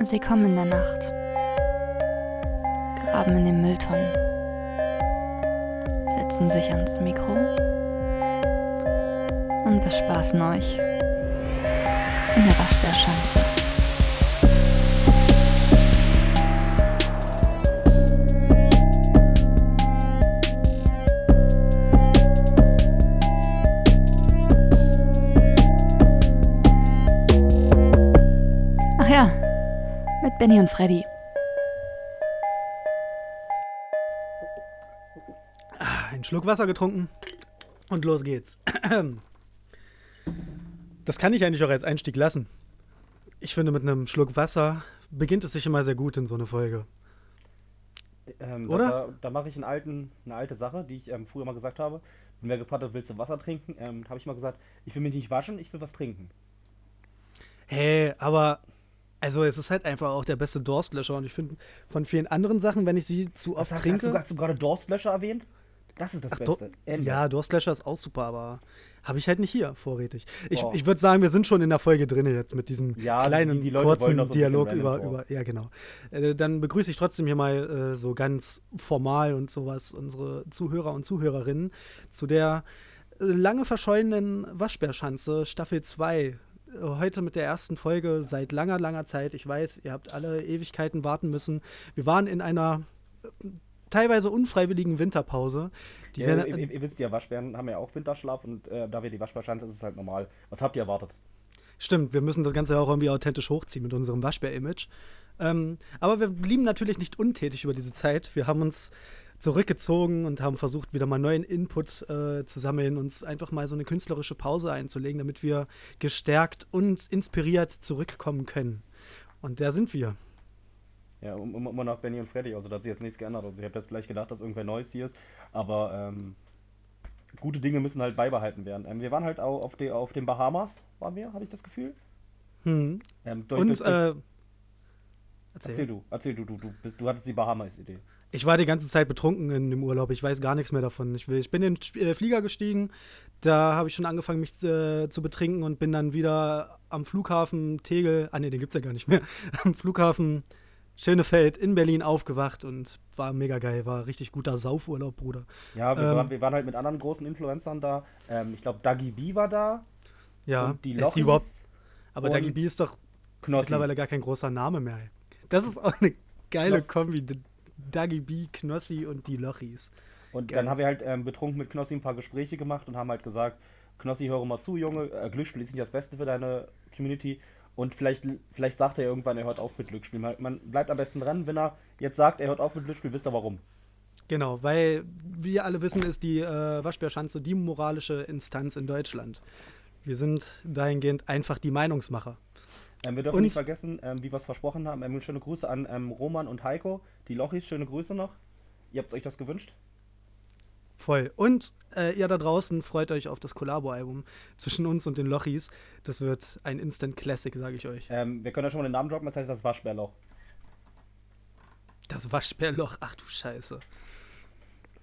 Sie kommen in der Nacht, graben in den Mülltonnen, setzen sich ans Mikro. Und bespaßen euch. In der Waschbärschanze. Benny und Freddy. Einen Schluck Wasser getrunken und los geht's. Das kann ich eigentlich auch als Einstieg lassen. Ich finde, mit einem Schluck Wasser beginnt es sich immer sehr gut in so eine Folge. Ähm, Oder? Da, da mache ich einen alten, eine alte Sache, die ich ähm, früher mal gesagt habe. Wenn wer gefragt hat, willst du Wasser trinken, ähm, habe ich mal gesagt, ich will mich nicht waschen, ich will was trinken. Hey, aber also es ist halt einfach auch der beste Durstlöscher und ich finde von vielen anderen Sachen, wenn ich sie zu oft hast, trinke. hast, du, hast du gerade Durstlöscher erwähnt? Das ist das Ach, Beste. Ende. ja, Durstlöscher ist auch super, aber habe ich halt nicht hier vorrätig. Ich, Boah. ich würde sagen, wir sind schon in der Folge drin jetzt mit diesem Ja, die- kleinen, die wollen kurzen so Dialog über, über. Ja, genau. Äh, dann begrüße ich trotzdem hier mal äh, so ganz formal und sowas unsere Zuhörer und Zuhörerinnen zu der äh, lange verschollenen Waschbärschanze Staffel 2. Heute mit der ersten Folge seit langer, langer Zeit. Ich weiß, ihr habt alle Ewigkeiten warten müssen. Wir waren in einer äh, teilweise unfreiwilligen Winterpause. Die Ja, ihr, ihr, ihr wisst ja, Waschbären haben ja auch Winterschlaf und äh, da wir die Waschbärschanze ist es halt normal. Was habt ihr erwartet? Stimmt, wir müssen das Ganze auch irgendwie authentisch hochziehen mit unserem Waschbär-Image. Ähm, aber wir blieben natürlich nicht untätig über diese Zeit. Wir haben uns zurückgezogen und haben versucht, wieder mal neuen Input äh, zu sammeln, uns einfach mal so eine künstlerische Pause einzulegen, damit wir gestärkt und inspiriert zurückkommen können. Und da sind wir. Ja, um- um- immer nach Benny und Freddy, also da hat sich jetzt nichts geändert. Also ich habe jetzt vielleicht gedacht, dass irgendwer Neues hier ist, aber ähm, gute Dinge müssen halt beibehalten werden. Ähm, wir waren halt auch auf, die, auf den Bahamas, waren wir, habe ich das Gefühl. Hm. Ähm, durch, Und durch, durch, äh, erzähl erzähl. du, erzähl du, du, du, bist, du hattest die Bahamas-Idee. Ich war die ganze Zeit betrunken in dem Urlaub. Ich weiß gar nichts mehr davon. Ich, will, ich bin in den äh, Flieger gestiegen. Da habe ich schon angefangen, mich äh, zu betrinken und bin dann wieder am Flughafen Tegel, ah ne, den gibt's ja gar nicht mehr, am Flughafen Schönefeld in Berlin aufgewacht und war mega geil. War richtig guter Saufurlaub, Bruder. Ja, wir, Ähm. waren, wir waren halt mit anderen großen Influencern da. Ähm, ich glaube, Dagi B war da. Ja, und die ist Lochis die überhaupt, aber Dagi B ist doch Knossi. mittlerweile gar kein großer Name mehr. Das ist auch eine geile Knos- Kombi. Dagi B, Knossi und die Lochis. Und Geil. dann haben wir halt ähm, betrunken mit Knossi ein paar Gespräche gemacht und haben halt gesagt, Knossi, höre mal zu, Junge, äh, Glücksspiel ist nicht das Beste für deine Community. Und vielleicht, vielleicht sagt er irgendwann, er hört auf mit Glücksspiel. Man, man bleibt am besten dran, wenn er jetzt sagt, er hört auf mit Glücksspiel, wisst ihr warum. Genau, weil wir alle wissen, ist die äh, Waschbärschanze die moralische Instanz in Deutschland. Wir sind dahingehend einfach die Meinungsmacher. Ähm, wir dürfen Und- nicht vergessen, ähm, wie wir es versprochen haben. Ähm, schöne Grüße an ähm, Roman und Heiko. Die Lochis, schöne Grüße noch. Ihr habt euch das gewünscht? Voll. Und äh, ihr da draußen freut euch auf das Collabo-Album zwischen uns und den Lochis. Das wird ein Instant Classic, sage ich euch. Ähm, wir können ja schon mal den Namen droppen, das heißt das Waschbärloch. Das Waschbärloch, ach du Scheiße.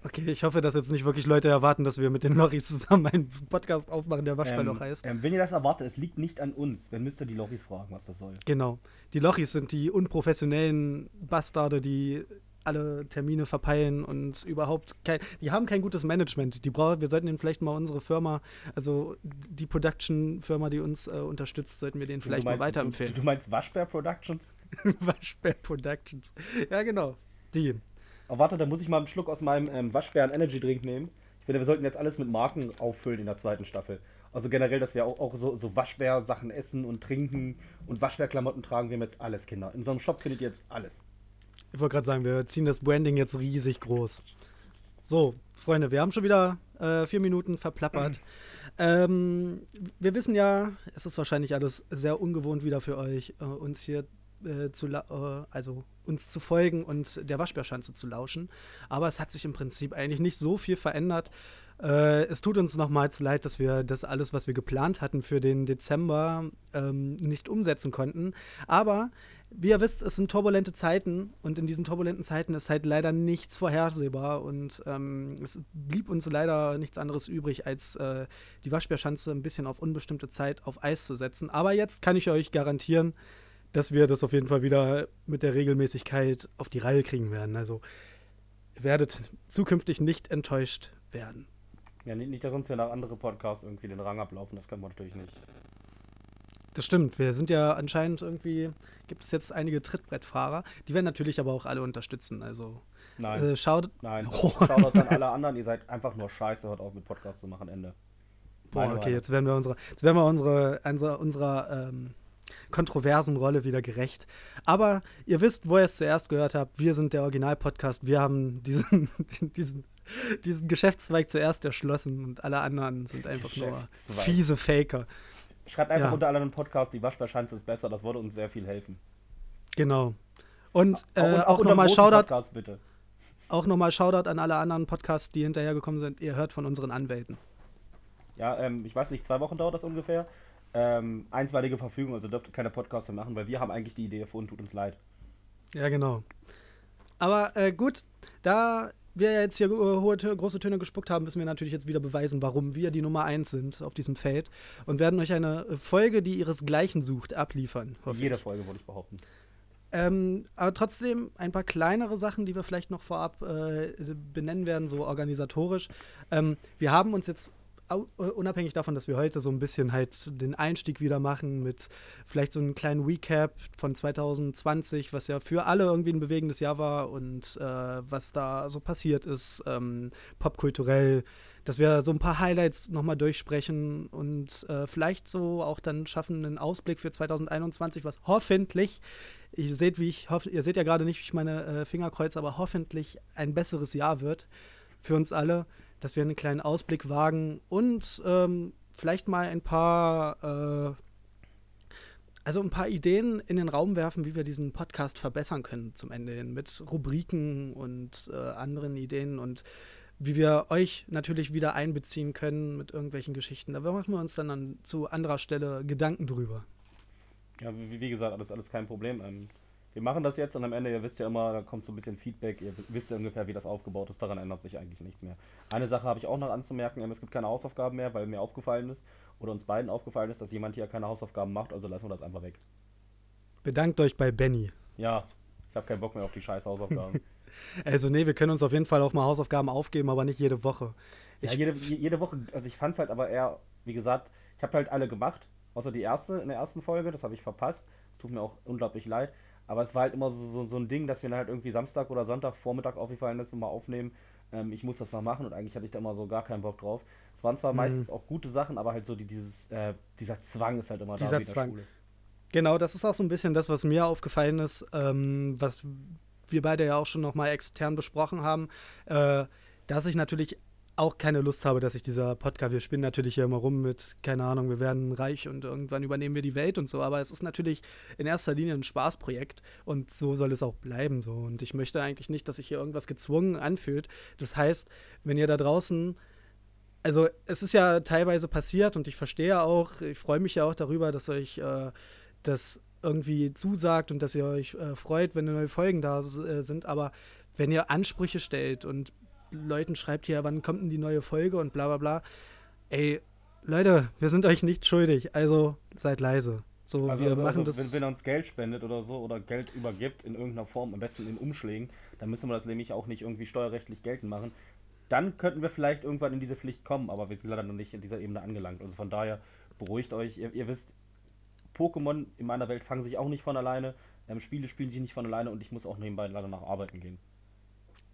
Okay, ich hoffe, dass jetzt nicht wirklich Leute erwarten, dass wir mit den Lochis zusammen einen Podcast aufmachen, der Waschbärloch ähm, heißt. Ähm, wenn ihr das erwartet, es liegt nicht an uns. Dann müsst ihr die Lochis fragen, was das soll. Genau. Die Lochis sind die unprofessionellen Bastarde, die alle Termine verpeilen und überhaupt kein. Die haben kein gutes Management. Die brauchen, wir sollten ihnen vielleicht mal unsere Firma, also die Production-Firma, die uns äh, unterstützt, sollten wir denen vielleicht meinst, mal weiterempfehlen. Du, du meinst Waschbär Productions? Waschbär Productions. Ja, genau. Die. Aber warte, da muss ich mal einen Schluck aus meinem ähm, Waschbären Energy Drink nehmen. Ich finde, wir sollten jetzt alles mit Marken auffüllen in der zweiten Staffel. Also generell, dass wir auch, auch so, so Waschbär-Sachen essen und trinken und Waschbär-Klamotten tragen. Wir haben jetzt alles, Kinder. In so einem Shop findet ihr jetzt alles. Ich wollte gerade sagen, wir ziehen das Branding jetzt riesig groß. So, Freunde, wir haben schon wieder äh, vier Minuten verplappert. ähm, wir wissen ja, es ist wahrscheinlich alles sehr ungewohnt wieder für euch, äh, uns hier äh, zu, äh, also uns zu folgen und der Waschbärschanze zu lauschen. Aber es hat sich im Prinzip eigentlich nicht so viel verändert. Äh, es tut uns nochmals leid, dass wir das alles, was wir geplant hatten für den Dezember, ähm, nicht umsetzen konnten. Aber wie ihr wisst, es sind turbulente Zeiten und in diesen turbulenten Zeiten ist halt leider nichts vorhersehbar und ähm, es blieb uns leider nichts anderes übrig, als äh, die Waschbärschanze ein bisschen auf unbestimmte Zeit auf Eis zu setzen. Aber jetzt kann ich euch garantieren, dass wir das auf jeden Fall wieder mit der Regelmäßigkeit auf die Reihe kriegen werden. Also ihr werdet zukünftig nicht enttäuscht werden. Ja, nicht, dass uns ja nach andere Podcasts irgendwie den Rang ablaufen, das können wir natürlich nicht. Das stimmt. Wir sind ja anscheinend irgendwie, gibt es jetzt einige Trittbrettfahrer, die werden natürlich aber auch alle unterstützen. Also Nein, äh, schaut. nein. Oh. Schaut an alle anderen, ihr seid einfach nur scheiße, hört auf mit Podcasts zu machen, Ende. Boah, okay, jetzt werden wir unserer, jetzt werden wir unsere, unserer, unserer ähm, kontroversen Rolle wieder gerecht. Aber ihr wisst, wo ihr es zuerst gehört habt. Wir sind der Original-Podcast. Wir haben diesen, diesen, diesen Geschäftszweig zuerst erschlossen und alle anderen sind einfach nur fiese Faker. Schreibt einfach Ja. unter anderen Podcast, die Waschbärschanze ist besser, das würde uns sehr viel helfen. Genau. Und äh, und- auch, unter nochmal Shoutout, Podcast, bitte. auch nochmal Shoutout an alle anderen Podcasts, die hinterhergekommen sind. Ihr hört von unseren Anwälten. Ja, ähm, ich weiß nicht, zwei Wochen dauert das ungefähr. Ähm, einstweilige Verfügung, also dürft ihr keine Podcasts mehr machen, weil wir haben eigentlich die Idee erfunden, tut uns leid. Ja, genau. Aber äh, gut, da wir jetzt hier äh, hohe, große Töne gespuckt haben, müssen wir natürlich jetzt wieder beweisen, warum wir die Nummer 1 sind auf diesem Feld und werden euch eine Folge, die ihresgleichen sucht, abliefern. Jede. Folge, würde ich behaupten. Ähm, aber trotzdem ein paar kleinere Sachen, die wir vielleicht noch vorab äh, benennen werden, so organisatorisch. Ähm, wir haben uns jetzt unabhängig davon, dass wir heute so ein bisschen halt den Einstieg wieder machen mit vielleicht so einem kleinen Recap von 2020, was ja für alle irgendwie ein bewegendes Jahr war und äh, was da so passiert ist, ähm, popkulturell, dass wir so ein paar Highlights nochmal durchsprechen und äh, vielleicht so auch dann schaffen einen Ausblick für 2021, was hoffentlich, ihr seht, wie ich hoffe, ihr seht ja gerade nicht, wie ich meine äh, Finger kreuze, aber hoffentlich ein besseres Jahr wird für uns alle, dass wir einen kleinen Ausblick wagen und ähm, vielleicht mal ein paar, äh, also ein paar Ideen in den Raum werfen, wie wir diesen Podcast verbessern können zum Ende hin mit Rubriken und äh, anderen Ideen und wie wir euch natürlich wieder einbeziehen können mit irgendwelchen Geschichten. Da machen wir uns dann an, zu anderer Stelle Gedanken drüber. Ja, wie, wie gesagt, alles, alles kein Problem. Ähm, wir machen das jetzt und am Ende, ihr wisst ja immer, da kommt so ein bisschen Feedback, ihr wisst ja ungefähr, wie das aufgebaut ist, daran ändert sich eigentlich nichts mehr. Eine Sache habe ich auch noch anzumerken, ähm, es gibt keine Hausaufgaben mehr, weil mir aufgefallen ist, oder uns beiden aufgefallen ist, dass jemand hier keine Hausaufgaben macht, also lassen wir das einfach weg. Bedankt euch bei Benny. Ja, ich habe keinen Bock mehr auf die scheiß Hausaufgaben. Also nee, wir können uns auf jeden Fall auch mal Hausaufgaben aufgeben, aber nicht jede Woche. ja, Ich- jede, je- jede Woche, also ich fand es halt aber eher, wie gesagt, ich habe halt alle gemacht, außer die erste in der ersten Folge, das habe ich verpasst. Es tut mir auch unglaublich leid. Aber es war halt immer so, so, so ein Ding, dass mir dann halt irgendwie Samstag oder Sonntag Vormittag aufgefallen ist und mal aufnehmen. Ähm, ich muss das noch machen und eigentlich hatte ich da immer so gar keinen Bock drauf. Es waren zwar Mhm. meistens auch gute Sachen, aber halt so die, dieses, äh, dieser Zwang ist halt immer Dieser da der Zwang. Schule. Genau, das ist auch so ein bisschen das, was mir aufgefallen ist, ähm, was wir beide ja auch schon noch mal extern besprochen haben, äh, dass ich natürlich auch keine Lust habe, dass ich dieser Podcast, wir spinnen natürlich hier immer rum mit, keine Ahnung, wir werden reich und irgendwann übernehmen wir die Welt und so, aber es ist natürlich in erster Linie ein Spaßprojekt und so soll es auch bleiben so und ich möchte eigentlich nicht, dass sich hier irgendwas gezwungen anfühlt. Das heißt, wenn ihr da draußen also es ist ja teilweise passiert und ich verstehe auch, ich freue mich ja auch darüber, dass euch äh, das irgendwie zusagt und dass ihr euch äh, freut, wenn neue Folgen da äh, sind. Aber wenn ihr Ansprüche stellt und Leuten schreibt hier, wann kommt denn die neue Folge und bla bla bla, ey, Leute, wir sind euch nicht schuldig, also seid leise. So, Also, wir also, machen also das. wenn, wenn er uns Geld spendet oder so oder Geld übergibt in irgendeiner Form, am besten in Umschlägen, dann müssen wir das nämlich auch nicht irgendwie steuerrechtlich geltend machen. Dann könnten wir vielleicht irgendwann in diese Pflicht kommen, aber wir sind leider noch nicht in dieser Ebene angelangt. Also von daher beruhigt euch. Ihr, ihr wisst, Pokémon in meiner Welt fangen sich auch nicht von alleine. Ähm, Spiele spielen sich nicht von alleine und ich muss auch nebenbei leider nach arbeiten gehen.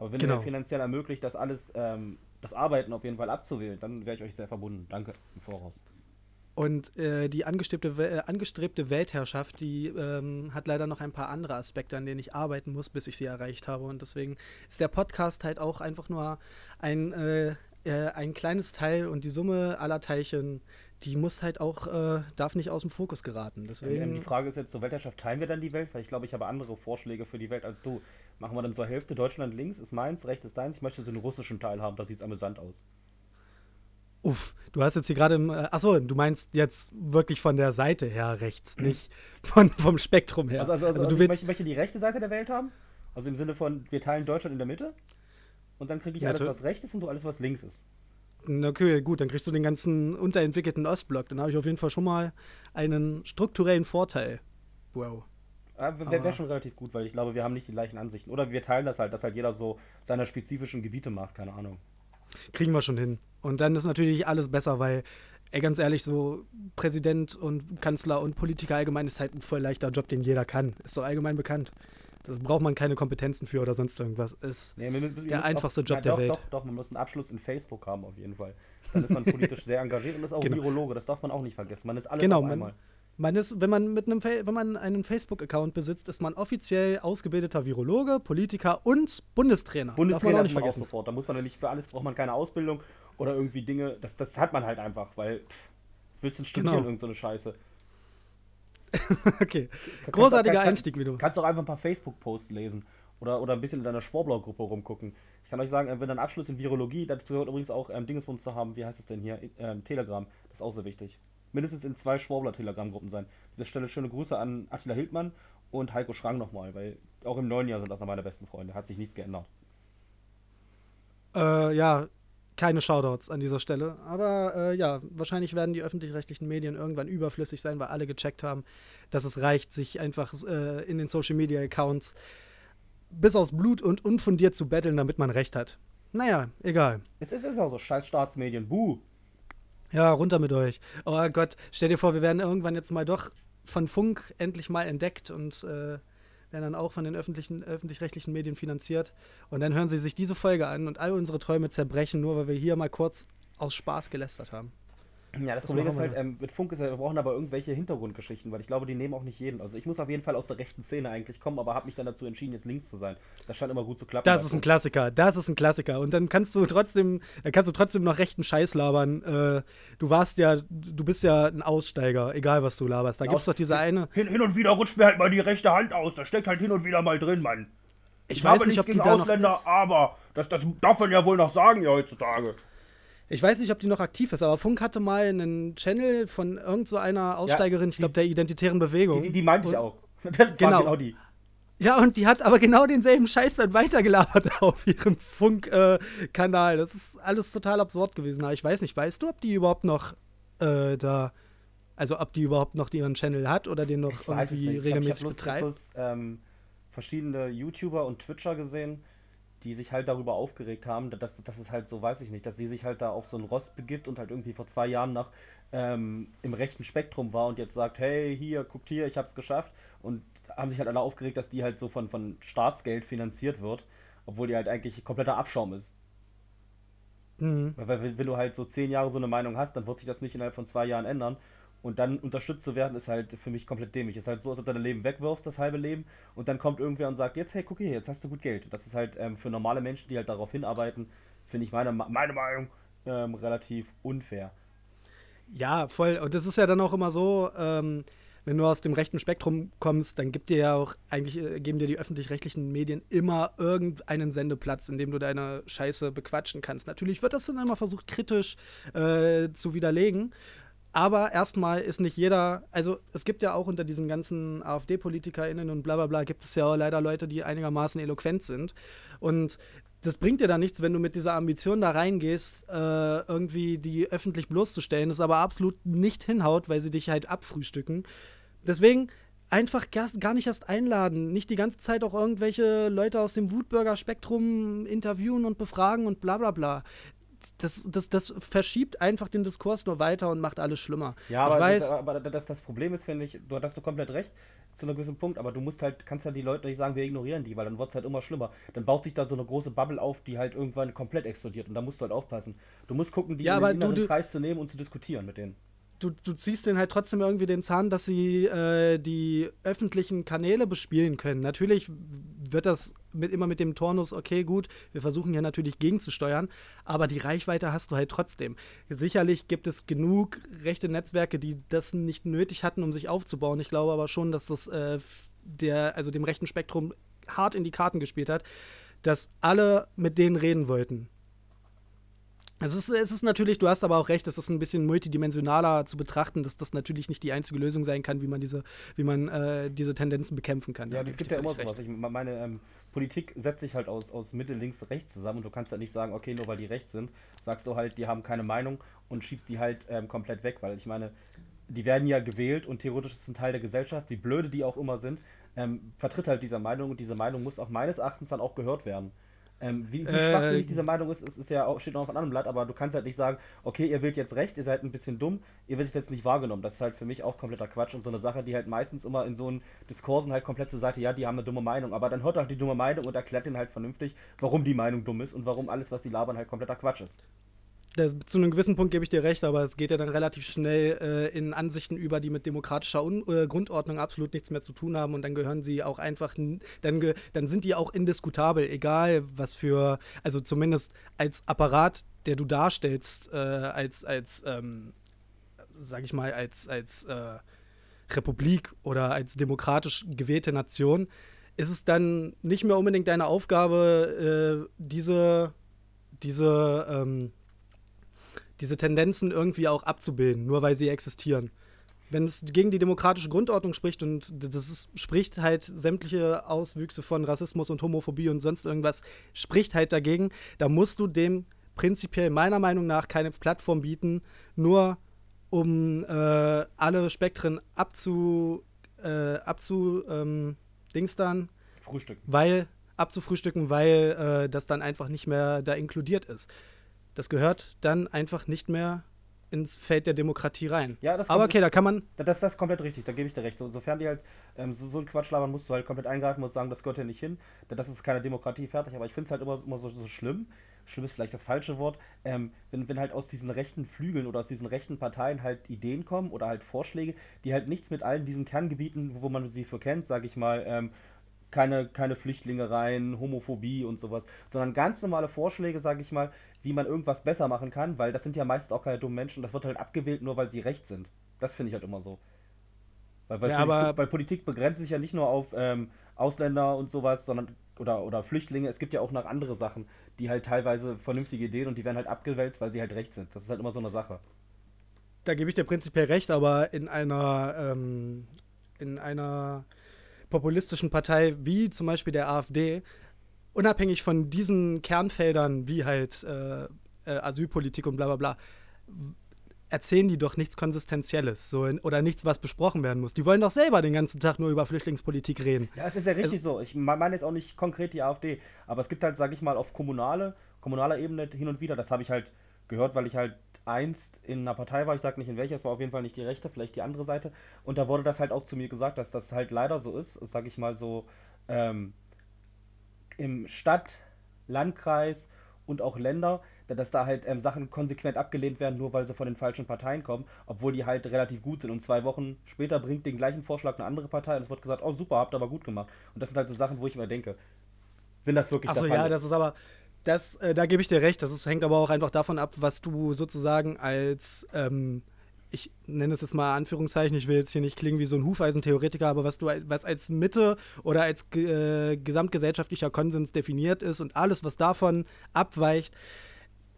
Aber wenn Genau. ihr mir finanziell ermöglicht, das alles, ähm, das Arbeiten auf jeden Fall abzuwählen, dann wäre ich euch sehr verbunden. Danke im Voraus. Und äh, die angestrebte, äh, angestrebte Weltherrschaft, die ähm, hat leider noch ein paar andere Aspekte, an denen ich arbeiten muss, bis ich sie erreicht habe. Und deswegen ist der Podcast halt auch einfach nur ein, äh, äh, ein kleines Teil und die Summe aller Teilchen, die muss halt auch, äh, darf nicht aus dem Fokus geraten. Deswegen, die Frage ist jetzt, zur Weltherrschaft teilen wir dann die Welt? Weil ich glaube, ich habe andere Vorschläge für die Welt als du. Machen wir dann zur Hälfte Deutschland links ist meins, rechts ist deins. Ich möchte so einen russischen Teil haben, da sieht es amüsant aus. uff, du hast jetzt hier gerade, im, äh, achso, du meinst jetzt wirklich von der Seite her rechts, nicht von, vom Spektrum her. Also, also, also, du also ich willst, möchte, möchte die rechte Seite der Welt haben. Also im Sinne von, wir teilen Deutschland in der Mitte. Und dann kriege ich Ja, alles, was rechts ist und du alles, was links ist. Na, Okay, gut, dann kriegst du den ganzen unterentwickelten Ostblock. Dann habe ich auf jeden Fall schon mal einen strukturellen Vorteil. Wow. Ja, Wäre schon relativ gut, weil ich glaube, wir haben nicht die gleichen Ansichten. Oder wir teilen das halt, dass halt jeder so seine spezifischen Gebiete macht, keine Ahnung. Kriegen wir schon hin. Und dann ist natürlich alles besser, weil, ey, ganz ehrlich, so Präsident und Kanzler und Politiker allgemein ist halt ein voll leichter Job, den jeder kann. Ist so allgemein bekannt. Da braucht man keine Kompetenzen für oder sonst irgendwas. Ist, Nee, wir Der einfachste auch, Job ja, der doch, Welt. Doch, doch, man muss einen Abschluss in Facebook haben auf jeden Fall. Dann ist man politisch sehr engagiert und ist auch Genau. Virologe, das darf man auch nicht vergessen. Man ist alles Genau, auf man- einmal. man ist, wenn man mit einem, Fa- wenn man einen Facebook-Account besitzt, ist man offiziell ausgebildeter Virologe, Politiker und Bundestrainer. Bundestrainer Darf man auch nicht man auch vergessen. sofort. Da muss man ja nicht für alles braucht man keine Ausbildung oder irgendwie Dinge. Das, das hat man halt einfach, weil pff, willst du studieren, Genau. irgend so eine Scheiße. Okay. Großartiger kann- Einstieg, wie du. Kannst doch einfach ein paar Facebook-Posts lesen oder, oder ein bisschen in deiner Schwurbler-Gruppe rumgucken. Ich kann euch sagen, äh, wenn ein Abschluss in Virologie, dazu gehört übrigens auch ähm, Dingensbums zu haben, wie heißt es denn hier? Ähm, Telegram, das ist auch sehr wichtig. Mindestens in zwei Schwurbler-Telegram-Gruppen sein. An dieser Stelle schöne Grüße an Attila Hildmann und Heiko Schrang nochmal, weil auch im neuen Jahr sind das noch meine besten Freunde. Hat sich nichts geändert. Äh, ja, keine Shoutouts an dieser Stelle. Aber äh, ja, wahrscheinlich werden die öffentlich-rechtlichen Medien irgendwann überflüssig sein, weil alle gecheckt haben, dass es reicht, sich einfach äh, in den Social-Media-Accounts bis aufs Blut und unfundiert zu betteln, damit man Recht hat. Naja, egal. Es ist, ist auch so, scheiß Staatsmedien, buh. Ja, runter mit euch. Oh Gott, stell dir vor, wir werden irgendwann jetzt mal doch von Funk endlich mal entdeckt und äh, werden dann auch von den öffentlich-rechtlichen Medien finanziert. Und dann hören sie sich diese Folge an und all unsere Träume zerbrechen, nur weil wir hier mal kurz aus Spaß gelästert haben. Ja, das Was Problem ist halt, ähm, mit Funk ist ja, wir brauchen aber irgendwelche Hintergrundgeschichten, weil ich glaube, die nehmen auch nicht jeden. Also ich muss auf jeden Fall aus der rechten Szene eigentlich kommen, aber habe mich dann dazu entschieden, jetzt links zu sein. Das scheint immer gut zu klappen. Das ist ein Funk. Klassiker, das ist ein Klassiker. Und dann kannst du trotzdem, dann kannst du trotzdem noch rechten Scheiß labern. Äh, du warst ja, du bist ja ein Aussteiger, egal was du laberst. Da gibt es doch diese eine. Hin, hin und wieder rutscht mir halt mal die rechte Hand aus. Da steckt halt hin und wieder mal drin, Mann. Ich weiß nicht, ob die da noch ist. aber das, das darf man ja wohl noch sagen hier heutzutage. Ich weiß nicht, ob die noch aktiv ist, aber Funk hatte mal einen Channel von irgend so Aussteigerin, ich glaube der Identitären Bewegung. Die, die, die meinte ich auch. Das Genau. genau die. Ja, und die hat aber genau denselben Scheiß dann weitergelabert auf ihrem Funk-Kanal. das ist alles total absurd gewesen. Aber ich weiß nicht, weißt du, ob die überhaupt noch äh, da, also ob die überhaupt noch ihren Channel hat oder den noch Ich irgendwie nicht. Ich hab- regelmäßig ich hab betreibt? bloß, ähm, verschiedene YouTuber und Twitcher gesehen, die sich halt darüber aufgeregt haben, dass, dass es halt so, weiß ich nicht, dass sie sich halt da auf so einen Rost begibt und halt irgendwie vor zwei Jahren noch ähm, im rechten Spektrum war und jetzt sagt, hey, hier, guckt hier, ich hab's geschafft. Und haben sich halt alle aufgeregt, dass die halt so von, von Staatsgeld finanziert wird, obwohl die halt eigentlich kompletter Abschaum ist. Mhm. Weil wenn du halt so zehn Jahre so eine Meinung hast, dann wird sich das nicht innerhalb von zwei Jahren ändern. Und dann unterstützt zu werden, ist halt für mich komplett dämlich. Ist halt so, als ob du dein Leben wegwirfst, das halbe Leben, und dann kommt irgendwer und sagt, jetzt, hey, guck hier, jetzt hast du gut Geld. Das ist halt ähm, für normale Menschen, die halt darauf hinarbeiten, finde ich meine, meine Meinung ähm, relativ unfair. Ja, voll. Und das ist ja dann auch immer so, ähm, wenn du aus dem rechten Spektrum kommst, dann gibt dir ja auch eigentlich äh, geben dir die öffentlich-rechtlichen Medien immer irgendeinen Sendeplatz, in dem du deine Scheiße bequatschen kannst. Natürlich wird das dann immer versucht, kritisch äh, zu widerlegen. Aber erstmal ist nicht jeder, also es gibt ja auch unter diesen ganzen AfD-PolitikerInnen und bla bla bla, gibt es ja auch leider Leute, die einigermaßen eloquent sind. Und das bringt dir da nichts, wenn du mit dieser Ambition da reingehst, äh, irgendwie die öffentlich bloßzustellen, das aber absolut nicht hinhaut, weil sie dich halt abfrühstücken. Deswegen einfach gar, nicht erst einladen, nicht die ganze Zeit auch irgendwelche Leute aus dem Wutbürger-Spektrum interviewen und befragen und bla bla bla. Das, das, das verschiebt einfach den Diskurs nur weiter und macht alles schlimmer. Ja, ich aber, weiß, das, aber das, das Problem ist, finde ich, du hast du komplett recht zu einem gewissen Punkt, aber du musst halt, kannst ja die Leute nicht sagen, wir ignorieren die, weil dann wird es halt immer schlimmer. Dann baut sich da so eine große Bubble auf, die halt irgendwann komplett explodiert und da musst du halt aufpassen. Du musst gucken, die Ja, in den inneren du- Kreis zu nehmen und zu diskutieren mit denen. Du, du ziehst denen halt trotzdem irgendwie den Zahn, dass sie äh, die öffentlichen Kanäle bespielen können. Natürlich wird das mit, immer mit dem Turnus, okay, gut, wir versuchen hier natürlich gegenzusteuern, aber die Reichweite hast du halt trotzdem. Sicherlich gibt es genug rechte Netzwerke, die das nicht nötig hatten, um sich aufzubauen. Ich glaube aber schon, dass das äh, der, also dem rechten Spektrum hart in die Karten gespielt hat, dass alle mit denen reden wollten. Es ist, es ist natürlich, du hast aber auch recht, es ist ein bisschen multidimensionaler zu betrachten, dass das natürlich nicht die einzige Lösung sein kann, wie man diese, wie man äh, diese Tendenzen bekämpfen kann. Ja, Da es gebe gibt ja immer sowas. Ich me- meine, ähm, Politik setzt sich halt aus, aus Mitte, links, rechts zusammen und du kannst ja nicht sagen, okay, nur weil die rechts sind, sagst du halt, die haben keine Meinung und schiebst die halt ähm, komplett weg, weil ich meine, die werden ja gewählt und theoretisch ist ein Teil der Gesellschaft, wie blöde die auch immer sind, ähm, vertritt halt diese Meinung und diese Meinung muss auch meines Erachtens dann auch gehört werden. Ähm, wie, wie Äh, schwachsinnig diese Meinung ist, ist, ist ja auch, steht noch auf einem anderen Blatt, aber du kannst halt nicht sagen, okay, ihr wählt jetzt recht, ihr seid ein bisschen dumm, ihr werdet jetzt nicht wahrgenommen. Das ist halt für mich auch kompletter Quatsch und so eine Sache, die halt meistens immer in so einen Diskursen halt komplett zur Seite, ja, die haben eine dumme Meinung, aber dann hört auch die dumme Meinung und erklärt ihnen halt vernünftig, warum die Meinung dumm ist und warum alles, was sie labern, halt kompletter Quatsch ist. Das, zu einem gewissen Punkt gebe ich dir recht, aber es geht ja dann relativ schnell äh, in Ansichten über, die mit demokratischer Un äh, Grundordnung absolut nichts mehr zu tun haben und dann gehören sie auch einfach, dann, dann sind die auch indiskutabel, egal was für, also zumindest als Apparat, der du darstellst, äh, als, als ähm, sag ich mal, als, als äh, Republik oder als demokratisch gewählte Nation, ist es dann nicht mehr unbedingt deine Aufgabe, äh, diese, diese, ähm, diese Tendenzen irgendwie auch abzubilden, nur weil sie existieren. Wenn es gegen die demokratische Grundordnung spricht und das ist, spricht halt sämtliche Auswüchse von Rassismus und Homophobie und sonst irgendwas, spricht halt dagegen, da musst du dem prinzipiell meiner Meinung nach keine Plattform bieten, nur um äh, alle Spektren abzu, äh, abzu ähm, dingstern, Frühstück. weil abzufrühstücken, weil äh, das dann einfach nicht mehr da inkludiert ist. Das gehört dann einfach nicht mehr ins Feld der Demokratie rein. Ja, das Aber okay, da kann man. Das, das ist komplett richtig, da gebe ich dir recht. So, sofern die halt ähm, so, so einen Quatsch labern, musst du halt komplett eingreifen, musst sagen, das gehört ja nicht hin, denn das ist keine Demokratie fertig. Aber ich finde es halt immer, immer so, so schlimm, schlimm ist vielleicht das falsche Wort, ähm, wenn, wenn halt aus diesen rechten Flügeln oder aus diesen rechten Parteien halt Ideen kommen oder halt Vorschläge, die halt nichts mit allen diesen Kerngebieten, wo man sie für kennt, sage ich mal, ähm, keine, keine Flüchtlinge rein, Homophobie und sowas, sondern ganz normale Vorschläge, sage ich mal, wie man irgendwas besser machen kann, weil das sind ja meistens auch keine dummen Menschen, das wird halt abgewählt, nur weil sie recht sind. Das finde ich halt immer so. Weil, weil, Ja, Politik, aber- weil Politik begrenzt sich ja nicht nur auf ähm, Ausländer und sowas, sondern oder, oder Flüchtlinge, es gibt ja auch noch andere Sachen, die halt teilweise vernünftige Ideen und die werden halt abgewälzt, weil sie halt recht sind. Das ist halt immer so eine Sache. Da gebe ich dir prinzipiell recht, aber in einer, ähm, in einer populistischen Partei wie zum Beispiel der AfD, unabhängig von diesen Kernfeldern wie halt äh, äh, Asylpolitik und bla bla bla, erzählen die doch nichts Konsistenzielles so in, oder nichts, was besprochen werden muss. Die wollen doch selber den ganzen Tag nur über Flüchtlingspolitik reden. Ja, es ist ja richtig so. Ich me- meine jetzt auch nicht konkret die AfD, aber es gibt halt, sag ich mal, auf kommunale, kommunaler Ebene hin und wieder, das habe ich halt gehört, weil ich halt einst in einer Partei war, ich sag nicht in welcher, es war auf jeden Fall nicht die rechte, vielleicht die andere Seite. Und da wurde das halt auch zu mir gesagt, dass das halt leider so ist, sag ich mal so, ähm, im Stadt, Landkreis und auch Länder, da- dass da halt ähm, Sachen konsequent abgelehnt werden, nur weil sie von den falschen Parteien kommen, obwohl die halt relativ gut sind. Und zwei Wochen später bringt den gleichen Vorschlag eine andere Partei und es wird gesagt, oh super, habt ihr aber gut gemacht. Und das sind halt so Sachen, wo ich immer denke, wenn das wirklich Achso, der Fall ja, ist. das ist aber, das, äh, da gebe ich dir recht. Das ist, hängt aber auch einfach davon ab, was du sozusagen als, ähm, ich nenne es jetzt mal Anführungszeichen, ich will jetzt hier nicht klingen wie so ein Hufeisentheoretiker, aber was du was als Mitte oder als äh, gesamtgesellschaftlicher Konsens definiert ist und alles, was davon abweicht,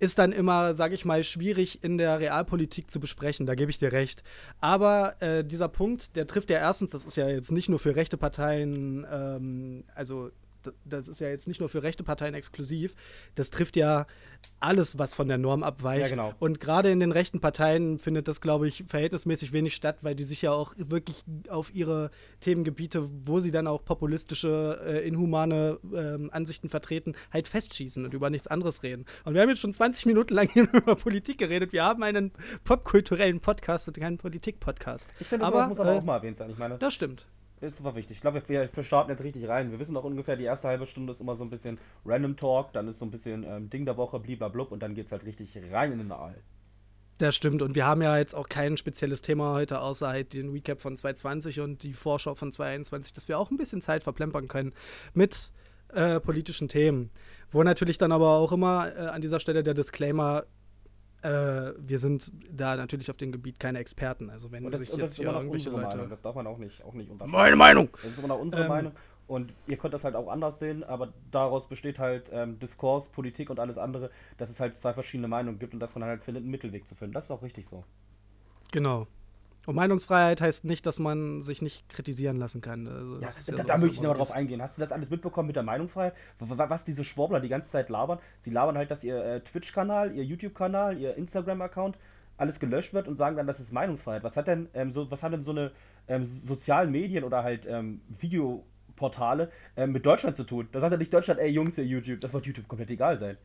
ist dann immer, sage ich mal, schwierig in der Realpolitik zu besprechen. Da gebe ich dir recht. Aber äh, dieser Punkt, der trifft ja erstens, das ist ja jetzt nicht nur für rechte Parteien, ähm, also das ist ja jetzt nicht nur für rechte Parteien exklusiv, das trifft ja alles, was von der Norm abweicht. Ja, genau. Und gerade in den rechten Parteien findet das, glaube ich, verhältnismäßig wenig statt, weil die sich ja auch wirklich auf ihre Themengebiete, wo sie dann auch populistische, äh, inhumane ähm, Ansichten vertreten, halt festschießen und über nichts anderes reden. Und wir haben jetzt schon 20 Minuten lang über Politik geredet. Wir haben einen popkulturellen Podcast und keinen Politik-Podcast. ich finde, aber, das muss aber äh, auch mal erwähnt sein. Ich meine, Das stimmt. Ist super wichtig. Ich glaube, wir, wir starten jetzt richtig rein. Wir wissen auch ungefähr, die erste halbe Stunde ist immer so ein bisschen Random Talk, dann ist so ein bisschen ähm, Ding der Woche, bliblablub und dann geht es halt richtig rein in den Aal. Das stimmt. Und wir haben ja jetzt auch kein spezielles Thema heute, außer halt den Recap von 2020 und die Vorschau von 2021, dass wir auch ein bisschen Zeit verplempern können mit äh, politischen Themen. Wo natürlich dann aber auch immer äh, an dieser Stelle der Disclaimer, äh, wir sind da natürlich auf dem Gebiet keine Experten. Also wenn das, sich das jetzt ist hier immer noch irgendwelche unsere Leute... Meinung. Das darf man auch nicht, auch nicht unterschätzen. Meine Meinung! Das ist immer noch unsere Ähm. Meinung. Und ihr könnt das halt auch anders sehen, aber daraus besteht halt ähm, Diskurs, Politik und alles andere, dass es halt zwei verschiedene Meinungen gibt und dass man halt findet, einen Mittelweg zu finden. Das ist auch richtig so. Genau. Und Meinungsfreiheit heißt nicht, dass man sich nicht kritisieren lassen kann. Also Ja, da, so, da möchte ich nochmal drauf eingehen. Hast du das alles mitbekommen mit der Meinungsfreiheit? Was diese Schwurbler die ganze Zeit labern? Sie labern halt, dass ihr äh, Twitch-Kanal, ihr YouTube-Kanal, ihr Instagram-Account alles gelöscht wird und sagen dann, das ist Meinungsfreiheit. Was hat denn ähm, so, was hat denn so eine ähm, sozialen Medien oder halt ähm, Videoportale ähm, mit Deutschland zu tun. Da sagt er nicht Deutschland, ey Jungs, ihr YouTube, das wird YouTube komplett egal sein.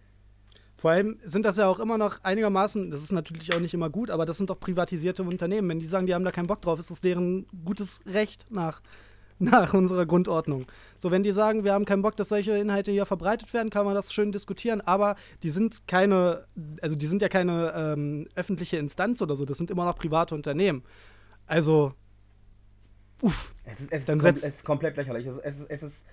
Vor allem sind das ja auch immer noch einigermaßen, das ist natürlich auch nicht immer gut, aber das sind doch privatisierte Unternehmen. Wenn die sagen, die haben da keinen Bock drauf, ist das deren gutes Recht nach, nach unserer Grundordnung. So, wenn die sagen, wir haben keinen Bock, dass solche Inhalte hier verbreitet werden, kann man das schön diskutieren, aber die sind keine, also die sind ja keine ähm, öffentliche Instanz oder so, das sind immer noch private Unternehmen. Also, uff. Es ist, es ist, Dann kom setzt- es ist komplett lächerlich. Es ist, es ist,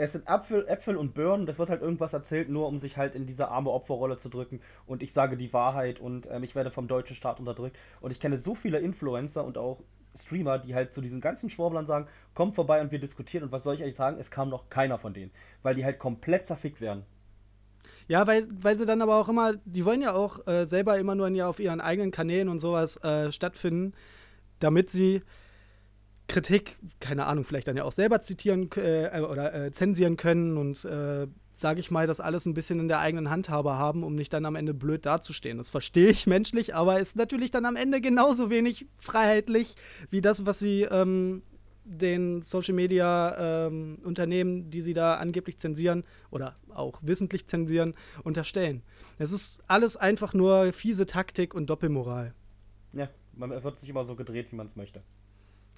es sind Äpfel, Äpfel und Birnen. Das wird halt irgendwas erzählt, nur um sich halt in diese arme Opferrolle zu drücken. Und ich sage die Wahrheit und ähm, ich werde vom deutschen Staat unterdrückt. Und ich kenne so viele Influencer und auch Streamer, die halt zu diesen ganzen Schwurblern sagen, kommt vorbei und wir diskutieren. Und was soll ich euch sagen? Es kam noch keiner von denen. Weil die halt komplett zerfickt werden. Ja, weil, weil sie dann aber auch immer, die wollen ja auch äh, selber immer nur in, ja, auf ihren eigenen Kanälen und sowas äh, stattfinden, damit sie Kritik, keine Ahnung, vielleicht dann ja auch selber zitieren äh, oder äh, zensieren können und äh, sage ich mal, das alles ein bisschen in der eigenen Handhabe haben, um nicht dann am Ende blöd dazustehen. Das verstehe ich menschlich, aber ist natürlich dann am Ende genauso wenig freiheitlich wie das, was sie ähm, den Social Media ähm, Unternehmen, die sie da angeblich zensieren oder auch wissentlich zensieren, unterstellen. Es ist alles einfach nur fiese Taktik und Doppelmoral. Ja, man wird sich immer so gedreht, wie man es möchte.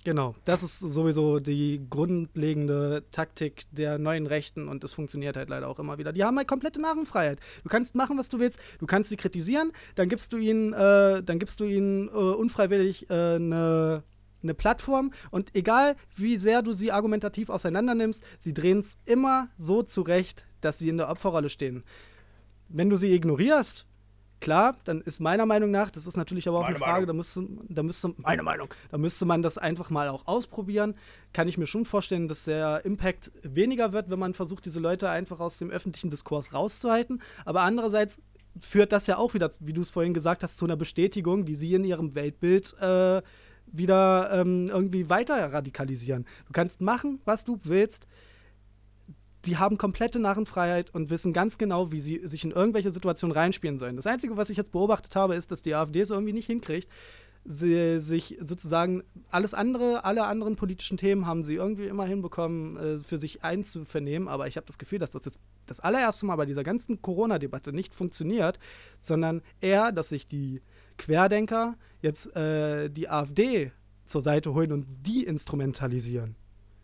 Genau, das ist sowieso die grundlegende Taktik der neuen Rechten und es funktioniert halt leider auch immer wieder. Die haben halt komplette Narrenfreiheit. Du kannst machen, was du willst, du kannst sie kritisieren, dann gibst du ihnen, äh, dann gibst du ihnen äh, unfreiwillig äh, eine eine Plattform und egal wie sehr du sie argumentativ auseinandernimmst, sie drehen es immer so zurecht, dass sie in der Opferrolle stehen. Wenn du sie ignorierst, klar, dann ist meiner Meinung nach, das ist natürlich aber auch Meine eine Frage, da müsste, da müsste, meine Meinung, da müsste man das einfach mal auch ausprobieren. Kann ich mir schon vorstellen, dass der Impact weniger wird, wenn man versucht, diese Leute einfach aus dem öffentlichen Diskurs rauszuhalten. Aber andererseits führt das ja auch wieder, wie du es vorhin gesagt hast, zu einer Bestätigung, die sie in ihrem Weltbild äh, wieder ähm, irgendwie weiter radikalisieren. Du kannst machen, was du willst. Die haben komplette Narrenfreiheit und wissen ganz genau, wie sie sich in irgendwelche Situationen reinspielen sollen. Das Einzige, was ich jetzt beobachtet habe, ist, dass die AfD es irgendwie nicht hinkriegt, sie, sich sozusagen alles andere, alle anderen politischen Themen haben sie irgendwie immer hinbekommen, äh, für sich einzuvernehmen. Aber ich habe das Gefühl, dass das jetzt das allererste Mal bei dieser ganzen Corona-Debatte nicht funktioniert, sondern eher, dass sich die Querdenker jetzt äh, die AfD zur Seite holen und die instrumentalisieren.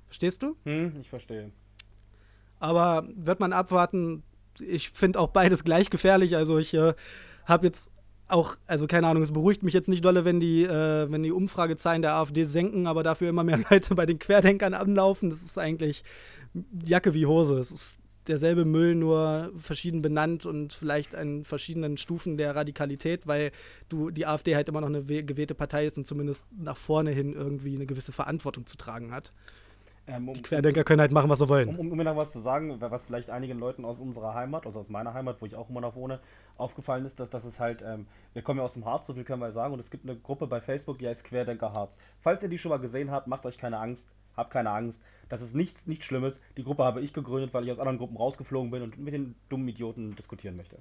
Verstehst du? Hm, ich verstehe. Aber wird man abwarten, ich finde auch beides gleich gefährlich. Also ich äh, habe jetzt auch, also keine Ahnung, es beruhigt mich jetzt nicht dolle, wenn die, äh, wenn die Umfragezahlen der AfD senken, aber dafür immer mehr Leute bei den Querdenkern anlaufen. Das ist eigentlich Jacke wie Hose. Es ist derselbe Müll, nur verschieden benannt und vielleicht an verschiedenen Stufen der Radikalität, weil du die AfD halt immer noch eine gewählte Partei ist und zumindest nach vorne hin irgendwie eine gewisse Verantwortung zu tragen hat. Ähm, um, Die Querdenker können halt machen, was sie wollen. Um, um, um mir noch was zu sagen, was vielleicht einigen Leuten aus unserer Heimat, also aus meiner Heimat, wo ich auch immer noch wohne, aufgefallen ist, dass das ist halt, ähm, wir kommen ja aus dem Harz, so viel können wir sagen, und es gibt eine Gruppe bei Facebook, die heißt Querdenker Harz. Falls ihr die schon mal gesehen habt, macht euch keine Angst, habt keine Angst. Das ist nichts, nichts Schlimmes. Die Gruppe habe ich gegründet, weil ich aus anderen Gruppen rausgeflogen bin und mit den dummen Idioten diskutieren möchte.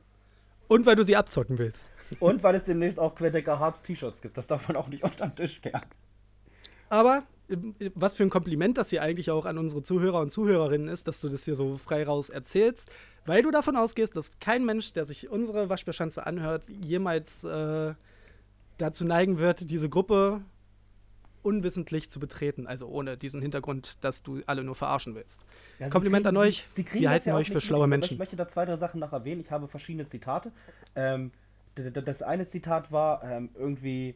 Und weil du sie abzocken willst. Und weil es demnächst auch Querdenker Harz T-Shirts gibt. Das darf man auch nicht unter den Tisch kehren. Aber äh, was für ein Kompliment das hier eigentlich auch an unsere Zuhörer und Zuhörerinnen ist, dass du das hier so frei raus erzählst, weil du davon ausgehst, dass kein Mensch, der sich unsere Waschbärschanze anhört, jemals äh, dazu neigen wird, diese Gruppe unwissentlich zu betreten. Also ohne diesen Hintergrund, dass du alle nur verarschen willst. Ja, Kompliment kriegen- an euch. Sie, sie Wir halten ja euch für schlaue. Menschen. Ich möchte da zwei, drei Sachen noch erwähnen. Ich habe verschiedene Zitate. Ähm, das eine Zitat war ähm, irgendwie ir- ir-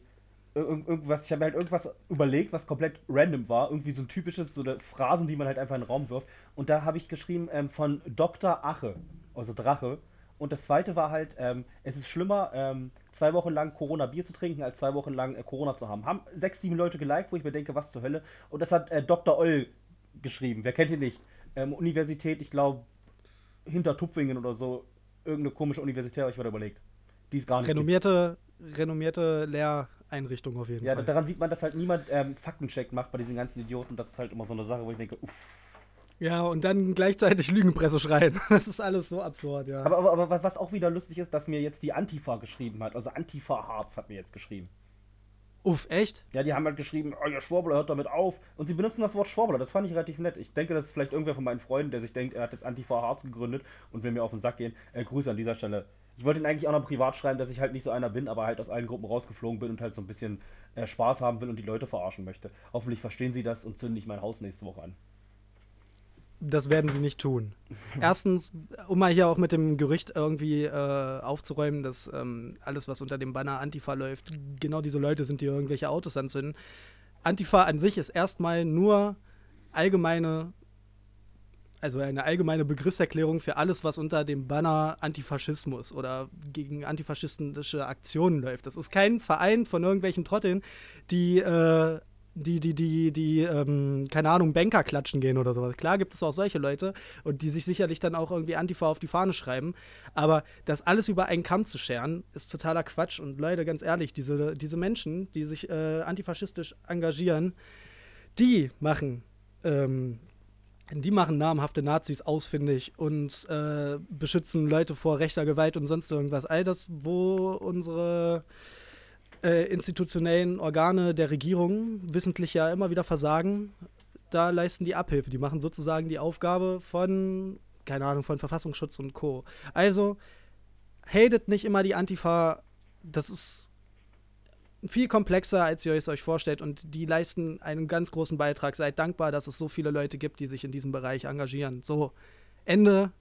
irgendwas, ich habe halt irgendwas überlegt, was komplett random war. Irgendwie so ein typisches, so Phrasen, die man halt einfach in den Raum wirft. Und da habe ich geschrieben ähm, von Dr. Ache, also Drache. Und das zweite war halt, ähm, es ist schlimmer, ähm, zwei Wochen lang Corona-Bier zu trinken, als zwei Wochen lang äh, Corona zu haben. Haben sechs, sieben Leute geliked, wo ich mir denke, was zur Hölle. Und das hat äh, Dr. Oll geschrieben. Wer kennt ihn nicht? Ähm, Universität, ich glaube, hinter Tupfingen oder so. Irgendeine komische Universität, habe ich mir überlegt. Die ist gar nicht. Renommierte, renommierte Lehreinrichtung auf jeden Ja, Fall. daran sieht man, dass halt niemand ähm, Faktencheck macht bei diesen ganzen Idioten. Das ist halt immer so eine Sache, wo ich denke, uff. Ja, und dann gleichzeitig Lügenpresse schreien. Das ist alles so absurd, ja. Aber, aber, aber was auch wieder lustig ist, dass mir jetzt die Antifa geschrieben hat. Also Antifa Harz hat mir jetzt geschrieben. Uff, echt? Ja, die haben halt geschrieben, oh, ihr Schwurbler, hört damit auf. Und sie benutzen das Wort Schwurbler, das fand ich relativ nett. Ich denke, das ist vielleicht irgendwer von meinen Freunden, der sich denkt, er hat jetzt Antifa Harz gegründet und will mir auf den Sack gehen. Äh, Grüße an dieser Stelle. Ich wollte ihn eigentlich auch noch privat schreiben, dass ich halt nicht so einer bin, aber halt aus allen Gruppen rausgeflogen bin und halt so ein bisschen äh, Spaß haben will und die Leute verarschen möchte. Hoffentlich verstehen sie das und zünden nicht mein Haus nächste Woche an. Das werden sie nicht tun. Erstens, um mal hier auch mit dem Gerücht irgendwie äh, aufzuräumen, dass ähm, alles, was unter dem Banner Antifa läuft, genau diese Leute sind, die irgendwelche Autos anzünden. Antifa an sich ist erstmal nur allgemeine, also eine allgemeine Begriffserklärung für alles, was unter dem Banner Antifaschismus oder gegen antifaschistische Aktionen läuft. Das ist kein Verein von irgendwelchen Trotteln, die äh, die, die, die, die, ähm, keine Ahnung, Banker klatschen gehen oder sowas. Klar gibt es auch solche Leute und die sich sicherlich dann auch irgendwie Antifa auf die Fahne schreiben. Aber das alles über einen Kamm zu scheren, ist totaler Quatsch. Und Leute, ganz ehrlich, diese, diese Menschen, die sich äh, antifaschistisch engagieren, die machen, ähm, die machen namhafte Nazis ausfindig und äh, beschützen Leute vor rechter Gewalt und sonst irgendwas. All das, wo unsere äh, institutionellen Organe der Regierung wissentlich ja immer wieder versagen, da leisten die Abhilfe. Die machen sozusagen die Aufgabe von, keine Ahnung, von Verfassungsschutz und Co. Also, hatet nicht immer die Antifa. Das ist viel komplexer, als ihr es euch vorstellt. Und die leisten einen ganz großen Beitrag. Seid dankbar, dass es so viele Leute gibt, die sich in diesem Bereich engagieren. So, Ende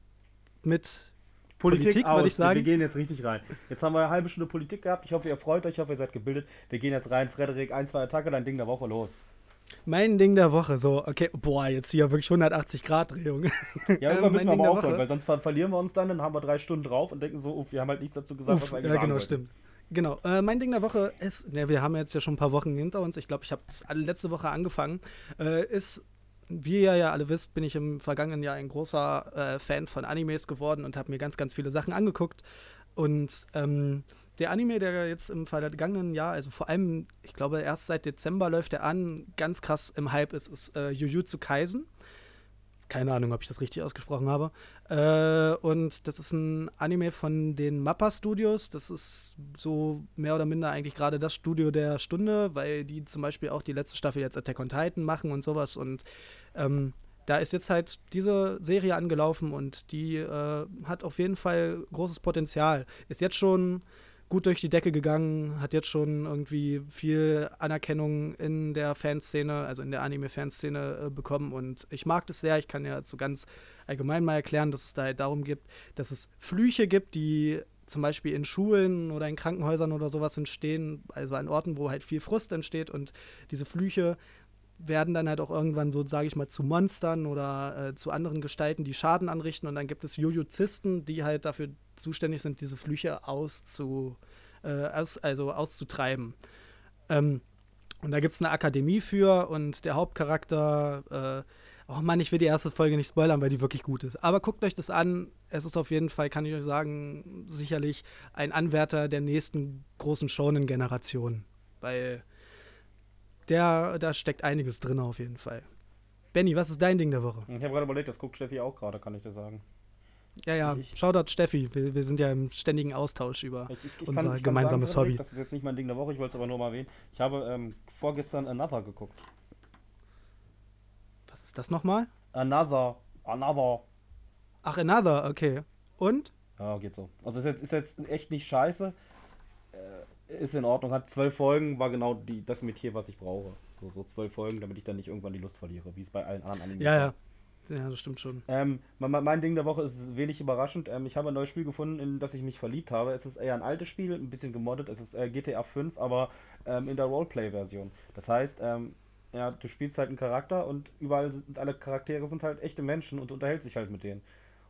mit Politik, Politik, würde ich sagen. Wir gehen jetzt richtig rein. Jetzt haben wir eine halbe Stunde Politik gehabt. Ich hoffe, ihr freut euch. Ich hoffe, ihr seid gebildet. Wir gehen jetzt rein. Frederik, ein, zwei Attacke, dein Ding der Woche los. Mein Ding der Woche, so, okay, boah, jetzt hier wirklich 180 Grad Drehung. Ja, Ähm, irgendwann müssen wir aber aufhören, weil sonst ver verlieren wir uns dann, dann haben wir drei Stunden drauf und denken so, uff, wir haben halt nichts dazu gesagt, Uff, was wir eigentlich ja, genau, wollten. stimmt. Genau, äh, mein Ding der Woche ist, ne, wir haben jetzt ja schon ein paar Wochen hinter uns, ich glaube, ich habe letzte Woche angefangen, äh, ist, wie ihr ja alle wisst, bin ich im vergangenen Jahr ein großer äh, Fan von Animes geworden und habe mir ganz, ganz viele Sachen angeguckt. Und ähm, der Anime, der jetzt im vergangenen Jahr, also vor allem, ich glaube, erst seit Dezember läuft er an, ganz krass im Hype ist, ist äh, Jujutsu Kaisen. Keine Ahnung, ob ich das richtig ausgesprochen habe. Äh, und das ist ein Anime von den Mappa Studios. Das ist so mehr oder minder eigentlich gerade das Studio der Stunde, weil die zum Beispiel auch die letzte Staffel jetzt Attack on Titan machen und sowas. Und ähm, da ist jetzt halt diese Serie angelaufen und die äh, hat auf jeden Fall großes Potenzial. Ist jetzt schon gut durch die Decke gegangen, hat jetzt schon irgendwie viel Anerkennung in der Fanszene, also in der Anime-Fanszene äh, bekommen und ich mag das sehr. Ich kann ja so ganz allgemein mal erklären, dass es da halt darum gibt, dass es Flüche gibt, die zum Beispiel in Schulen oder in Krankenhäusern oder sowas entstehen, also an Orten, wo halt viel Frust entsteht und diese Flüche werden dann halt auch irgendwann so, sage ich mal, zu Monstern oder äh, zu anderen Gestalten, die Schaden anrichten. Und dann gibt es Jujuzisten, die halt dafür zuständig sind, diese Flüche auszu, äh, aus, also auszutreiben. Ähm, und da gibt es eine Akademie für und der Hauptcharakter, äh, oh Mann, ich will die erste Folge nicht spoilern, weil die wirklich gut ist. Aber guckt euch das an. Es ist auf jeden Fall, kann ich euch sagen, sicherlich ein Anwärter der nächsten großen Shonen-Generation. Weil der, da steckt einiges drin auf jeden Fall. Benny, was ist dein Ding der Woche? Ich habe gerade überlegt, das guckt Steffi auch gerade, kann ich dir sagen. Ja, ja, Ich- Shoutout Steffi. Wir, wir sind ja im ständigen Austausch über. Ich, ich, ich Unser kann, gemeinsames sagen, Hobby. Das ist jetzt nicht mein Ding der Woche, ich wollte es aber nur mal erwähnen. Ich habe ähm, vorgestern Another geguckt. Was ist das nochmal? Another. Another. Ach, Another, okay. Und? Ja, geht so. Also ist jetzt, ist jetzt echt nicht scheiße. Ist in Ordnung, hat zwölf Folgen, war genau die, das Metier, was ich brauche. So, so zwölf Folgen, damit ich dann nicht irgendwann die Lust verliere, wie es bei allen anderen Animes Ja, ja. Ja, das stimmt schon. Ähm, mein, mein- Ding der Woche ist wenig überraschend. Ähm, ich habe ein neues Spiel gefunden, in das ich mich verliebt habe. Es ist eher ein altes Spiel, ein bisschen gemoddet. Es ist äh, GTA 5, aber ähm, in der Roleplay-Version. Das heißt, ähm, ja, du spielst halt einen Charakter und überall sind alle Charaktere sind halt echte Menschen und unterhältst dich halt mit denen.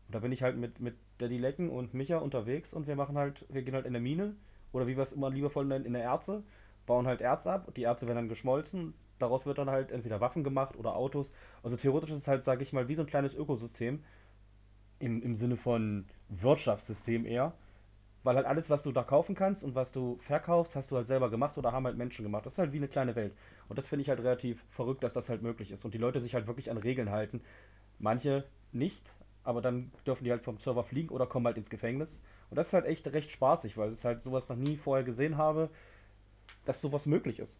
Und da bin ich halt mit, mit Daddy Lecken und Micha unterwegs und wir machen halt, wir gehen halt in der Mine oder wie wir es immer liebevoll nennen, in der Erze, bauen halt Erz ab. Die Erze werden dann geschmolzen. Daraus wird dann halt entweder Waffen gemacht oder Autos. Also theoretisch ist es halt, sage ich mal, wie so ein kleines Ökosystem. Im, Im Sinne von Wirtschaftssystem eher. Weil halt alles, was du da kaufen kannst und was du verkaufst, hast du halt selber gemacht oder haben halt Menschen gemacht. Das ist halt wie eine kleine Welt. Und das finde ich halt relativ verrückt, dass das halt möglich ist. Und die Leute sich halt wirklich an Regeln halten. Manche nicht, aber dann dürfen die halt vom Server fliegen oder kommen halt ins Gefängnis. Und das ist halt echt recht spaßig, weil ich halt sowas noch nie vorher gesehen habe. dass sowas möglich ist.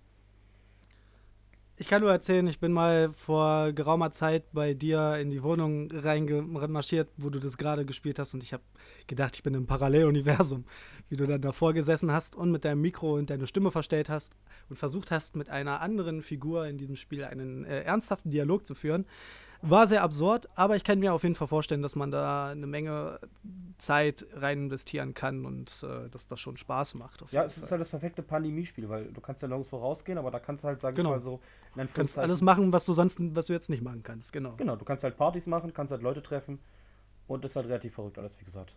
Ich kann nur erzählen, ich bin mal vor geraumer Zeit bei dir in die Wohnung reingemarschiert, wo du das gerade gespielt hast und ich habe gedacht, ich bin im Paralleluniversum, wie du dann davor gesessen hast und mit deinem Mikro und deine Stimme verstellt hast und versucht hast, mit einer anderen Figur in diesem Spiel einen äh, ernsthaften Dialog zu führen. War sehr absurd, aber ich kann mir auf jeden Fall vorstellen, dass man da eine Menge Zeit rein investieren kann und äh, dass das schon Spaß macht. ja, es Fall. ist halt das perfekte Pandemiespiel, weil du kannst ja nirgends vorausgehen, aber da kannst du halt, sag genau. so, Du kannst alles machen, was du sonst, was du jetzt nicht machen kannst, genau. Genau, du kannst halt Partys machen, kannst halt Leute treffen und das ist halt relativ verrückt alles, wie gesagt.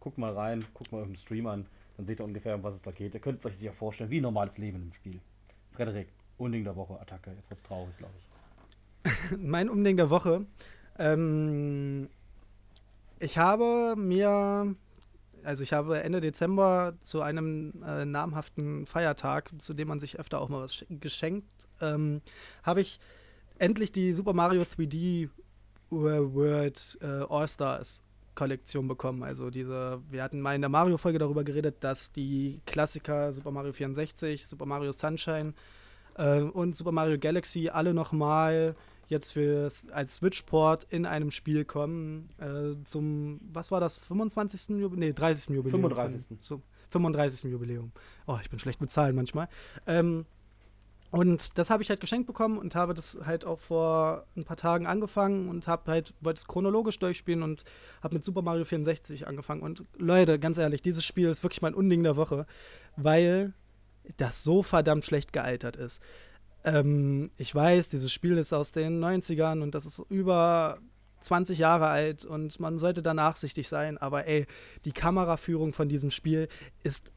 Guckt mal rein, guckt mal irgendeinen Stream an, dann seht ihr ungefähr, um was es da geht. Ihr könnt es euch sicher vorstellen, wie ein normales Leben im Spiel. Frederik, Unding der Woche, Attacke, jetzt wird's traurig, glaube ich. mein Umding der Woche. Ähm, ich habe mir, also ich habe Ende Dezember zu einem äh, namhaften Feiertag, zu dem man sich öfter auch mal was geschenkt, ähm, habe ich endlich die Super Mario 3D World äh, All-Stars Kollektion bekommen. Also diese, wir hatten mal in der Mario-Folge darüber geredet, dass die Klassiker Super Mario 64, Super Mario Sunshine äh, und Super Mario Galaxy alle nochmal jetzt für, als Switch-Port in einem Spiel kommen. Äh, zum, was war das, 25. Jubiläum? Nee, 30. Jubiläum. 35. Von, zum 35. Jubiläum. Oh, ich bin schlecht mit Zahlen manchmal. Ähm, und das habe ich halt geschenkt bekommen und habe das halt auch vor ein paar Tagen angefangen und habe halt, wollte es chronologisch durchspielen und habe mit Super Mario 64 angefangen. Und Leute, ganz ehrlich, dieses Spiel ist wirklich mein Unding der Woche, weil das so verdammt schlecht gealtert ist. Ähm, ich weiß, dieses Spiel ist aus den 90ern und das ist über 20 Jahre alt und man sollte da nachsichtig sein, aber ey, die Kameraführung von diesem Spiel ist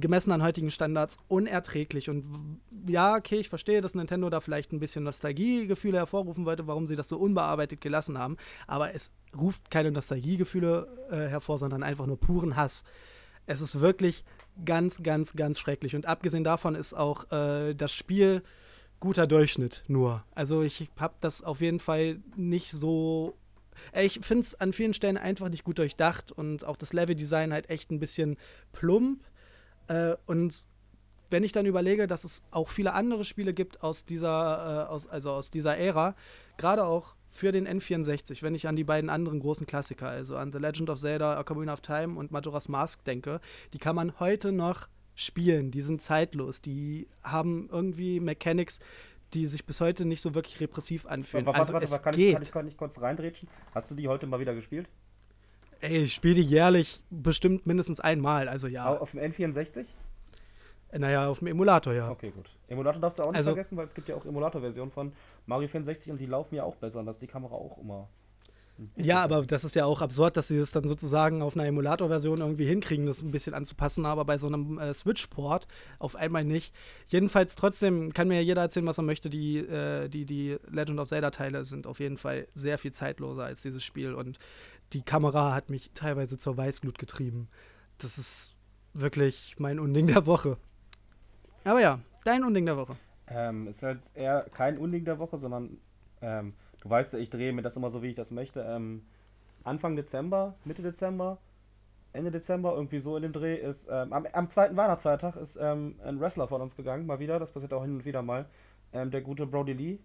gemessen an heutigen Standards unerträglich. Und ja, okay, ich verstehe, dass Nintendo da vielleicht ein bisschen Nostalgiegefühle hervorrufen wollte, warum sie das so unbearbeitet gelassen haben. Aber es ruft keine Nostalgiegefühle äh, hervor, sondern einfach nur puren Hass. Es ist wirklich ganz, ganz, ganz schrecklich. Und abgesehen davon ist auch äh, das Spiel guter Durchschnitt nur. Also ich habe das auf jeden Fall nicht so. Ich finde es an vielen Stellen einfach nicht gut durchdacht und auch das Leveldesign halt echt ein bisschen plump. Äh, und wenn ich dann überlege, dass es auch viele andere Spiele gibt aus dieser, äh, aus, also aus dieser Ära, gerade auch für den N64, wenn ich an die beiden anderen großen Klassiker, also an The Legend of Zelda, Ocarina of Time und Majora's Mask denke, die kann man heute noch spielen. Die sind zeitlos. Die haben irgendwie Mechanics, die sich bis heute nicht so wirklich repressiv anfühlen. Warte, also warte, warte, kann, geht. Ich, kann, ich, kann ich kurz reindrätschen? Hast du die heute mal wieder gespielt? Ey, ich spiele die jährlich bestimmt mindestens einmal, also ja. Auf dem N64? Naja, auf dem Emulator, ja. Okay, gut. Emulator darfst du auch nicht also, vergessen, weil es gibt ja auch Emulator-Versionen von Mario 64 und die laufen ja auch besser und da ist die Kamera auch immer ja, aber das ist ja auch absurd, dass sie es dann sozusagen auf einer Emulator-Version irgendwie hinkriegen, das ein bisschen anzupassen, aber bei so einem äh, Switch-Port auf einmal nicht. Jedenfalls trotzdem kann mir jeder erzählen, was er möchte. Die, äh, die, die Legend of Zelda-Teile sind auf jeden Fall sehr viel zeitloser als dieses Spiel und die Kamera hat mich teilweise zur Weißglut getrieben. Das ist wirklich mein Unding der Woche. Aber ja, dein Unding der Woche. Ähm, ist halt eher kein Unding der Woche, sondern ähm, Du weißt ja, ich drehe mir das immer so, wie ich das möchte. Ähm, Anfang Dezember, Mitte Dezember, Ende Dezember, irgendwie so in dem Dreh ist, ähm, am, am, zweiten Weihnachtsfeiertag ist ähm, ein Wrestler von uns gegangen, mal wieder, das passiert auch hin und wieder mal, ähm, der gute Brody Lee.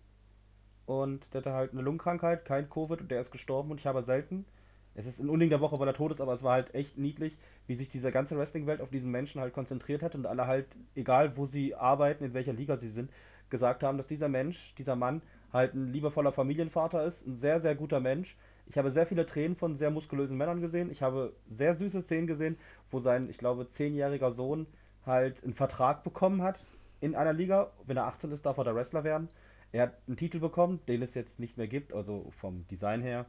Und der hatte halt eine Lungenkrankheit, kein Covid und der ist gestorben und ich habe selten, es ist ein Unding der Woche, weil er tot ist, aber es war halt echt niedlich, wie sich diese ganze Wrestling-Welt auf diesen Menschen halt konzentriert hat und alle halt, egal wo sie arbeiten, in welcher Liga sie sind, gesagt haben, dass dieser Mensch, dieser Mann halt ein liebevoller Familienvater ist, ein sehr, sehr guter Mensch. Ich habe sehr viele Tränen von sehr muskulösen Männern gesehen. Ich habe sehr süße Szenen gesehen, wo sein, ich glaube, zehnjähriger Sohn halt einen Vertrag bekommen hat in einer Liga. Wenn er 18 ist, darf er der Wrestler werden. Er hat einen Titel bekommen, den es jetzt nicht mehr gibt, also vom Design her.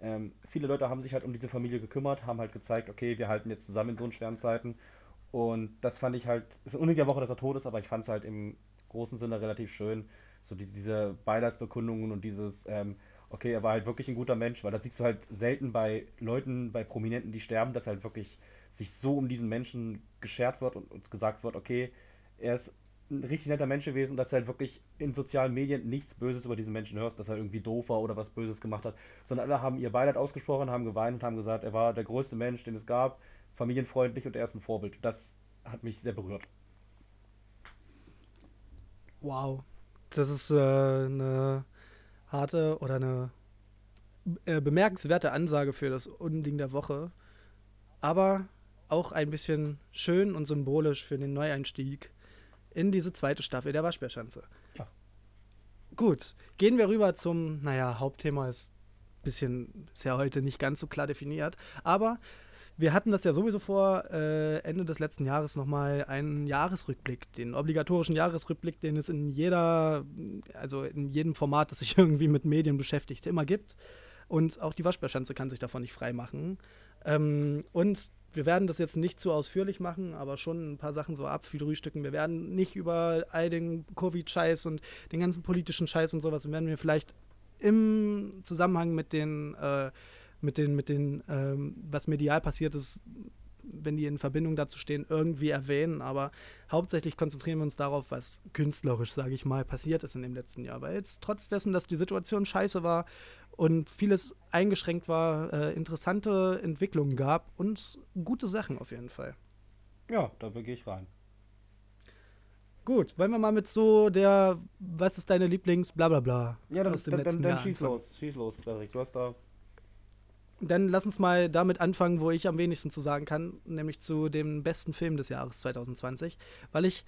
Ähm, viele Leute haben sich halt um diese Familie gekümmert, haben halt gezeigt, okay, wir halten jetzt zusammen in so schweren Zeiten. Und das fand ich halt, es ist eine unnötige Woche, dass er tot ist, aber ich fand es halt im großen Sinne relativ schön, so die, diese Beileidsbekundungen und dieses, ähm, okay, er war halt wirklich ein guter Mensch, weil das siehst du halt selten bei Leuten, bei Prominenten, die sterben, dass halt wirklich sich so um diesen Menschen geschert wird und, und gesagt wird, okay, er ist ein richtig netter Mensch gewesen, dass er halt wirklich in sozialen Medien nichts Böses über diesen Menschen hörst, dass er irgendwie doof war oder was Böses gemacht hat, sondern alle haben ihr Beileid ausgesprochen, haben geweint und haben gesagt, er war der größte Mensch, den es gab, familienfreundlich und er ist ein Vorbild. Das hat mich sehr berührt. Wow. Das ist äh, eine harte oder eine äh, bemerkenswerte Ansage für das Unding der Woche. Aber auch ein bisschen schön und symbolisch für den Neueinstieg in diese zweite Staffel der Waschbärschanze. Ja. Gut, gehen wir rüber zum, naja, Hauptthema ist ein bisschen, ist ja heute nicht ganz so klar definiert, aber wir hatten das ja sowieso vor, äh, Ende des letzten Jahres nochmal einen Jahresrückblick, den obligatorischen Jahresrückblick, den es in jeder, also in jedem Format, das sich irgendwie mit Medien beschäftigt, immer gibt. Und auch die Waschbärschanze kann sich davon nicht frei machen. Ähm, und wir werden das jetzt nicht zu ausführlich machen, aber schon ein paar Sachen so abfrühstücken. Wir werden nicht über all den Covid-Scheiß und den ganzen politischen Scheiß und sowas, werden wir vielleicht im Zusammenhang mit den äh, mit den, mit den, ähm, was medial passiert ist, wenn die in Verbindung dazu stehen, irgendwie erwähnen. Aber hauptsächlich konzentrieren wir uns darauf, was künstlerisch, sage ich mal, passiert ist in dem letzten Jahr. Weil jetzt trotz dessen, dass die Situation scheiße war und vieles eingeschränkt war, äh, interessante Entwicklungen gab und gute Sachen auf jeden Fall. Ja, da gehe ich rein. Gut, wollen wir mal mit so der, was ist deine Lieblings, bla bla bla. Ja, dann, aus dem dann, letzten dann, dann Jahr schieß anfangen. los, schieß los, Frederik. Du hast da. Dann lass uns mal damit anfangen, wo ich am wenigsten zu sagen kann, nämlich zu dem besten Film des Jahres 2020, weil ich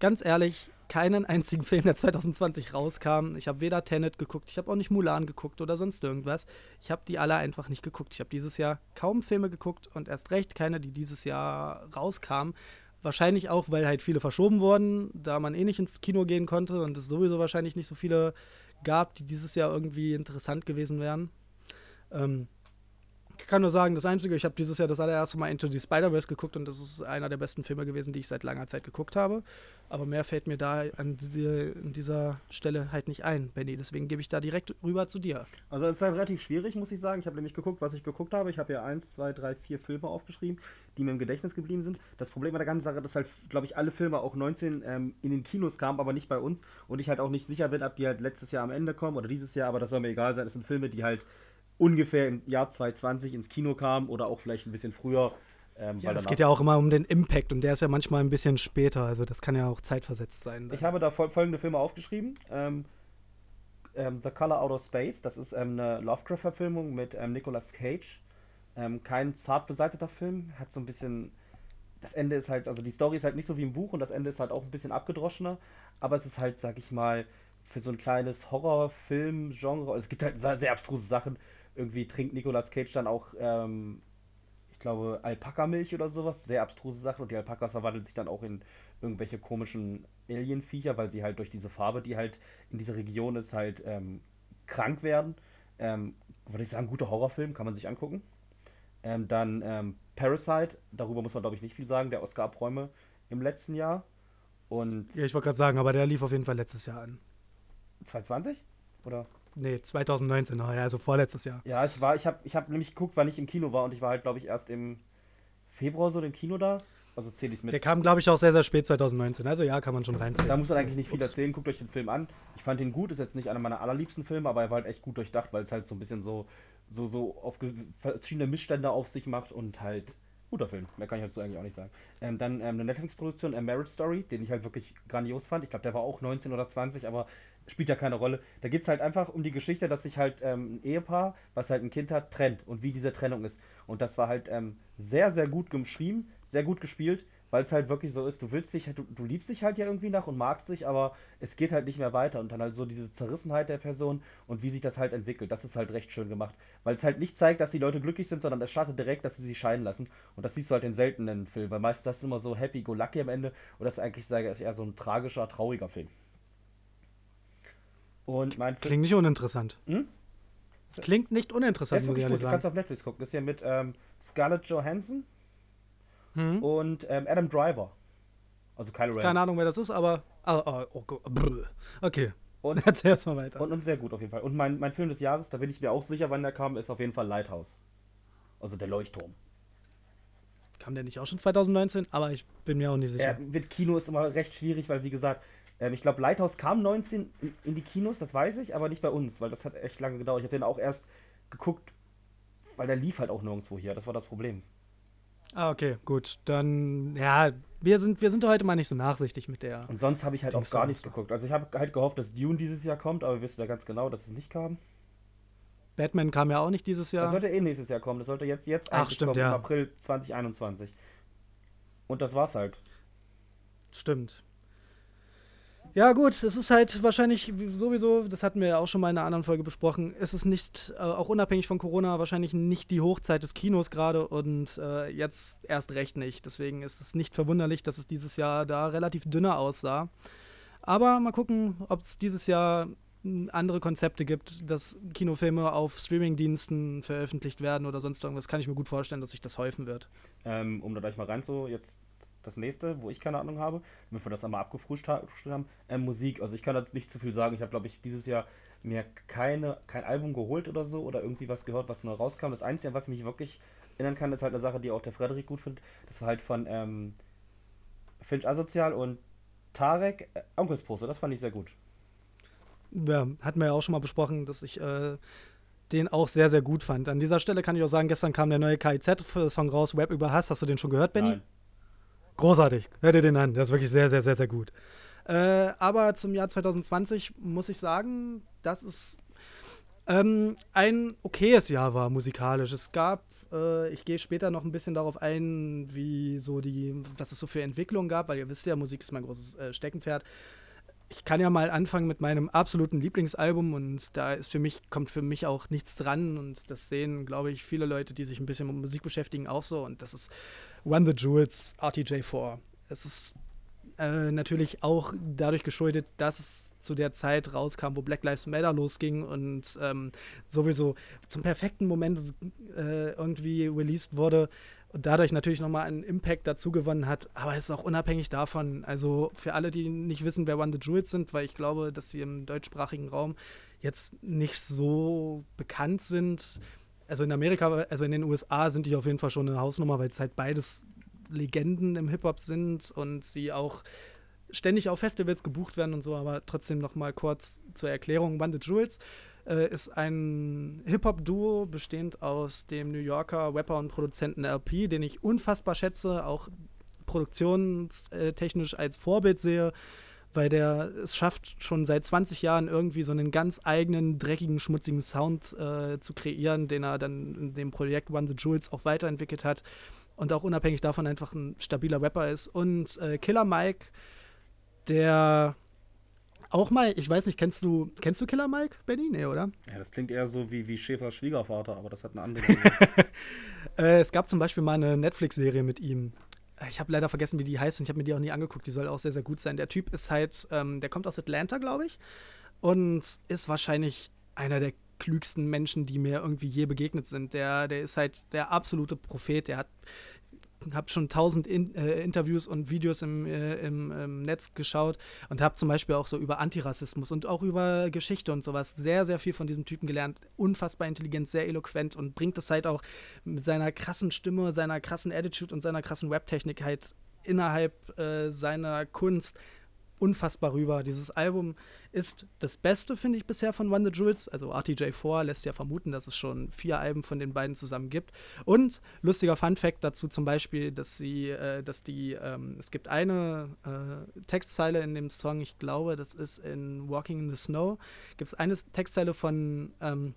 ganz ehrlich keinen einzigen Film, der 2020 rauskam. Ich habe weder Tenet geguckt, ich habe auch nicht Mulan geguckt oder sonst irgendwas. Ich habe die alle einfach nicht geguckt. Ich habe dieses Jahr kaum Filme geguckt und erst recht keine, die dieses Jahr rauskamen. Wahrscheinlich auch, weil halt viele verschoben wurden, da man eh nicht ins Kino gehen konnte und es sowieso wahrscheinlich nicht so viele gab, die dieses Jahr irgendwie interessant gewesen wären. Ähm, kann nur sagen, das Einzige, ich habe dieses Jahr das allererste Mal Into the Spider-Verse geguckt und das ist einer der besten Filme gewesen, die ich seit langer Zeit geguckt habe. Aber mehr fällt mir da an, die, an dieser Stelle halt nicht ein, Benny. Deswegen gebe ich da direkt rüber zu dir. Also es ist halt relativ schwierig, muss ich sagen. Ich habe nämlich geguckt, was ich geguckt habe. Ich habe ja eins, zwei, drei, vier Filme aufgeschrieben, die mir im Gedächtnis geblieben sind. Das Problem bei der ganzen Sache, dass halt, glaube ich, alle Filme auch 19 ähm, in den Kinos kamen, aber nicht bei uns. Und ich halt auch nicht sicher bin, ob die halt letztes Jahr am Ende kommen oder dieses Jahr, aber das soll mir egal sein. Es sind Filme, die halt ungefähr im Jahr 2020 ins Kino kamen oder auch vielleicht ein bisschen früher. Ähm, Ja, es geht ja auch immer um den Impact und der ist ja manchmal ein bisschen später. Also das kann ja auch zeitversetzt sein. Ich habe da fol folgende Filme aufgeschrieben. Ähm, ähm, The Color Out of Space, das ist ähm, eine Lovecraft-Verfilmung mit ähm, Nicolas Cage. Ähm, kein zart beseiteter Film, hat so ein bisschen. Das Ende ist halt, also die Story ist halt nicht so wie im Buch und das Ende ist halt auch ein bisschen abgedroschener, aber es ist halt, sag ich mal, für so ein kleines Horrorfilm-Genre, also es gibt halt sehr, sehr abstruse Sachen. Irgendwie trinkt Nicolas Cage dann auch, ähm, ich glaube, Alpaka-Milch oder sowas, sehr abstruse Sachen und die Alpakas verwandeln sich dann auch in irgendwelche komischen Alien-Viecher, weil sie halt durch diese Farbe, die halt in dieser Region ist, halt ähm, krank werden. Ähm, würde ich sagen, guter Horrorfilm, kann man sich angucken. Ähm, dann ähm, Parasite, darüber muss man glaube ich nicht viel sagen, der Oscar-Abräume im letzten Jahr. Und Ja, ich wollte gerade sagen, aber der lief auf jeden Fall letztes Jahr an. 2020? Oder? Nee, 2019, oh ja, also vorletztes Jahr. Ja, ich war, ich habe ich hab nämlich geguckt, wann ich im Kino war und ich war halt glaube ich erst im Februar so im Kino da. Also zähle ich es mit. Der kam, glaube ich, auch sehr, sehr spät 2019. Also ja, kann man schon Da reinziehen. muss man eigentlich nicht viel Ups. erzählen. Guckt euch den Film an. Ich fand ihn gut. Ist jetzt nicht einer meiner allerliebsten Filme, aber er war halt echt gut durchdacht, weil es halt so ein bisschen so, so, so auf verschiedene Missstände auf sich macht und halt guter Film. Mehr kann ich dazu eigentlich auch nicht sagen. Ähm, dann ähm, eine Netflix-Produktion, A Marriage Story, den ich halt wirklich grandios fand. Ich glaube, der war auch 19 oder 20, aber spielt ja keine Rolle. Da geht es halt einfach um die Geschichte, dass sich halt ähm, ein Ehepaar, was halt ein Kind hat, trennt und wie diese Trennung ist. Und das war halt ähm, sehr, sehr gut geschrieben, sehr gut gespielt weil es halt wirklich so ist, du willst dich, halt- du, du liebst dich halt ja irgendwie nach und magst dich, aber es geht halt nicht mehr weiter und dann halt so diese Zerrissenheit der Person und wie sich das halt entwickelt, das ist halt recht schön gemacht, weil es halt nicht zeigt, dass die Leute glücklich sind, sondern es startet direkt, dass sie sich scheiden lassen und das siehst du halt in seltenen Filmen, weil meistens das ist immer so happy go lucky am Ende und das ist eigentlich sage ich, eher so ein tragischer, trauriger Film. Und mein Klingt nicht uninteressant. Hm? Klingt nicht uninteressant, muss ich ehrlich gut, du kannst sagen. auf Netflix gucken, das ist ja mit ähm, Scarlett Johansson Hm? und ähm, Adam Driver, also Kylo Ren. Keine Ahnung, wer das ist, aber. Ah, ah, oh, Gott, brr. okay. Und- erzähl erst mal weiter. Und, und sehr gut auf jeden Fall. Und mein, mein Film des Jahres, da bin ich mir auch sicher, wann der kam, ist auf jeden Fall Lighthouse. Also der Leuchtturm. Kam der nicht auch schon 2019? Aber ich bin mir auch nicht sicher. Äh, mit Kino ist immer recht schwierig, weil wie gesagt, ich glaube Lighthouse kam 19 in, die Kinos, das weiß ich, aber nicht bei uns, weil das hat echt lange gedauert. Ich habe den auch erst geguckt, weil der lief halt auch nirgendwo hier. Das war das Problem. Ah, okay, gut. Dann, ja, wir sind, wir sind heute mal nicht so nachsichtig mit der. Und sonst habe ich halt auch gar nichts geguckt. Also ich habe halt gehofft, dass Dune dieses Jahr kommt, aber wir wissen ja ganz genau, dass es nicht kam. Batman kam ja auch nicht dieses Das Jahr. sollte eh nächstes Jahr kommen. Das sollte jetzt, jetzt Ach, stimmt, kommen, ja. im April 2021. Und das war's halt. Stimmt. Ja, gut, es ist halt wahrscheinlich sowieso, das hatten wir ja auch schon mal in einer anderen Folge besprochen, es ist nicht, äh, auch unabhängig von Corona, wahrscheinlich nicht die Hochzeit des Kinos gerade und äh, jetzt erst recht nicht. Deswegen ist es nicht verwunderlich, dass es dieses Jahr da relativ dünner aussah. Aber mal gucken, ob es dieses Jahr m, andere Konzepte gibt, dass Kinofilme auf Streamingdiensten veröffentlicht werden oder sonst irgendwas. Kann ich mir gut vorstellen, dass sich das häufen wird. Ähm, um da gleich mal rein jetzt das nächste, wo ich keine Ahnung habe, damit wir das einmal abgefrühstückt ha- gefrühstückt haben, ähm, Musik. Also ich kann dazu nicht zu viel sagen. Ich habe, glaube ich, dieses Jahr mir keine, kein Album geholt oder so oder irgendwie was gehört, was neu rauskam. Das Einzige, was mich wirklich erinnern kann, ist halt eine Sache, die auch der Frederik gut findet. Das war halt von ähm, Finch Asozial und Tarek äh, Onkelsposter. Das fand ich sehr gut. Ja, hatten wir ja auch schon mal besprochen, dass ich äh, den auch sehr, sehr gut fand. An dieser Stelle kann ich auch sagen, gestern kam der neue KIZ-Song raus, Rap über Hass. Hast du den schon gehört, Benny? Nein. Großartig. Hör dir den an. Der ist wirklich sehr, sehr, sehr, sehr gut. Äh, aber zum Jahr 2020 muss ich sagen, dass es ähm, ein okayes Jahr war musikalisch. Es gab, äh, ich gehe später noch ein bisschen darauf ein, wie so die, was es so für Entwicklungen gab, weil ihr wisst ja, Musik ist mein großes äh, Steckenpferd. Ich kann ja mal anfangen mit meinem absoluten Lieblingsalbum und da ist für mich, kommt für mich auch nichts dran und das sehen, glaube ich, viele Leute, die sich ein bisschen mit Musik beschäftigen, auch so und das ist Run the Jewels, RTJ4. Es ist äh, natürlich auch dadurch geschuldet, dass es zu der Zeit rauskam, wo Black Lives Matter losging und ähm, sowieso zum perfekten Moment äh, irgendwie released wurde und dadurch natürlich nochmal einen Impact dazu gewonnen hat. Aber es ist auch unabhängig davon. Also für alle, die nicht wissen, wer Run the Jewels sind, weil ich glaube, dass sie im deutschsprachigen Raum jetzt nicht so bekannt sind. Also in Amerika, also in den USA sind die auf jeden Fall schon eine Hausnummer, weil es halt beides Legenden im Hip-Hop sind und sie auch ständig auf Festivals gebucht werden und so, aber trotzdem noch mal kurz zur Erklärung. One the Jewels äh, ist ein Hip-Hop-Duo bestehend aus dem New Yorker Rapper und Produzenten LP, den ich unfassbar schätze, auch produktionstechnisch als Vorbild sehe, weil der es schafft, schon seit 20 Jahren irgendwie so einen ganz eigenen, dreckigen, schmutzigen Sound äh, zu kreieren, den er dann in dem Projekt One the Jewels auch weiterentwickelt hat und auch unabhängig davon einfach ein stabiler Rapper ist. Und äh, Killer Mike, der auch mal, ich weiß nicht, kennst du, kennst du Killer Mike, Benny? Nee, oder? Ja, das klingt eher so wie, wie Schäfers Schwiegervater, aber das hat eine andere. Äh, es gab zum Beispiel mal eine Netflix-Serie mit ihm. Ich habe leider vergessen, wie die heißt und ich habe mir die auch nie angeguckt. Die soll auch sehr, sehr gut sein. Der Typ ist halt, ähm, der kommt aus Atlanta, glaube ich, und ist wahrscheinlich einer der klügsten Menschen, die mir irgendwie je begegnet sind. Der, der ist halt der absolute Prophet. Der hat habe schon tausend in, äh, Interviews und Videos im, äh, im, im Netz geschaut und habe zum Beispiel auch so über Antirassismus und auch über Geschichte und sowas sehr, sehr viel von diesem Typen gelernt. Unfassbar intelligent, sehr eloquent und bringt es halt auch mit seiner krassen Stimme, seiner krassen Attitude und seiner krassen Rap-Technik halt innerhalb äh, seiner Kunst unfassbar rüber. Dieses Album ist das Beste, finde ich, bisher von One the Jewels. Also RTJ4 lässt ja vermuten, dass es schon vier Alben von den beiden zusammen gibt. Und lustiger Fun-Fact dazu zum Beispiel, dass sie, äh, dass die, ähm, es gibt eine äh, Textzeile in dem Song, ich glaube, das ist in Walking in the Snow, gibt es eine Textzeile von ähm,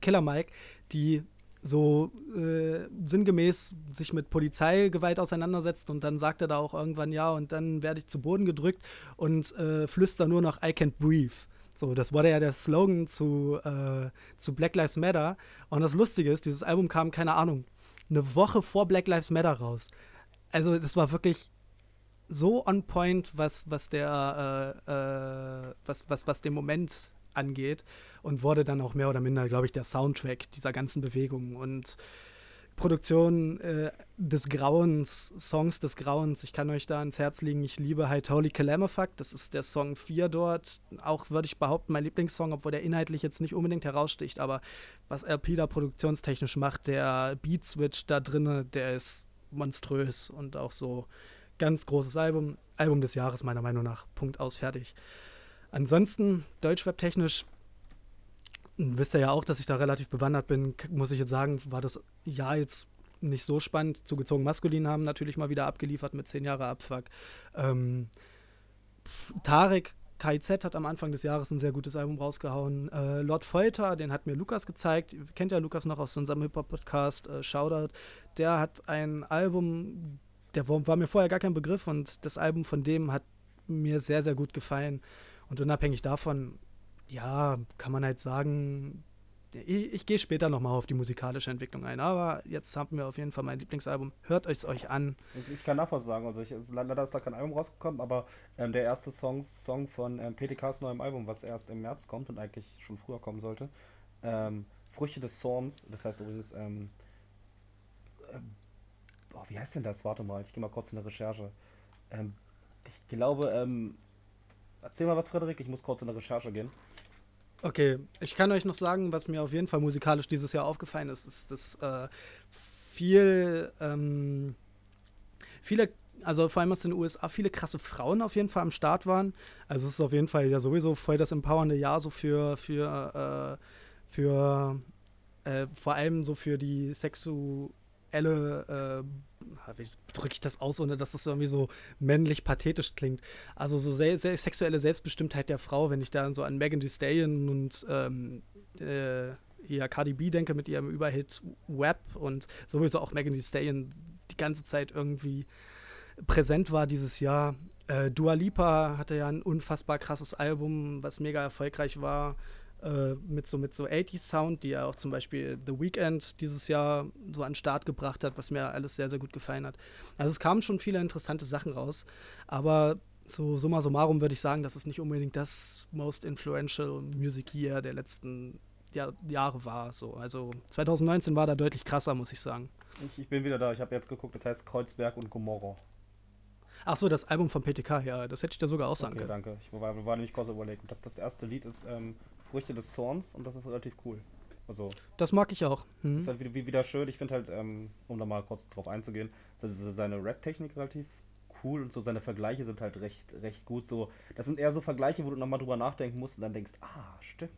Killer Mike, die so äh, sinngemäß sich mit Polizeigewalt auseinandersetzt und dann sagt er da auch irgendwann ja und dann werde ich zu Boden gedrückt und äh, flüster nur noch I can't breathe. So, das wurde ja der Slogan zu, äh, zu Black Lives Matter. Und das Lustige ist, dieses Album kam, keine Ahnung, eine Woche vor Black Lives Matter raus. Also, das war wirklich so on point, was, was der, äh, äh, was, was, was den Moment angeht und wurde dann auch mehr oder minder, glaube ich, der Soundtrack dieser ganzen Bewegung und Produktion äh, des Grauens, Songs des Grauens. Ich kann euch da ans Herz legen. Ich liebe halt Holy Calamafuck. Das ist der Song 4 dort. Auch würde ich behaupten, mein Lieblingssong, obwohl der inhaltlich jetzt nicht unbedingt heraussticht. Aber was LP da produktionstechnisch macht, der Beat-Switch da drinne, der ist monströs und auch so ganz großes Album. Album des Jahres, meiner Meinung nach. Punkt aus, fertig. Ansonsten, Deutschrap-technisch, wisst ihr ja auch, dass ich da relativ bewandert bin, muss ich jetzt sagen, war das Jahr jetzt nicht so spannend. Zugezogen Maskulin haben natürlich mal wieder abgeliefert mit 10 Jahre Abfuck. Ähm, Tarek KIZ hat am Anfang des Jahres ein sehr gutes Album rausgehauen. Äh, Lord Folter, den hat mir Lukas gezeigt. Kennt ja Lukas noch aus unserem Hip-Hop-Podcast, äh, Shoutout. Der hat ein Album, der war mir vorher gar kein Begriff und das Album von dem hat mir sehr, sehr gut gefallen. Und unabhängig davon, ja, kann man halt sagen, ich, ich gehe später nochmal auf die musikalische Entwicklung ein, aber jetzt haben wir auf jeden Fall mein Lieblingsalbum. Hört euch euch an. Ich, ich kann nachher sagen, also ich, leider ist da kein Album rausgekommen, aber ähm, der erste Song, Song von ähm, PTKs neuem Album, was erst im März kommt und eigentlich schon früher kommen sollte, ähm, Früchte des Zorns, das heißt übrigens, ähm, oh, wie heißt denn das? Warte mal, ich gehe mal kurz in eine Recherche. Ähm, ich glaube, ähm, erzähl mal was, Frederik, ich muss kurz in eine Recherche gehen. Okay, ich kann euch noch sagen, was mir auf jeden Fall musikalisch dieses Jahr aufgefallen ist, ist, dass äh, viel, ähm, viele, also vor allem aus den USA, viele krasse Frauen auf jeden Fall am Start waren. Also es ist auf jeden Fall ja sowieso voll das empowernde Jahr so für, für, äh, für äh, vor allem so für die sexuelle äh, wie drücke ich das aus, ohne dass das irgendwie so männlich pathetisch klingt. Also so sehr, sehr sexuelle Selbstbestimmtheit der Frau, wenn ich da so an Megan Thee Stallion und ähm, äh, hier Cardi B denke mit ihrem Überhit Web und sowieso auch Megan Thee Stallion die ganze Zeit irgendwie präsent war dieses Jahr. Äh, Dua Lipa hatte ja ein unfassbar krasses Album, was mega erfolgreich war äh, mit so mit so 80s Sound, die ja auch zum Beispiel The Weeknd dieses Jahr so an den Start gebracht hat, was mir alles sehr, sehr gut gefallen hat. Also es kamen schon viele interessante Sachen raus, aber so summa summarum würde ich sagen, das ist nicht unbedingt das most influential Music Year der letzten Jahr, Jahre war. So. Also 2019 war da deutlich krasser, muss ich sagen. Ich, ich bin wieder da, ich habe jetzt geguckt, das heißt Kreuzberg und Gomorra. Ach so, das Album von PTK, ja, das hätte ich da sogar auch sagen okay, können. danke. Ich war, war nämlich kurz überlegt. Das, das erste Lied ist ähm, Früchte des Zorns und das ist relativ cool. Also, Das mag ich auch. Hm. ist halt wieder, wieder schön. Ich finde halt, ähm, um da mal kurz drauf einzugehen, seine Rap-Technik relativ cool und so seine Vergleiche sind halt recht, recht gut. So, das sind eher so Vergleiche, wo du nochmal drüber nachdenken musst und dann denkst, ah, stimmt.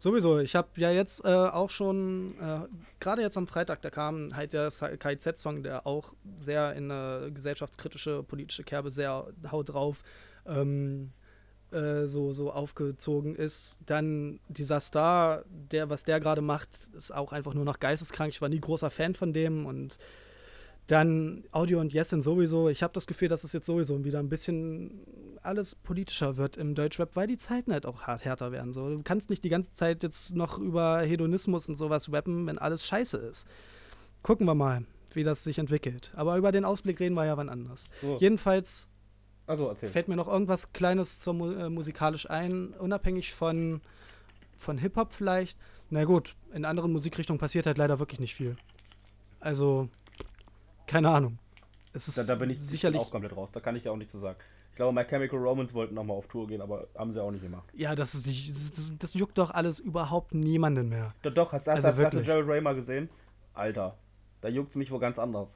Sowieso, ich habe ja jetzt äh, auch schon, äh, gerade jetzt am Freitag, da kam halt der KIZ-Song, der auch sehr in eine gesellschaftskritische, politische Kerbe sehr haut drauf ähm, äh, so, so aufgezogen ist. Dann dieser Star, der, was der gerade macht, ist auch einfach nur noch geisteskrank. Ich war nie großer Fan von dem und dann Audio und Yesin sowieso. Ich habe das Gefühl, dass es jetzt sowieso wieder ein bisschen alles politischer wird im Deutschrap, weil die Zeiten halt auch hart härter werden. So. Du kannst nicht die ganze Zeit jetzt noch über Hedonismus und sowas rappen, wenn alles scheiße ist. Gucken wir mal, wie das sich entwickelt. Aber über den Ausblick reden wir ja wann anders. So, Jedenfalls also erzähl. fällt mir noch irgendwas Kleines zum, Mu- äh, musikalisch ein, unabhängig von, von Hip-Hop vielleicht. Na gut, in anderen Musikrichtungen passiert halt leider wirklich nicht viel. Also, keine Ahnung. Es ist Da, da bin ich sicherlich. auch komplett raus. Da kann ich ja auch nichts zu sagen. Ich glaube, My Chemical Romance wollten nochmal auf Tour gehen, aber haben sie auch nicht gemacht. Ja, das ist nicht, das, das juckt doch alles überhaupt niemanden mehr. Doch, doch hast, hast, Also hast, hast du. Gerald Ray mal gesehen? Alter, da juckt mich wohl ganz anders.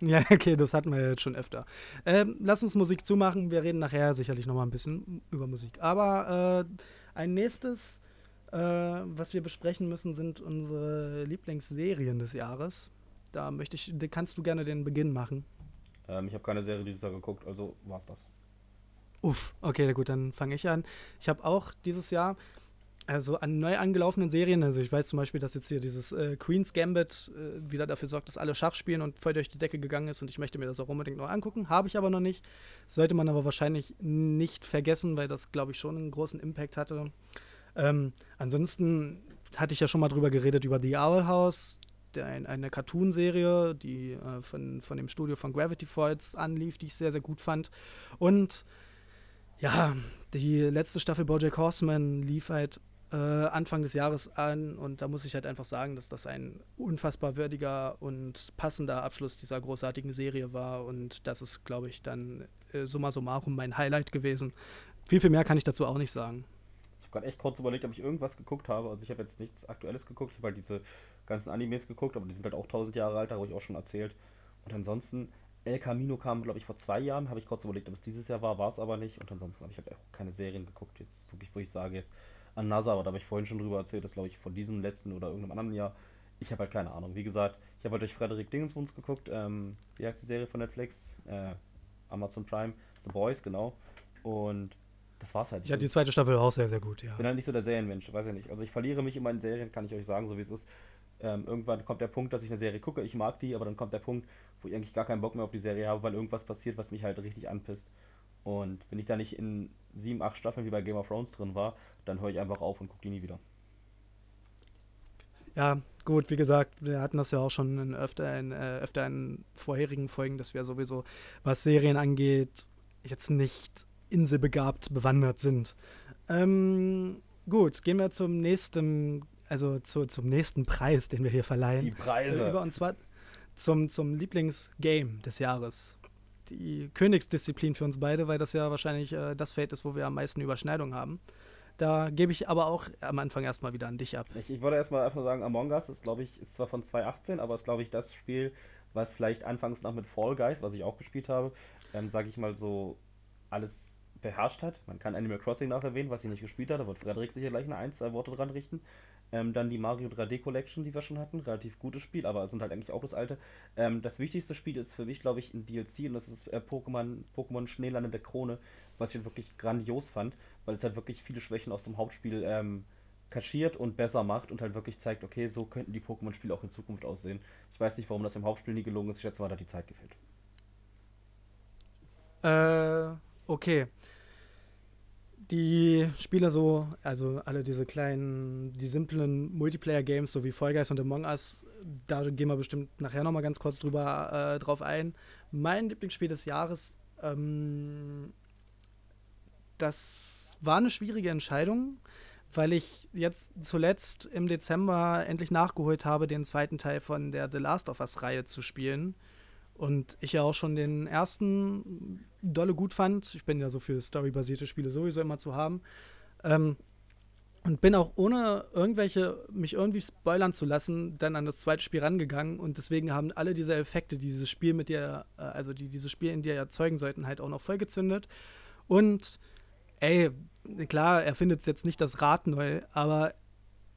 Ja, okay, das hatten wir jetzt schon öfter. Ähm, lass uns Musik zumachen. Wir reden nachher sicherlich noch mal ein bisschen über Musik. Aber äh, ein nächstes, äh, was wir besprechen müssen, sind unsere Lieblingsserien des Jahres. Da möchte ich, da kannst du gerne den Beginn machen. Ähm, ich habe keine Serie dieses Jahr geguckt, also war's das. Uff, okay, na gut, dann fange ich an. Ich habe auch dieses Jahr also an neu angelaufenen Serien, also ich weiß zum Beispiel, dass jetzt hier dieses äh, Queen's Gambit äh, wieder dafür sorgt, dass alle Schach spielen und voll durch die Decke gegangen ist und ich möchte mir das auch unbedingt noch angucken. Habe ich aber noch nicht. Sollte man aber wahrscheinlich nicht vergessen, weil das, glaube ich, schon einen großen Impact hatte. Ähm, ansonsten hatte ich ja schon mal drüber geredet, über The Owl House, der, ein, eine Cartoon-Serie, die äh, von, von dem Studio von Gravity Falls anlief, die ich sehr, sehr gut fand. Und ja, die letzte Staffel Bojack Horseman lief halt äh, Anfang des Jahres an und da muss ich halt einfach sagen, dass das ein unfassbar würdiger und passender Abschluss dieser großartigen Serie war und das ist, glaube ich, dann äh, summa summarum mein Highlight gewesen. Viel, viel mehr kann ich dazu auch nicht sagen. Ich habe gerade echt kurz überlegt, ob ich irgendwas geguckt habe. Also ich habe jetzt nichts Aktuelles geguckt. Ich habe halt diese ganzen Animes geguckt, aber die sind halt auch 1000 Jahre alt, da habe ich auch schon erzählt. Und ansonsten, El Camino kam, glaube ich, vor zwei Jahren. Habe ich kurz überlegt, ob es dieses Jahr war, war es aber nicht. Und ansonsten habe ich halt auch keine Serien geguckt. Jetzt wirklich, wo ich sage, jetzt an NASA, aber da habe ich vorhin schon drüber erzählt, dass, glaube ich, von diesem letzten oder irgendeinem anderen Jahr ich habe halt keine Ahnung. Wie gesagt, ich habe halt durch Frederik Dingensbums geguckt. Ähm, wie heißt die Serie von Netflix? Äh, Amazon Prime. The Boys, genau. Und das war's halt. Ich Ja, die zweite Staffel auch sehr, sehr gut, ja. bin halt nicht so der Serienmensch, weiß ich nicht. Also ich verliere mich immer in Serien, kann ich euch sagen, so wie es ist. Ähm, irgendwann kommt der Punkt, dass ich eine Serie gucke, ich mag die, aber dann kommt der Punkt, wo ich eigentlich gar keinen Bock mehr auf die Serie habe, weil irgendwas passiert, was mich halt richtig anpisst. Und wenn ich da nicht in sieben, acht Staffeln wie bei Game of Thrones drin war, dann höre ich einfach auf und gucke die nie wieder. Ja, gut, wie gesagt, wir hatten das ja auch schon in öfter, in, äh, öfter in vorherigen Folgen, dass wir sowieso, was Serien angeht, jetzt nicht inselbegabt bewandert sind. Ähm, gut, gehen wir zum nächsten, also zu, zum nächsten Preis, den wir hier verleihen. Die Preise. Über, und zwar zum, zum Lieblingsgame des Jahres. Die Königsdisziplin für uns beide, weil das ja wahrscheinlich äh, das Feld ist, wo wir am meisten Überschneidung haben. Da gebe ich aber auch am Anfang erstmal wieder an dich ab. Ich, ich wollte erstmal einfach sagen, Among Us ist, glaube ich, ist zwar von 2018, aber ist, glaube ich, das Spiel, was vielleicht anfangs noch mit Fall Guys, was ich auch gespielt habe, ähm, sage ich mal so, alles beherrscht hat. Man kann Animal Crossing noch erwähnen, was ich nicht gespielt habe, da wird Frederik sicher gleich eine ein, zwei Worte dran richten. Ähm, dann die Mario 3D Collection, die wir schon hatten, relativ gutes Spiel, aber es sind halt eigentlich auch das alte. Ähm, das wichtigste Spiel ist für mich, glaube ich, ein DLC und das ist äh, Pokémon, Pokémon Schneelande der Krone, was ich wirklich grandios fand, weil es halt wirklich viele Schwächen aus dem Hauptspiel ähm, kaschiert und besser macht und halt wirklich zeigt, okay, so könnten die Pokémon-Spiele auch in Zukunft aussehen. Ich weiß nicht, warum das im Hauptspiel nie gelungen ist, ich schätze mal, da hat die Zeit gefehlt. Äh, okay. Die Spiele so, also alle diese kleinen, die simplen Multiplayer-Games, so wie Fall Guys und Among Us, da gehen wir bestimmt nachher nochmal ganz kurz drüber äh, drauf ein. Mein Lieblingsspiel des Jahres, ähm, das war eine schwierige Entscheidung, weil ich jetzt zuletzt im Dezember endlich nachgeholt habe, den zweiten Teil von der The Last of Us-Reihe zu spielen. Und ich ja auch schon den ersten dolle gut fand. Ich bin ja so für storybasierte Spiele sowieso immer zu haben. Ähm, und bin auch ohne irgendwelche, mich irgendwie spoilern zu lassen, dann an das zweite Spiel rangegangen. Und deswegen haben alle diese Effekte, die dieses Spiel mit dir, äh, also die dieses Spiel in dir erzeugen sollten, halt auch noch vollgezündet. Und ey, klar, er findet jetzt nicht das Rad neu, aber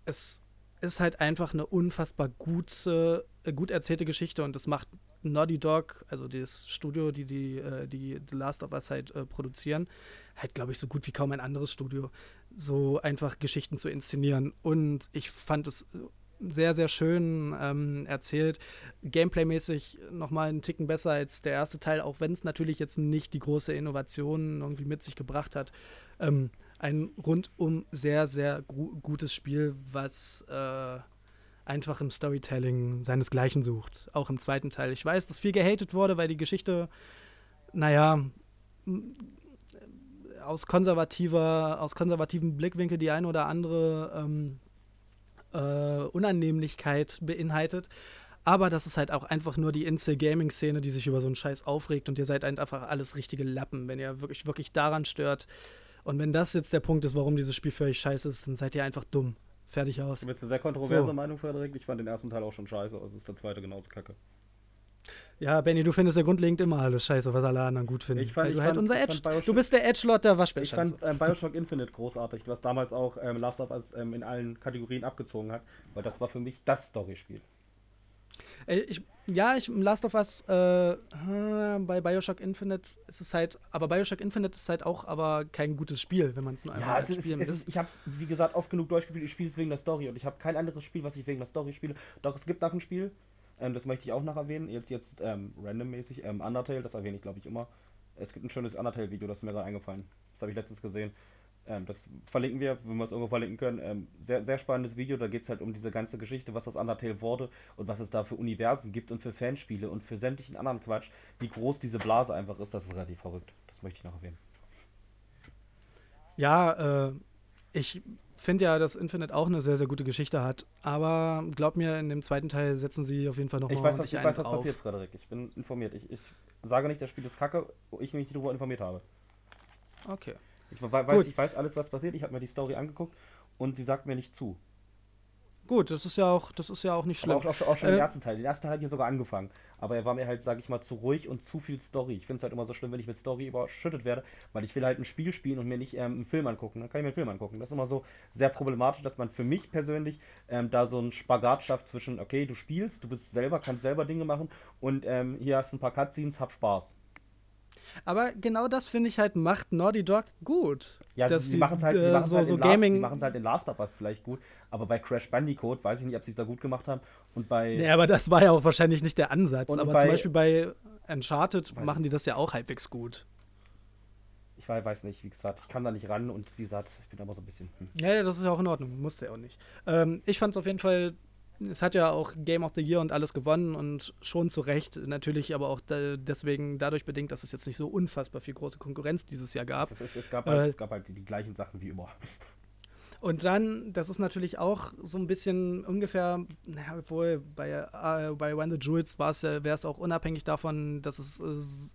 es ist halt einfach eine unfassbar gute, äh, gut erzählte Geschichte und das macht Naughty Dog, also das Studio, die die, äh, die The Last of Us halt äh, produzieren, halt, glaube ich, so gut wie kaum ein anderes Studio, so einfach Geschichten zu inszenieren. Und ich fand es sehr, sehr schön ähm, erzählt. Gameplay-mäßig nochmal einen Ticken besser als der erste Teil, auch wenn es natürlich jetzt nicht die große Innovation irgendwie mit sich gebracht hat. Ähm, ein rundum sehr, sehr gu gutes Spiel, was äh, einfach im Storytelling seinesgleichen sucht. Auch im zweiten Teil. Ich weiß, dass viel gehatet wurde, weil die Geschichte, naja, aus konservativer, aus konservativen Blickwinkel die eine oder andere ähm, äh, Unannehmlichkeit beinhaltet. Aber das ist halt auch einfach nur die Insel-Gaming-Szene, die sich über so einen Scheiß aufregt und ihr seid einfach alles richtige Lappen, wenn ihr wirklich, wirklich daran stört. Und wenn das jetzt der Punkt ist, warum dieses Spiel für euch scheiße ist, dann seid ihr einfach dumm. Fertig aus. Ich habe jetzt eine sehr kontroverse So. Meinung, Frederik. Ich fand den ersten Teil auch schon scheiße, also ist der zweite genauso kacke. Ja, Benny, du findest ja grundlegend immer alles scheiße, was alle anderen gut finden. Ich fand- Weil du ich halt fand- unser ich Edge, du bist der Edgelord der Ich Waschbärschanze. fand ähm, Bioshock Infinite großartig, was damals auch ähm, Last of Us ähm, in allen Kategorien abgezogen hat, weil das war für mich das Storyspiel. Ey, ich, ja, ich, Last of Us, äh, bei Bioshock Infinite ist es halt, aber Bioshock Infinite ist halt auch aber kein gutes Spiel, wenn man es nur Ja, einmal es ist, spielen es ist, ich habe wie gesagt, oft genug durchgespielt. Ich spiele es wegen der Story und ich habe kein anderes Spiel, was ich wegen der Story spiele. Doch es gibt noch ein Spiel, ähm, das möchte ich auch noch erwähnen, jetzt, jetzt ähm, randommäßig, ähm, Undertale, das erwähne ich glaube ich immer. Es gibt ein schönes Undertale-Video, das ist mir gerade eingefallen. Das habe ich letztens gesehen. Ähm, das verlinken wir, wenn wir es irgendwo verlinken können. Ähm, sehr, sehr spannendes Video, da geht es halt um diese ganze Geschichte, was das Undertale wurde und was es da für Universen gibt und für Fanspiele und für sämtlichen anderen Quatsch, wie groß diese Blase einfach ist, das ist relativ verrückt. Das möchte ich noch erwähnen. Ja, äh, ich finde ja, dass Infinite auch eine sehr, sehr gute Geschichte hat. Aber glaub mir, in dem zweiten Teil setzen sie auf jeden Fall noch Ich mal weiß, was, ich weiß, was drauf. passiert, Frederik. Ich bin informiert. Ich, ich sage nicht, das Spiel ist kacke, wo ich mich nicht darüber informiert habe. Okay. Ich, we- weiß, ich weiß alles, was passiert. Ich habe mir die Story angeguckt und sie sagt mir nicht zu. gut, das ist ja auch, das ist ja auch nicht schlimm. Auch, auch, auch schon Äh, den ersten Teil. Den ersten Teil habe ich sogar angefangen. Aber er war mir halt, sag ich mal, zu ruhig und zu viel Story. Ich finde es halt immer so schlimm, wenn ich mit Story überschüttet werde, weil ich will halt ein Spiel spielen und mir nicht ähm, einen Film angucken. Dann kann ich mir einen Film angucken. Das ist immer so sehr problematisch, dass man für mich persönlich ähm, da so einen Spagat schafft zwischen, okay, du spielst, du bist selber, kannst selber Dinge machen und ähm, hier hast du ein paar Cutscenes, hab Spaß. Aber genau das finde ich halt macht Naughty Dog gut. Ja, Dass sie, sie machen es halt, äh, so, halt, so in Last, Gaming. sie halt in Last of Us vielleicht gut, aber bei Crash Bandicoot weiß ich nicht, ob sie es da gut gemacht haben. Und bei. Nee, aber das war ja auch wahrscheinlich nicht der Ansatz. Und aber bei- zum Beispiel bei Uncharted machen die das ja auch halbwegs gut. Ich wei- weiß nicht, wie gesagt, ich kann da nicht ran und wie gesagt, ich bin da immer so ein bisschen. Hm. Ja, ja, das ist ja auch in Ordnung. Musste ja auch nicht. Ähm, ich fand es auf jeden Fall. Es hat ja auch Game of the Year und alles gewonnen und schon zu Recht. Natürlich aber auch da, deswegen dadurch bedingt, dass es jetzt nicht so unfassbar viel große Konkurrenz dieses Jahr gab. Es, es, es, gab Äh, halt, es gab halt die, die gleichen Sachen wie immer. Und dann, das ist natürlich auch so ein bisschen ungefähr, naja, obwohl bei, äh, bei When the Jewels war es ja, wäre es auch unabhängig davon, dass es äh,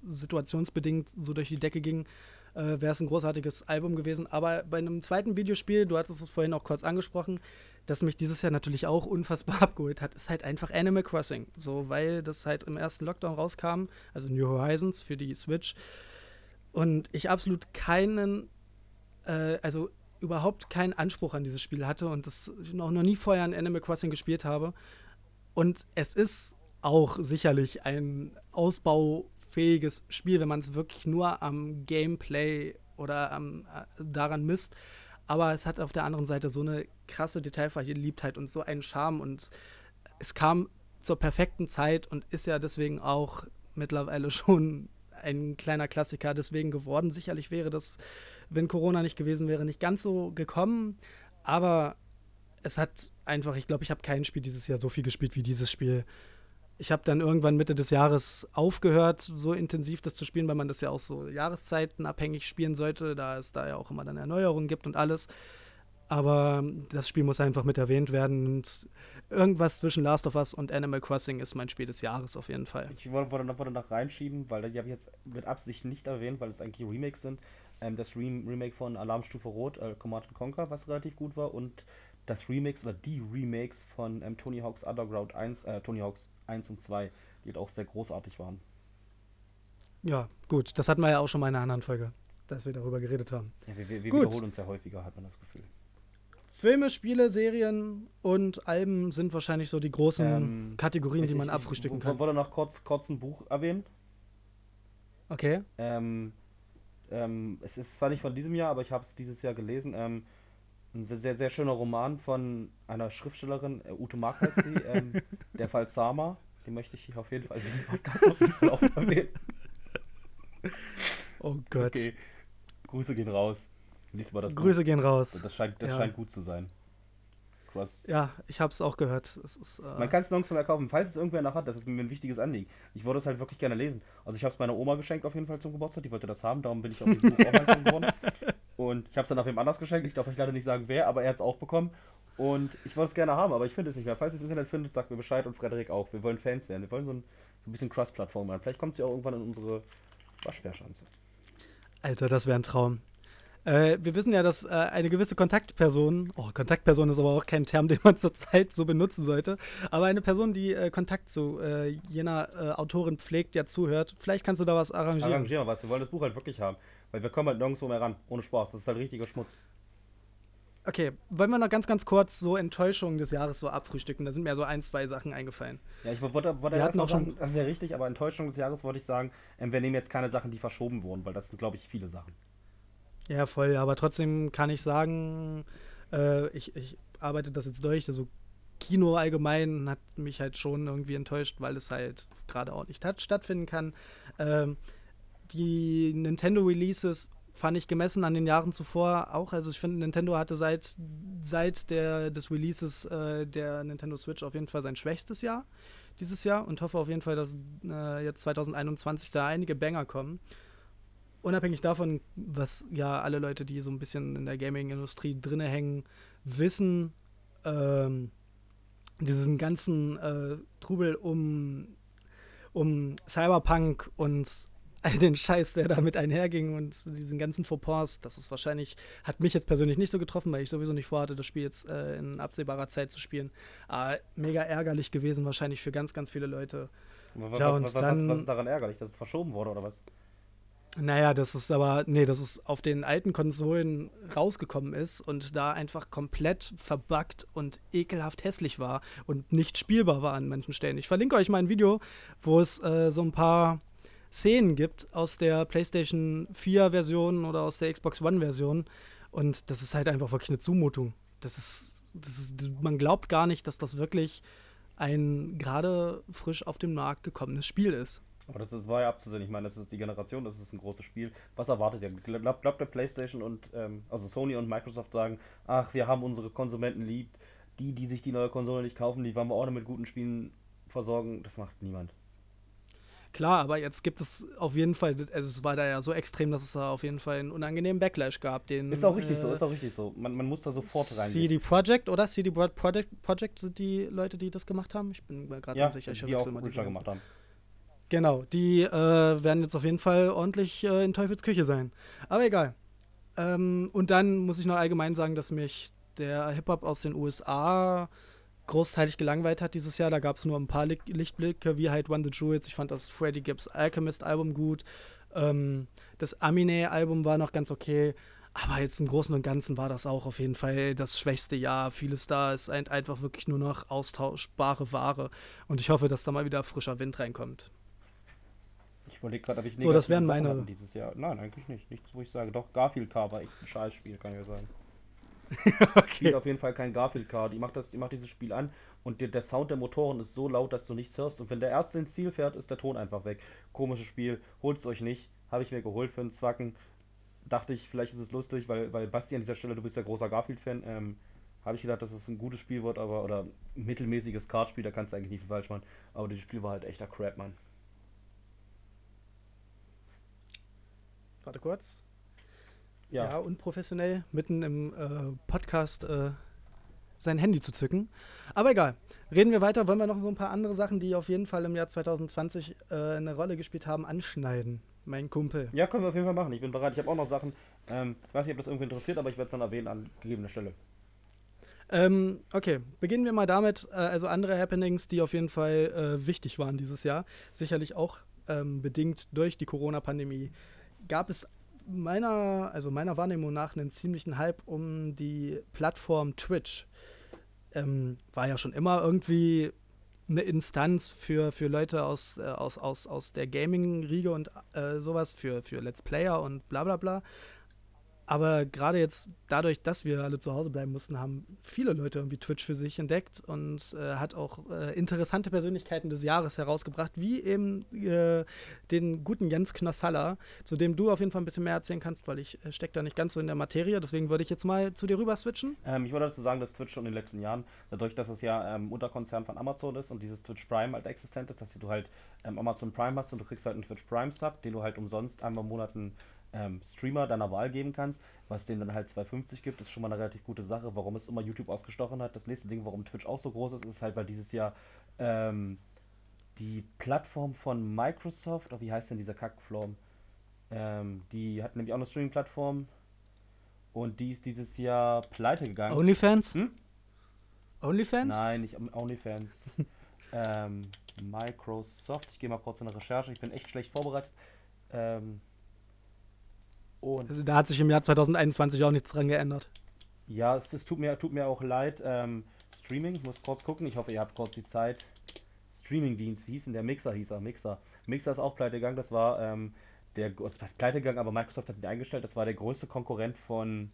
situationsbedingt so durch die Decke ging, äh, wäre es ein großartiges Album gewesen. Aber bei einem zweiten Videospiel, du hattest es vorhin auch kurz angesprochen, das mich dieses Jahr natürlich auch unfassbar abgeholt hat, ist halt einfach Animal Crossing. So, weil das halt im ersten Lockdown rauskam, also New Horizons für die Switch. Und ich absolut keinen, äh, also überhaupt keinen Anspruch an dieses Spiel hatte und das noch, noch nie vorher in Animal Crossing gespielt habe. Und es ist auch sicherlich ein ausbaufähiges Spiel, wenn man es wirklich nur am Gameplay oder am, äh, daran misst. Aber es hat auf der anderen Seite so eine krasse Detailverliebtheit und so einen Charme und es kam zur perfekten Zeit und ist ja deswegen auch mittlerweile schon ein kleiner Klassiker deswegen geworden. Sicherlich wäre das, wenn Corona nicht gewesen wäre, nicht ganz so gekommen. Aber es hat einfach, ich glaube, ich habe kein Spiel dieses Jahr so viel gespielt wie dieses Spiel. Ich habe dann irgendwann Mitte des Jahres aufgehört, so intensiv das zu spielen, weil man das ja auch so jahreszeitenabhängig spielen sollte, da es da ja auch immer dann Erneuerungen gibt und alles. Aber das Spiel muss einfach mit erwähnt werden. Und irgendwas zwischen Last of Us und Animal Crossing ist mein Spiel des Jahres auf jeden Fall. Ich wollte, wollte, noch, wollte noch reinschieben, weil die habe ich jetzt mit Absicht nicht erwähnt, weil es eigentlich Remakes sind. Ähm, das Rem Remake von Alarmstufe Rot, äh, Command Conquer, was relativ gut war, und das Remakes oder die Remakes von ähm, Tony Hawk's Underground 1, äh, Tony Hawk's 1 und 2, die halt auch sehr großartig waren. Ja, gut. Das hatten wir ja auch schon mal in einer anderen Folge, dass wir darüber geredet haben. Ja, wir wir, wir Gut. wiederholen uns ja häufiger, hat man das Gefühl. Filme, Spiele, Serien und Alben sind wahrscheinlich so die großen Ähm, Kategorien, die man ich- abfrühstücken ich, kann. wollte noch kurz, kurz ein Buch erwähnen. Okay. Ähm, ähm, es ist zwar nicht von diesem Jahr, aber ich habe es dieses Jahr gelesen. Ähm, ein sehr, sehr, sehr schöner Roman von einer Schriftstellerin, äh, Ute Mark heißt sie, ähm, Der Fall Sama. Den möchte ich hier auf jeden Fall in diesem Podcast auf jeden Fall auch erwähnen. Oh Gott. Okay. Grüße gehen raus. Lies mal das Grüße gehen raus. Buch. Das scheint, das Ja. scheint gut zu sein. Krass. Ja, ich hab's auch gehört. Es ist, äh, Man kann es nirgends mehr kaufen. Falls es irgendwer noch hat, das ist mir ein wichtiges Anliegen. Ich würde es halt wirklich gerne lesen. Also ich habe es meiner Oma geschenkt auf jeden Fall zum Geburtstag. Die wollte das haben, darum bin ich auf dieses Buch aufmerksam geworden. Und ich habe es dann auf jemand anders geschenkt. Ich darf euch leider nicht sagen, wer, aber er hat es auch bekommen. Und ich wollte es gerne haben, aber ich finde es nicht mehr. Falls ihr es im Internet findet, sagt mir Bescheid und Frederik auch. Wir wollen Fans werden. Wir wollen so ein, so ein bisschen Cross-Plattform machen. Vielleicht kommt sie auch irgendwann in unsere Waschbärschanze. Alter, das wäre ein Traum. Äh, wir wissen ja, dass äh, eine gewisse Kontaktperson, oh, Kontaktperson ist aber auch kein Term, den man zurzeit so benutzen sollte, aber eine Person, die äh, Kontakt zu äh, jener äh, Autorin pflegt, ja zuhört, vielleicht kannst du da was arrangieren. Arrangieren wir was. Wir wollen das Buch halt wirklich haben. Weil wir kommen halt nirgendwo mehr ran. Ohne Spaß. Das ist halt richtiger Schmutz. Okay, wollen wir noch ganz, ganz kurz so Enttäuschungen des Jahres so abfrühstücken? Da sind mir so ein, zwei Sachen eingefallen. Ja, ich wollte, wollte Wir hatten auch schon- das ist ja richtig, aber Enttäuschung des Jahres wollte ich sagen, ähm, wir nehmen jetzt keine Sachen, die verschoben wurden, weil das sind, glaube ich, viele Sachen. Ja, voll, aber trotzdem kann ich sagen, äh, ich, ich arbeite das jetzt durch. Also Kino allgemein hat mich halt schon irgendwie enttäuscht, weil es halt gerade auch nicht hat, stattfinden kann. Ähm, die Nintendo-Releases fand ich gemessen an den Jahren zuvor auch. Also ich finde, Nintendo hatte seit, seit der, des Releases äh, der Nintendo Switch auf jeden Fall sein schwächstes Jahr dieses Jahr und hoffe auf jeden Fall, dass äh, jetzt 2021 da einige Banger kommen unabhängig davon, was ja alle Leute, die so ein bisschen in der Gaming-Industrie drinne hängen, wissen, ähm, diesen ganzen äh, Trubel um, um Cyberpunk und all den Scheiß, der damit einherging und diesen ganzen Fauxpas, das ist wahrscheinlich, hat mich jetzt persönlich nicht so getroffen, weil ich sowieso nicht vorhatte, das Spiel jetzt äh, in absehbarer Zeit zu spielen. Aber mega ärgerlich gewesen wahrscheinlich für ganz, ganz viele Leute. Was, Ja, und was, dann- was, was ist daran ärgerlich, dass es verschoben wurde oder was? Naja, das ist aber, nee, dass es auf den alten Konsolen rausgekommen ist und da einfach komplett verbuggt und ekelhaft hässlich war und nicht spielbar war an manchen Stellen. Ich verlinke euch mal ein Video, wo es äh, so ein paar Szenen gibt aus der PlayStation 4 Version oder aus der Xbox One Version und das ist halt einfach wirklich eine Zumutung. Das ist, das ist man glaubt gar nicht, dass das wirklich ein gerade frisch auf den Markt gekommenes Spiel ist. Aber das, ist, war ja abzusehen. Ich meine, das ist die Generation, das ist ein großes Spiel. Was erwartet ihr? Glaubt glaubt der PlayStation und, ähm, also Sony und Microsoft sagen, ach, wir haben unsere Konsumenten lieb. Die, die sich die neue Konsole nicht kaufen, die wollen wir auch noch mit guten Spielen versorgen. Das macht niemand. Klar, aber jetzt gibt es auf jeden Fall, also es war da ja so extrem, dass es da auf jeden Fall einen unangenehmen Backlash gab. Den, Ist auch richtig äh, so, ist auch richtig so. Man, man muss da sofort rein. CD Projekt, oder? CD Pro- Projekt, Project sind die Leute, die das gemacht haben? Ich bin mir gerade ja, unsicher. Ich die auch immer ganzen- gemacht haben. Genau, die äh, werden jetzt auf jeden Fall ordentlich äh, in Teufels Küche sein. Aber egal. Ähm, und dann muss ich noch allgemein sagen, dass mich der Hip-Hop aus den USA großteilig gelangweilt hat dieses Jahr. Da gab es nur ein paar Li Lichtblicke, wie halt One the Jewels. Ich fand das Freddie Gibbs Alchemist Album gut. Ähm, das Amine Album war noch ganz okay. Aber jetzt im Großen und Ganzen war das auch auf jeden Fall das schwächste Jahr. Vieles da ist ein- einfach wirklich nur noch austauschbare Ware. Und ich hoffe, dass da mal wieder frischer Wind reinkommt. Ich überlege gerade, ob ich So, das wären meine- dieses Jahr. Nein, eigentlich nicht. Nichts, wo ich sage, doch, Garfield war echt ein Scheißspiel, kann ich ja sagen. Spielt auf jeden Fall kein Garfield Car. Die macht, das, die macht dieses Spiel an und der, der Sound der Motoren ist so laut, dass du nichts hörst. Und wenn der erste ins Ziel fährt, ist der Ton einfach weg. Komisches Spiel, holt's euch nicht. Habe ich mir geholt für einen Zwacken. Dachte ich, vielleicht ist es lustig, weil, weil Basti an dieser Stelle, du bist ja großer Garfield-Fan. Ähm, habe ich gedacht, dass es ein gutes Spiel wird, aber oder ein mittelmäßiges Kartspiel, da kannst du eigentlich nicht viel falsch machen. Aber dieses Spiel war halt echter Crap, Mann. Warte kurz. Ja, Ja, unprofessionell, mitten im äh, Podcast äh, sein Handy zu zücken. Aber egal. Reden wir weiter. Wollen wir noch so ein paar andere Sachen, die auf jeden Fall im Jahr 2020 äh, eine Rolle gespielt haben, anschneiden? Mein Kumpel. Ja, können wir auf jeden Fall machen. Ich bin bereit. Ich habe auch noch Sachen. Ähm, ich weiß nicht, ob das irgendwie interessiert, aber ich werde es dann erwähnen an gegebener Stelle. Ähm, okay, beginnen wir mal damit. Äh, also andere Happenings, die auf jeden Fall äh, wichtig waren dieses Jahr, sicherlich auch ähm, bedingt durch die Corona-Pandemie, gab es meiner, also meiner Wahrnehmung nach einen ziemlichen Hype um die Plattform Twitch. Ähm, war ja schon immer irgendwie eine Instanz für, für Leute aus, äh, aus, aus, aus der Gaming-Riege und äh, sowas, für, für Let's Player und bla bla bla. Aber gerade jetzt dadurch, dass wir alle zu Hause bleiben mussten, haben viele Leute irgendwie Twitch für sich entdeckt und äh, hat auch äh, interessante Persönlichkeiten des Jahres herausgebracht, wie eben äh, den guten Jens Knossalla, zu dem du auf jeden Fall ein bisschen mehr erzählen kannst, weil ich äh, stecke da nicht ganz so in der Materie. Deswegen würde ich jetzt mal zu dir rüber switchen. Ähm, ich wollte dazu sagen, dass Twitch schon in den letzten Jahren, dadurch, dass es ja ähm, Unterkonzern von Amazon ist und dieses Twitch Prime halt existent ist, dass du halt ähm, Amazon Prime hast und du kriegst halt einen Twitch Prime Sub, den du halt umsonst einmal im Monat einen ähm, Streamer deiner Wahl geben kannst, was dem dann halt 2,50 gibt, ist schon mal eine relativ gute Sache. Warum es immer YouTube ausgestochen hat. Das nächste Ding, warum Twitch auch so groß ist, ist halt, weil dieses Jahr ähm, die Plattform von Microsoft, oh, wie heißt denn dieser Kackflorm? Ähm, die hat nämlich auch eine Streaming-Plattform und die ist dieses Jahr pleite gegangen. OnlyFans? Hm? OnlyFans? Nein, nicht OnlyFans. ähm, Microsoft. Ich gehe mal kurz in eine Recherche. Ich bin echt schlecht vorbereitet. Ähm, und Also, da hat sich im Jahr 2021 auch nichts dran geändert. ja, es, es tut, mir, tut mir auch leid. Ähm, Streaming, ich muss kurz gucken. Ich hoffe, ihr habt kurz die Zeit. Streamingdienst, wie hieß denn der Mixer? Hieß er, Mixer. Mixer ist auch pleite gegangen. Das war ähm, der, heißt pleite gegangen, aber Microsoft hat ihn eingestellt. Das war der größte Konkurrent von,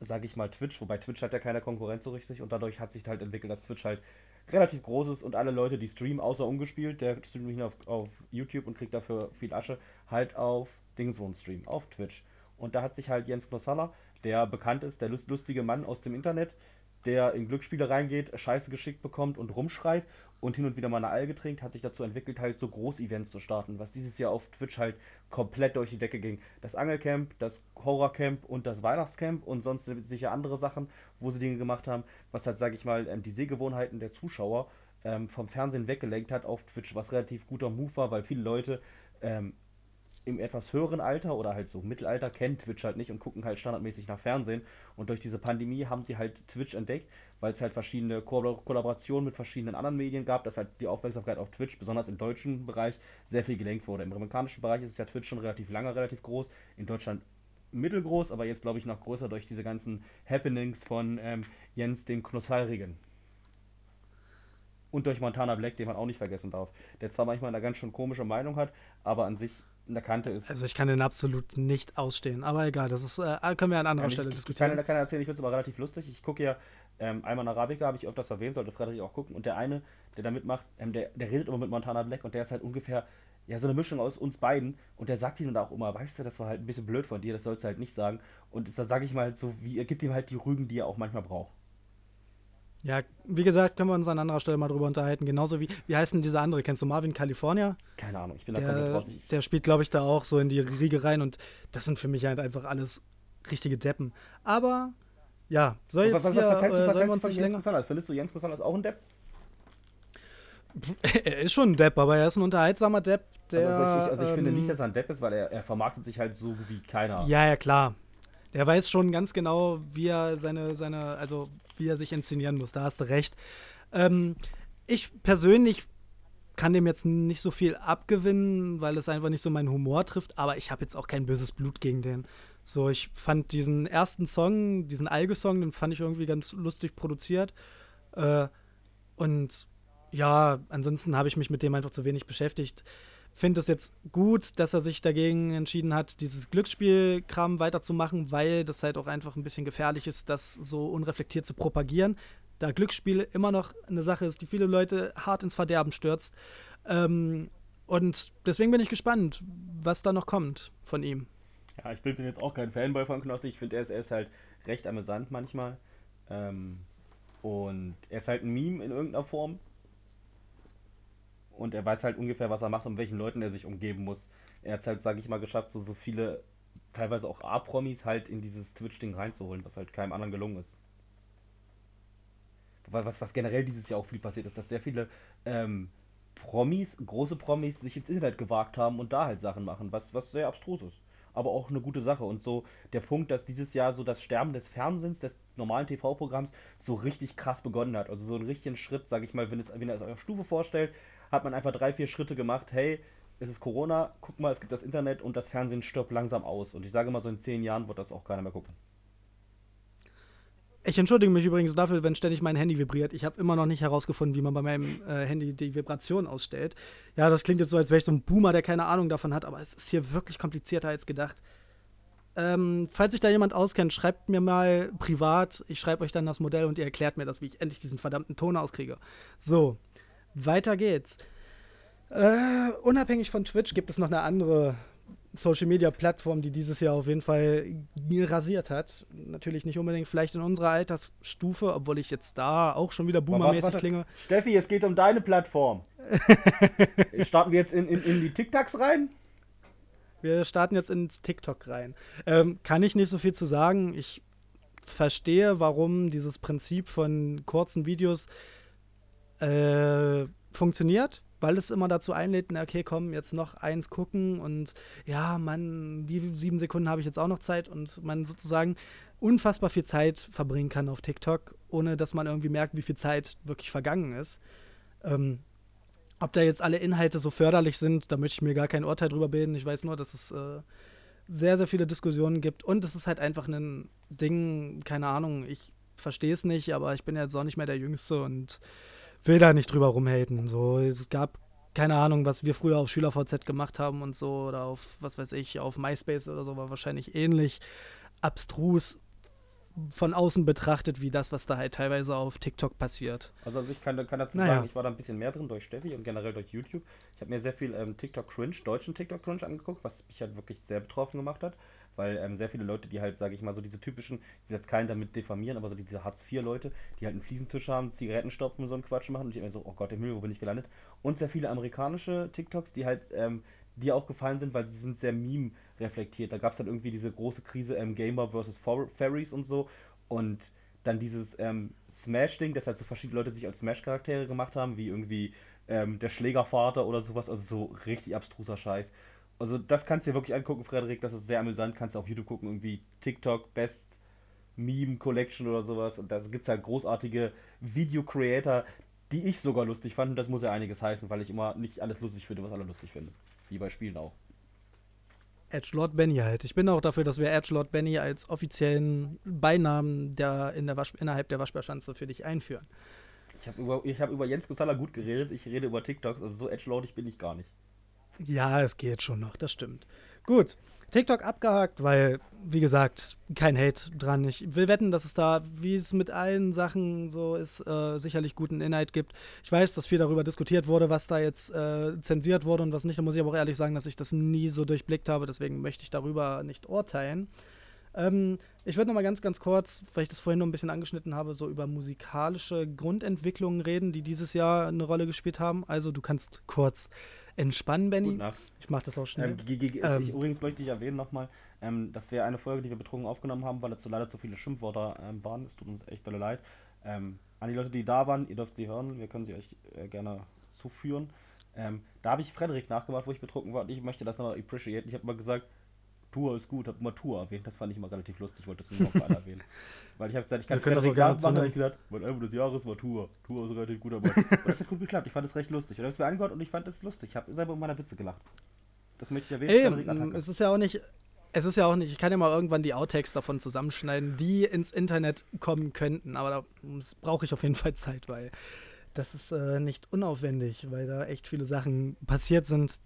sage ich mal, Twitch. Wobei Twitch hat ja keine Konkurrenz so richtig und dadurch hat sich halt entwickelt, dass Twitch halt relativ groß ist und alle Leute, die streamen, außer ungespielt, der streamt nicht nur auf, auf YouTube und kriegt dafür viel Asche, halt auf Dingswohn streamen, auf Twitch. Und da hat sich halt Jens Knossalla, der bekannt ist, der lust lustige Mann aus dem Internet, der in Glücksspiele reingeht, Scheiße geschickt bekommt und rumschreit und hin und wieder mal eine Alge trinkt, hat sich dazu entwickelt, halt so Groß-Events zu starten, was dieses Jahr auf Twitch halt komplett durch die Decke ging. Das Angelcamp, das Horrorcamp und das Weihnachtscamp und sonst sicher andere Sachen, wo sie Dinge gemacht haben, was halt, sage ich mal, ähm, die Sehgewohnheiten der Zuschauer ähm, vom Fernsehen weggelenkt hat auf Twitch, was relativ guter Move war, weil viele Leute ähm, im etwas höheren Alter oder halt so Mittelalter kennen Twitch halt nicht und gucken halt standardmäßig nach Fernsehen. Und durch diese Pandemie haben sie halt Twitch entdeckt, weil es halt verschiedene Ko Kollaborationen mit verschiedenen anderen Medien gab, dass halt die Aufmerksamkeit auf Twitch, besonders im deutschen Bereich, sehr viel gelenkt wurde. Im amerikanischen Bereich ist es ja Twitch schon relativ lange, relativ groß. In Deutschland mittelgroß, aber jetzt glaube ich noch größer durch diese ganzen Happenings von ähm, Jens dem Knussalrigen. Und durch Montana Black, den man auch nicht vergessen darf. Der zwar manchmal eine ganz schön komische Meinung hat, aber an sich eine Kante ist. Also ich kann den absolut nicht ausstehen, aber egal, das ist, äh, können wir an anderer Ja, Stelle ich, ich diskutieren. kann, da kann er erzählen, ich finde es aber relativ lustig. Ich gucke ja, ähm, einmal Arabica habe ich öfters erwähnt, sollte Frederik auch gucken. Und der eine, der da mitmacht, ähm, der, der redet immer mit Montana Black und der ist halt ungefähr, ja, so eine Mischung aus uns beiden. Und der sagt ihm dann auch immer, weißt du, das war halt ein bisschen blöd von dir, das sollst du halt nicht sagen. Und da sage ich mal halt so, wie, er gibt ihm halt die Rügen, die er auch manchmal braucht. Ja, wie gesagt, können wir uns an anderer Stelle mal drüber unterhalten. Genauso wie, wie heißt denn dieser andere? Kennst du Marvin California? Keine Ahnung, ich bin da komplett Der, raus. Ich, der spielt, glaube ich, da auch so in die Riege rein und das sind für mich halt einfach alles richtige Deppen. Aber ja, soll jetzt was, was, hier, was, was hältst du, äh, was hältst du von Jens. Besonders? Findest du Jens Besonders auch ein Depp? er ist schon ein Depp, aber er ist ein unterhaltsamer Depp, der... also, ich, also ich finde ähm, nicht, dass er ein Depp ist, weil er, er vermarktet sich halt so wie keiner. Ja, ja, klar. Der weiß schon ganz genau, wie er seine, seine, also wie er sich inszenieren muss. Da hast du recht. Ähm, ich persönlich kann dem jetzt nicht so viel abgewinnen, weil es einfach nicht so meinen Humor trifft, aber ich habe jetzt auch kein böses Blut gegen den. So, ich fand diesen ersten Song, diesen Alge-Song, den fand ich irgendwie ganz lustig produziert. Äh, und ja, ansonsten habe ich mich mit dem einfach zu wenig beschäftigt. Finde es jetzt gut, dass er sich dagegen entschieden hat, dieses Glücksspielkram weiterzumachen, weil das halt auch einfach ein bisschen gefährlich ist, das so unreflektiert zu propagieren. Da Glücksspiel immer noch eine Sache ist, die viele Leute hart ins Verderben stürzt. Ähm, und deswegen bin ich gespannt, was da noch kommt von ihm. Ja, ich bin jetzt auch kein Fanboy von Knossi. Ich finde, er ist, er ist halt recht amüsant manchmal. Ähm, und er ist halt ein Meme in irgendeiner Form. Und er weiß halt ungefähr, was er macht und welchen Leuten er sich umgeben muss. Er hat es halt, sage ich mal, geschafft, so, so viele, teilweise auch A-Promis halt in dieses Twitch-Ding reinzuholen, was halt keinem anderen gelungen ist. Was, was, generell dieses Jahr auch viel passiert ist, dass sehr viele ähm, Promis, große Promis, sich ins Internet gewagt haben und da halt Sachen machen, was, was sehr abstrus ist. Aber auch eine gute Sache. Und so der Punkt, dass dieses Jahr so das Sterben des Fernsehens, des normalen TV-Programms, so richtig krass begonnen hat. Also so einen richtigen Schritt, sage ich mal, wenn, es, wenn er es auf Stufe vorstellt, hat man einfach drei, vier Schritte gemacht. Hey, es ist Corona, guck mal, es gibt das Internet und das Fernsehen stirbt langsam aus. Und ich sage mal, so in zehn Jahren wird das auch keiner mehr gucken. Ich entschuldige mich übrigens dafür, wenn ständig mein Handy vibriert. Ich habe immer noch nicht herausgefunden, wie man bei meinem äh, Handy die Vibration ausstellt. Ja, das klingt jetzt so, als wäre ich so ein Boomer, der keine Ahnung davon hat, aber es ist hier wirklich komplizierter als gedacht. Ähm, falls sich da jemand auskennt, schreibt mir mal privat. Ich schreibe euch dann das Modell und ihr erklärt mir das, wie ich endlich diesen verdammten Ton auskriege. So, weiter geht's. Äh, unabhängig von Twitch gibt es noch eine andere Social Media Plattform, die dieses Jahr auf jeden Fall rasiert hat. Natürlich nicht unbedingt vielleicht in unserer Altersstufe, obwohl ich jetzt da auch schon wieder boomermäßig klinge. Steffi, es geht um deine Plattform. Starten wir jetzt in, in, in die TikToks rein? Wir starten jetzt ins TikTok rein. Ähm, kann ich nicht so viel zu sagen. Ich verstehe, warum dieses Prinzip von kurzen Videos äh, funktioniert, weil es immer dazu einlädt, na, okay, komm, jetzt noch eins gucken und ja, man, die sieben Sekunden habe ich jetzt auch noch Zeit und man sozusagen unfassbar viel Zeit verbringen kann auf TikTok, ohne dass man irgendwie merkt, wie viel Zeit wirklich vergangen ist. Ähm, ob da jetzt alle Inhalte so förderlich sind, da möchte ich mir gar kein Urteil drüber bilden. Ich weiß nur, dass es äh, sehr, sehr viele Diskussionen gibt und es ist halt einfach ein Ding, keine Ahnung, ich verstehe es nicht, aber ich bin jetzt auch nicht mehr der Jüngste und will da nicht drüber rumhaten. So, es gab keine Ahnung, was wir früher auf SchülerVZ gemacht haben und so oder auf, was weiß ich, auf MySpace oder so, war wahrscheinlich ähnlich abstrus von außen betrachtet, wie das, was da halt teilweise auf TikTok passiert. Also, also ich kann, kann dazu Naja. sagen, ich war da ein bisschen mehr drin durch Steffi und generell durch YouTube. Ich habe mir sehr viel ähm, TikTok-Cringe, deutschen TikTok-Cringe angeguckt, was mich halt wirklich sehr betroffen gemacht hat. Weil ähm, sehr viele Leute, die halt, sage ich mal, so diese typischen, ich will jetzt keinen damit diffamieren, aber so diese Hartz-IV-Leute, die halt einen Fliesentisch haben, Zigaretten stopfen und so einen Quatsch machen und ich immer so, oh Gott, im Himmel, wo bin ich gelandet? Und sehr viele amerikanische TikToks, die halt, ähm, die auch gefallen sind, weil sie sind sehr meme-reflektiert. Da gab es dann irgendwie diese große Krise ähm, Gamer versus Fairies und so und dann dieses ähm, Smash-Ding, dass halt so verschiedene Leute sich als Smash-Charaktere gemacht haben, wie irgendwie ähm, der Schlägervater oder sowas, also so richtig abstruser Scheiß. Also das kannst du dir wirklich angucken, Frederik, das ist sehr amüsant, kannst du auf YouTube gucken, irgendwie TikTok, Best Meme Collection oder sowas. Und da gibt es halt großartige Video-Creator, die ich sogar lustig fand. Und das muss ja einiges heißen, weil ich immer nicht alles lustig finde, was alle lustig finden. Wie bei Spielen auch. Edge Lord Benny halt. Ich bin auch dafür, dass wir Edge Lord Benny als offiziellen Beinamen der, in der Wasch, innerhalb der Waschbärschanze für dich einführen. Ich habe über, hab über Jens Gonzala gut geredet, ich rede über TikToks, also so edgelordig bin ich gar nicht. Ja, es geht schon noch, das stimmt. Gut, TikTok abgehakt, weil, wie gesagt, kein Hate dran. Ich will wetten, dass es da, wie es mit allen Sachen so ist, äh, sicherlich guten Inhalt gibt. Ich weiß, dass viel darüber diskutiert wurde, was da jetzt äh, zensiert wurde und was nicht. Da muss ich aber auch ehrlich sagen, dass ich das nie so durchblickt habe. Deswegen möchte ich darüber nicht urteilen. Ähm, ich würde noch mal ganz, ganz kurz, weil ich das vorhin noch ein bisschen angeschnitten habe, so über musikalische Grundentwicklungen reden, die dieses Jahr eine Rolle gespielt haben. Also du kannst kurz entspannen, Benny. Ich mache das auch schnell. Ähm, ähm, ich, übrigens möchte ich erwähnen nochmal, ähm, das wäre eine Folge, die wir betrunken aufgenommen haben, weil dazu leider zu viele Schimpfwörter ähm, waren. Es tut uns echt dolle leid. Ähm, an die Leute, die da waren, ihr dürft sie hören, wir können sie euch äh, gerne zuführen. Ähm, da habe ich Frederik nachgemacht, wo ich betrunken war und ich möchte das nochmal appreciaten. Ich habe mal gesagt, Tour ist gut, habe immer Tour erwähnt. Das fand ich immer relativ lustig, wollte das nur noch mal erwähnen. Weil ich habe gesagt, ich kann das auch gerne machen, habe ich gesagt, mein Album des Jahres war Tour. Tour ist relativ gut, aber das hat gut geklappt. Ich fand das recht lustig. Und habe es mir angehört und ich fand es lustig. Ich habe selber um meiner Witze gelacht. Das möchte ich erwähnen. Ey, es ist ja auch nicht, es ist ja auch nicht, ich kann ja mal irgendwann die Outtakes davon zusammenschneiden, die ins Internet kommen könnten, aber da brauche ich auf jeden Fall Zeit, weil das ist äh, nicht unaufwendig, weil da echt viele Sachen passiert sind,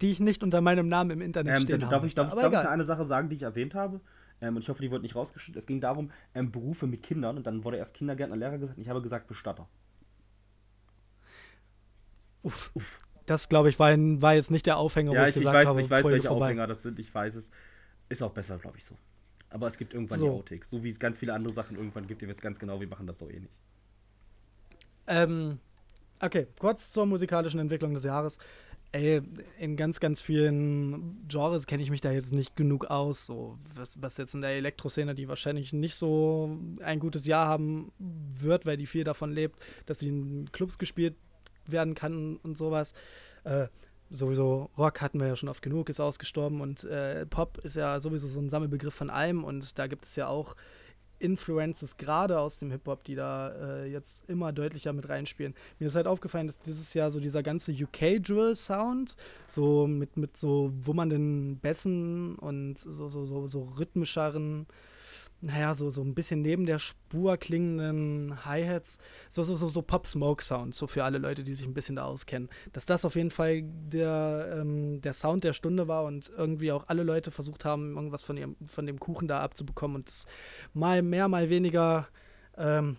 die ich nicht unter meinem Namen im Internet ähm, stehen darf habe. Ich, darf, darf ich eine Sache sagen, die ich erwähnt habe? Ähm, und ich hoffe, die wurde nicht rausgeschnitten. Es ging darum, ähm, Berufe mit Kindern. Und dann wurde erst Kindergärtner, Lehrer gesagt. Und ich habe gesagt Bestatter. Uff. Uff. Das, glaube ich, war, war, jetzt nicht der Aufhänger, ja, wo ich, ich gesagt weiß, habe, ich weiß, welche vorbei. Aufhänger das sind. Ich weiß es. Ist auch besser, glaube ich, so. Aber es gibt irgendwann so. die Outtakes. So wie es ganz viele andere Sachen irgendwann gibt. Ihr wisst ganz genau, wir machen das doch eh nicht. Ähm, okay, kurz zur musikalischen Entwicklung des Jahres. Ey, in ganz, ganz vielen Genres kenne ich mich da jetzt nicht genug aus. So, was, was jetzt in der Elektroszene, die wahrscheinlich nicht so ein gutes Jahr haben wird, weil die viel davon lebt, dass sie in Clubs gespielt werden kann und sowas. Äh, sowieso Rock hatten wir ja schon oft genug, ist ausgestorben und äh, Pop ist ja sowieso so ein Sammelbegriff von allem und da gibt es ja auch Influences gerade aus dem Hip-Hop, die da äh, jetzt immer deutlicher mit reinspielen. Mir ist halt aufgefallen, dass dieses Jahr so dieser ganze UK-Drill-Sound, so mit, mit so wummernden Bässen und so, so, so, so rhythmischeren naja, so, so ein bisschen neben der Spur klingenden Hi-Hats, so, so, so, so Pop-Smoke-Sound, so für alle Leute, die sich ein bisschen da auskennen. Dass das auf jeden Fall der, ähm, der Sound der Stunde war und irgendwie auch alle Leute versucht haben, irgendwas von, ihrem, von dem Kuchen da abzubekommen und es mal mehr, mal weniger ähm,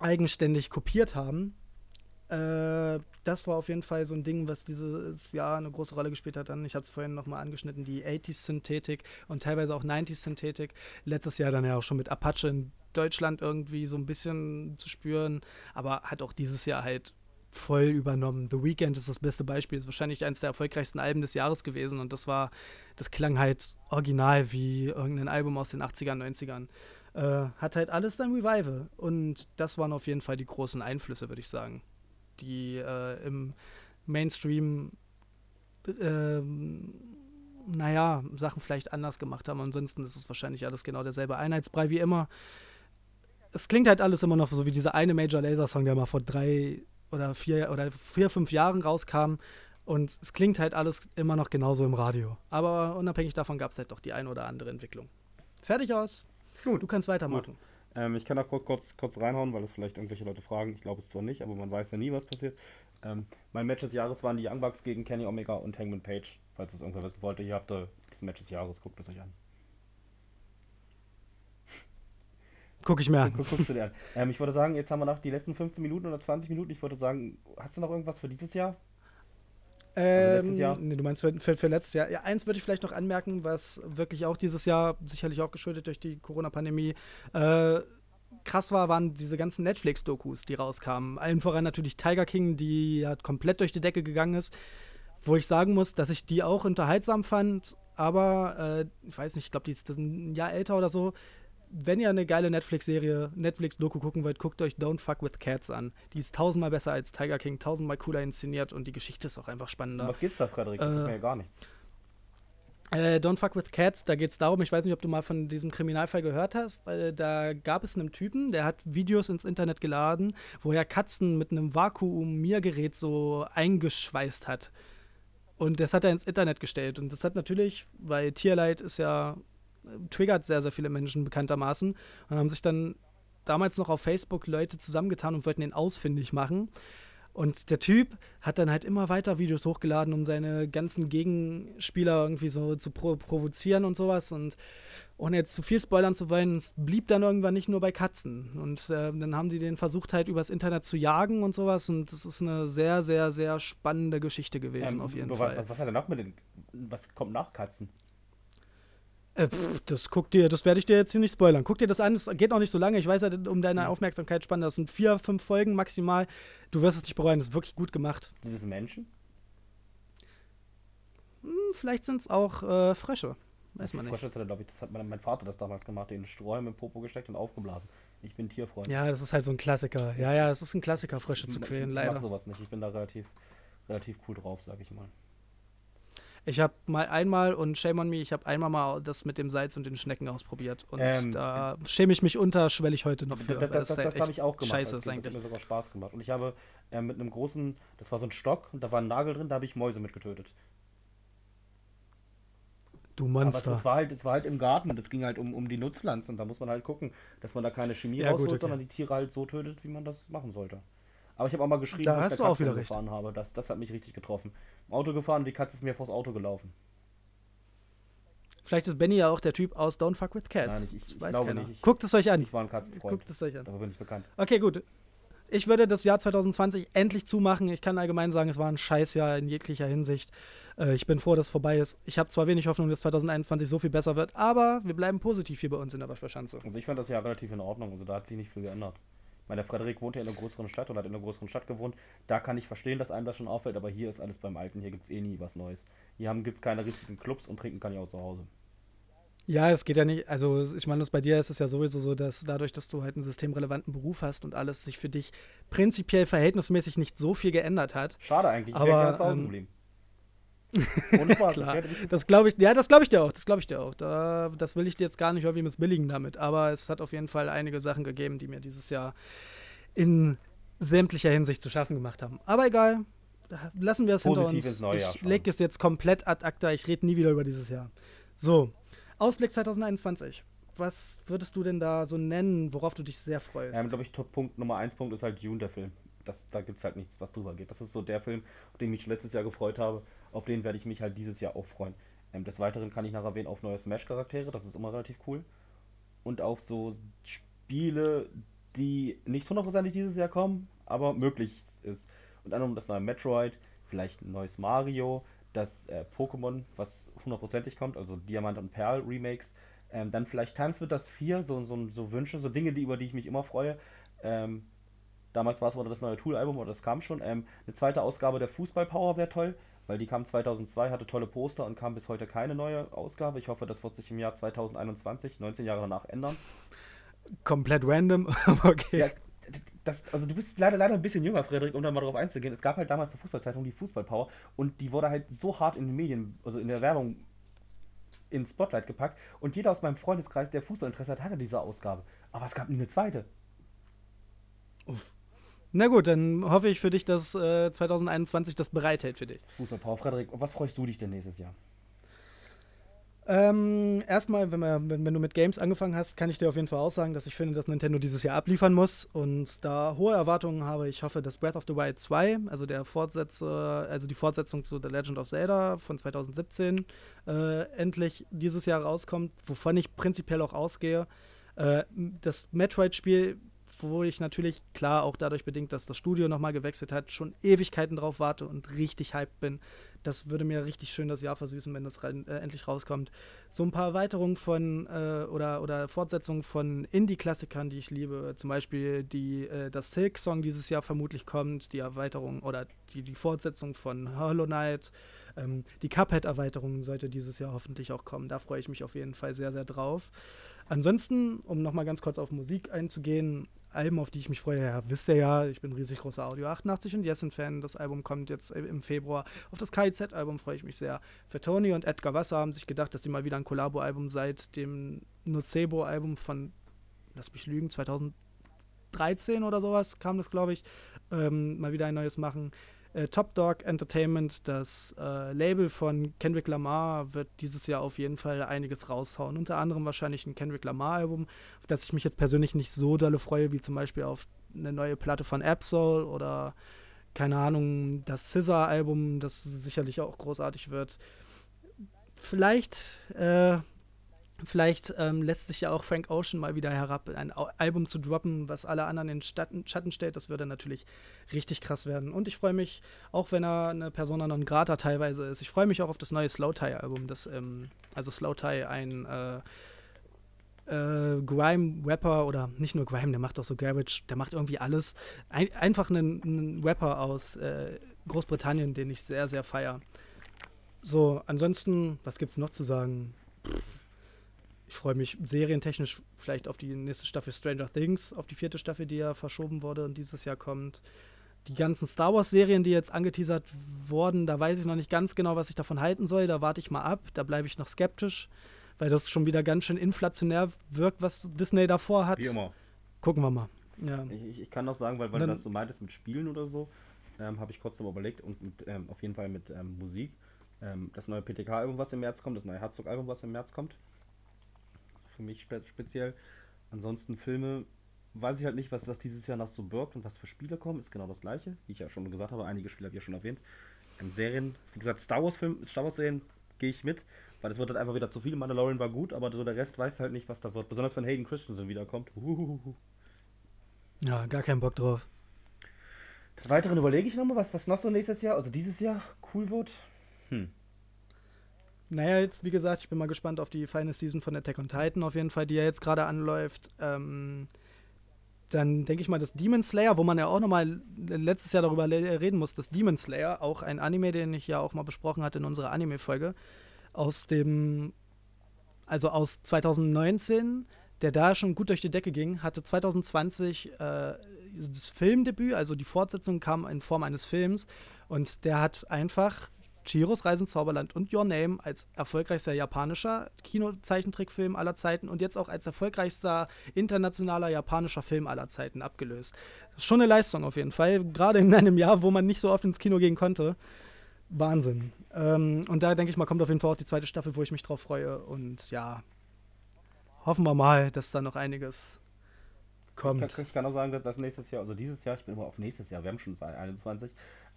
eigenständig kopiert haben. Äh, das war auf jeden Fall so ein Ding, was dieses Jahr eine große Rolle gespielt hat. Dann, ich habe es vorhin nochmal angeschnitten, die 80s-Synthetik und teilweise auch 90s-Synthetik. Letztes Jahr dann ja auch schon mit Apache in Deutschland irgendwie so ein bisschen zu spüren, aber hat auch dieses Jahr halt voll übernommen. The Weeknd ist das beste Beispiel, ist wahrscheinlich eines der erfolgreichsten Alben des Jahres gewesen und das war, das klang halt original wie irgendein Album aus den 80ern, 90ern. Äh, hat halt alles sein Revival und das waren auf jeden Fall die großen Einflüsse, würde ich sagen die äh, im Mainstream äh, naja, Sachen vielleicht anders gemacht haben. Ansonsten ist es wahrscheinlich alles genau derselbe Einheitsbrei wie immer. Es klingt halt alles immer noch so wie dieser eine Major Laser Song, der mal vor drei oder vier oder vier, fünf Jahren rauskam. Und es klingt halt alles immer noch genauso im Radio. Aber unabhängig davon gab es halt doch die eine oder andere Entwicklung. Fertig aus. Gut. Du kannst weitermachen. Gut. Ähm, ich kann da kurz, kurz reinhauen, weil es vielleicht irgendwelche Leute fragen. Ich glaube es zwar nicht, aber man weiß ja nie, was passiert. Ähm, mein Match des Jahres waren die Young Bucks gegen Kenny Omega und Hangman Page. Falls es irgendwer wissen wollte, ihr habt da das Match des Jahres, guckt es euch an. Guck ich mir an. Guck, guckst du dir an. Ähm, ich würde sagen, jetzt haben wir noch die letzten 15 Minuten oder 20 Minuten. Ich würde sagen, hast du noch irgendwas für dieses Jahr? Also ähm, letztes Jahr? Nee, du meinst für, für, für, letztes Jahr. Ja, eins würde ich vielleicht noch anmerken, was wirklich auch dieses Jahr, sicherlich auch geschuldet durch die Corona-Pandemie, äh, krass war, waren diese ganzen Netflix-Dokus, die rauskamen. Allen voran natürlich Tiger King, die ja komplett durch die Decke gegangen ist. Wo ich sagen muss, dass ich die auch unterhaltsam fand, aber äh, ich weiß nicht, ich glaube, die ist ein Jahr älter oder so wenn ihr eine geile Netflix-Serie, Netflix-Doku gucken wollt, guckt euch Don't Fuck with Cats an. Die ist tausendmal besser als Tiger King, tausendmal cooler inszeniert und die Geschichte ist auch einfach Um spannender. was geht's da, Frederik? Das Äh, sagt mir ja gar nichts. Äh, Don't Fuck with Cats, da geht es darum, ich weiß nicht, ob du mal von diesem Kriminalfall gehört hast. Äh, da gab es einen Typen, der hat Videos ins Internet geladen, wo er Katzen mit einem Vakuumiergerät so eingeschweißt hat. Und das hat er ins Internet gestellt. Und das hat natürlich, weil Tierleid ist ja, triggert sehr, sehr viele Menschen bekanntermaßen. Und haben sich dann damals noch auf Facebook Leute zusammengetan und wollten ihn ausfindig machen. Und der Typ hat dann halt immer weiter Videos hochgeladen, um seine ganzen Gegenspieler irgendwie so zu pro provozieren und sowas. Und ohne jetzt zu viel spoilern zu wollen, es blieb dann irgendwann nicht nur bei Katzen. Und äh, dann haben die den versucht halt übers Internet zu jagen und sowas. Und das ist eine sehr, sehr, sehr spannende Geschichte gewesen, Ähm, auf jeden was, Fall. Was, was hat er noch mit den. Was kommt nach Katzen? Äh, pff, das guck dir, das werde ich dir jetzt hier nicht spoilern. Guck dir das an, es geht noch nicht so lange. Ich weiß ja, um deine. Aufmerksamkeit spannen. Das sind vier, fünf Folgen maximal. Du wirst es nicht bereuen, das ist wirklich gut gemacht. Sind das Menschen? Hm, vielleicht sind es auch äh, Frösche. Weiß man nicht. Frösche hat er, glaub ich, das hat mein, mein Vater das damals gemacht, den Strohhalm im Popo gesteckt und aufgeblasen. Ich bin Tierfreund. Ja, das ist halt so ein Klassiker. Ja, ja, es ist ein Klassiker, Frösche zu quälen, ich mag leider. sowas nicht. Ich bin da relativ, relativ cool drauf, sag ich mal. Ich habe mal einmal, und shame on me, ich habe einmal mal das mit dem Salz und den Schnecken ausprobiert. Und Ähm, da schäme ich mich unterschwellig heute noch für. Das, das, das, halt das habe ich auch gemacht. Scheiße. Das hat eigentlich. mir sogar Spaß gemacht. Und ich habe äh, mit einem großen, das war so ein Stock, und da war ein Nagel drin, da habe ich Mäuse mit getötet. Du Aber es, Monster. das war halt, es war halt im Garten, das ging halt um, um die Nutzpflanzen. Und da muss man halt gucken, dass man da keine Chemie Ja, gut, rausholt, okay. sondern die Tiere halt so tötet, wie man das machen sollte. Aber ich habe auch mal geschrieben, Da wo ich du auch wieder recht. gefahren habe. Das, das hat mich richtig getroffen. Im Auto gefahren und die Katze ist mir vors Auto gelaufen. Vielleicht ist Benny ja auch der Typ aus Don't Fuck with Cats. Nein, ich- ich- ich weiß glaube keiner. nicht. Ich- Guckt es euch an. Ich war ein Katzenfreund. Guckt es euch an. Dafür bin ich bekannt. Okay, gut. Ich würde das Jahr 2020 endlich zumachen. Ich kann allgemein sagen, es war ein Scheißjahr in jeglicher Hinsicht. Äh, ich bin froh, dass es vorbei ist. Ich habe zwar wenig Hoffnung, dass 2021 so viel besser wird, aber wir bleiben positiv hier bei uns in der Waschbärschanze. Also ich fand das ja relativ in Ordnung. Also da hat sich nicht viel geändert. Ich meine, der Frederik wohnt ja in einer größeren Stadt oder hat in einer größeren Stadt gewohnt. Da kann ich verstehen, dass einem das schon auffällt, aber hier ist alles beim Alten. Hier gibt es eh nie was Neues. Hier gibt es keine richtigen Clubs und trinken kann ich auch zu Hause. Ja, es geht ja nicht, also ich meine, das bei dir ist es ja sowieso so, dass dadurch, dass du halt einen systemrelevanten Beruf hast und alles sich für dich prinzipiell verhältnismäßig nicht so viel geändert hat. Schade eigentlich, ich Aber, wäre gerne zu Hause ähm, geblieben. Ohne Spaß. Klar. das glaube ich, ja, das glaube ich dir auch, das glaube ich dir auch. Da, das will ich dir jetzt gar nicht irgendwie missbilligen damit, aber es hat auf jeden Fall einige Sachen gegeben, die mir dieses Jahr in sämtlicher Hinsicht zu schaffen gemacht haben. Aber egal, lassen wir es hinter uns. ich lege es jetzt komplett ad acta, ich rede nie wieder über dieses Jahr. So, Ausblick 2021. Was würdest du denn da so nennen, worauf du dich sehr freust? Ähm, glaube ich, Top-Punkt Nummer 1 Punkt ist halt Dune, der Film. Das, da gibt es halt nichts, was drüber geht. Das ist so der Film, auf den ich mich schon letztes Jahr gefreut habe. Auf den werde ich mich halt dieses Jahr auch freuen. Ähm, des Weiteren kann ich noch erwähnen auf neue Smash-Charaktere, das ist immer relativ cool. Und auf so Spiele, die nicht hundertprozentig dieses Jahr kommen, aber möglich ist. Unter anderem das neue Metroid, vielleicht ein neues Mario, das äh, Pokémon, was hundertprozentig kommt, also Diamant und Perl Remakes. Ähm, dann vielleicht Times wird das 4, so, so, so Wünsche, so Dinge, die, über die ich mich immer freue. Ähm, damals war es oder das neue Tool-Album, oder das kam schon. Ähm, eine zweite Ausgabe der Fußball-Power wäre toll, weil die kam 2002, hatte tolle Poster und kam bis heute keine neue Ausgabe. Ich hoffe, das wird sich im Jahr 2021, 19 Jahre danach, ändern. Komplett random, aber okay. Ja, das, also du bist leider leider ein bisschen jünger, Frederik, um da mal drauf einzugehen. Es gab halt damals eine Fußballzeitung, die Fußballpower, und die wurde halt so hart in den Medien, also in der Werbung ins Spotlight gepackt. Und jeder aus meinem Freundeskreis, der Fußballinteresse hat, hatte diese Ausgabe. Aber es gab nie eine zweite. Na gut, dann hoffe ich für dich, dass äh, 2021 das bereithält für dich. Fußballpower, Frederik, auf was freust du dich denn nächstes Jahr? Ähm, erstmal, wenn, wir, wenn, wenn du mit Games angefangen hast, kann ich dir auf jeden Fall auch sagen, dass ich finde, dass Nintendo dieses Jahr abliefern muss und da hohe Erwartungen habe. Ich hoffe, dass Breath of the Wild 2, also der Fortsetzer, also die Fortsetzung zu The Legend of Zelda von 2017, äh, endlich dieses Jahr rauskommt, wovon ich prinzipiell auch ausgehe. Äh, das Metroid-Spiel, wo ich natürlich, klar, auch dadurch bedingt, dass das Studio nochmal gewechselt hat, schon Ewigkeiten drauf warte und richtig hyped bin. Das würde mir richtig schön das Jahr versüßen, wenn das rein, äh, endlich rauskommt. So ein paar Erweiterungen von äh, oder, oder Fortsetzungen von Indie-Klassikern, die ich liebe. Zum Beispiel die, äh, das Silk-Song dieses Jahr vermutlich kommt, die Erweiterung oder die, die Fortsetzung von Hollow Knight. Ähm, die Cuphead-Erweiterung sollte dieses Jahr hoffentlich auch kommen. Da freue ich mich auf jeden Fall sehr, sehr drauf. Ansonsten, um nochmal ganz kurz auf Musik einzugehen, Alben, auf die ich mich freue, ja, wisst ihr ja, ich bin ein riesig großer Audio 88 und Yesin-Fan. Das Album kommt jetzt im Februar. Auf das KIZ-Album freue ich mich sehr. Für Tony und Edgar Wasser haben sich gedacht, dass sie mal wieder ein Collabo-Album seit dem Nocebo-Album von, lass mich lügen, 2013 oder sowas kam das, glaube ich, ähm, mal wieder ein neues machen. Äh, Top Dog Entertainment, das äh, Label von Kendrick Lamar, wird dieses Jahr auf jeden Fall einiges raushauen. Unter anderem wahrscheinlich ein Kendrick Lamar-Album, auf das ich mich jetzt persönlich nicht so dolle freue, wie zum Beispiel auf eine neue Platte von Absol oder keine Ahnung, das Scissor-Album, das sicherlich auch großartig wird. Vielleicht äh, Vielleicht ähm, lässt sich ja auch Frank Ocean mal wieder herab, ein Album zu droppen, was alle anderen in Schatten stellt. Das würde natürlich richtig krass werden. Und ich freue mich, auch wenn er eine Persona non grata teilweise ist, ich freue mich auch auf das neue Slow Tie Album. Das, ähm, also Slow Tie, ein äh, äh, Grime-Rapper oder nicht nur Grime, der macht auch so Garage, der macht irgendwie alles. Ein, einfach einen, einen, Rapper aus äh, Großbritannien, den ich sehr, sehr feiere. So, ansonsten, was gibt es noch zu sagen? Pff ich freue mich serientechnisch vielleicht auf die nächste Staffel Stranger Things, auf die vierte Staffel, die ja verschoben wurde und dieses Jahr kommt. Die ganzen Star Wars-Serien, die jetzt angeteasert wurden, da weiß ich noch nicht ganz genau, was ich davon halten soll. Da warte ich mal ab. Da bleibe ich noch skeptisch, weil das schon wieder ganz schön inflationär wirkt, was Disney davor hat. Wie immer. Gucken wir mal. Ja. Ich, ich kann noch sagen, weil, weil du das so meintest mit Spielen oder so, ähm, habe ich kurz darüber überlegt und mit, ähm, auf jeden Fall mit ähm, Musik. Ähm, das neue PTK-Album, was im März kommt, das neue Herzog-Album, was im März kommt für mich spe speziell. Ansonsten Filme weiß ich halt nicht, was, was dieses Jahr noch so birgt und was für Spiele kommen. Ist genau das gleiche, wie ich ja schon gesagt habe. Einige Spiele habe ich ja schon erwähnt. Ähm, Serien, wie gesagt, Star Wars Film, Star Wars Serien gehe ich mit, weil es wird halt einfach wieder zu viel. Mandalorian war gut, aber so der Rest weiß halt nicht, was da wird. Besonders wenn Hayden Christensen wiederkommt. Uhuhuhu. Ja, gar keinen Bock drauf. Des Weiteren überlege ich nochmal, was, was noch so nächstes Jahr, also dieses Jahr cool wird. Hm. Naja, jetzt wie gesagt, ich bin mal gespannt auf die Final Season von Attack on Titan, auf jeden Fall, die ja jetzt gerade anläuft. Ähm, dann denke ich mal, das Demon Slayer, wo man ja auch nochmal letztes Jahr darüber reden muss, das Demon Slayer, auch ein Anime, den ich ja auch mal besprochen hatte in unserer Anime-Folge, aus dem, also aus 2019, der da schon gut durch die Decke ging, hatte 2020 äh, das Filmdebüt, also die Fortsetzung kam in Form eines Films und der hat einfach Chihiros Reisen Zauberland und Your Name als erfolgreichster japanischer Kinozeichentrickfilm aller Zeiten und jetzt auch als erfolgreichster internationaler japanischer Film aller Zeiten abgelöst. Schon eine Leistung auf jeden Fall, gerade in einem Jahr, wo man nicht so oft ins Kino gehen konnte. Wahnsinn. Ähm, und da denke ich mal, kommt auf jeden Fall auch die zweite Staffel, wo ich mich drauf freue. Und ja, hoffen wir mal, dass da noch einiges kommt. Ich kann, kann auch sagen, dass nächstes Jahr, also dieses Jahr, ich bin immer auf nächstes Jahr, wir haben schon 2021,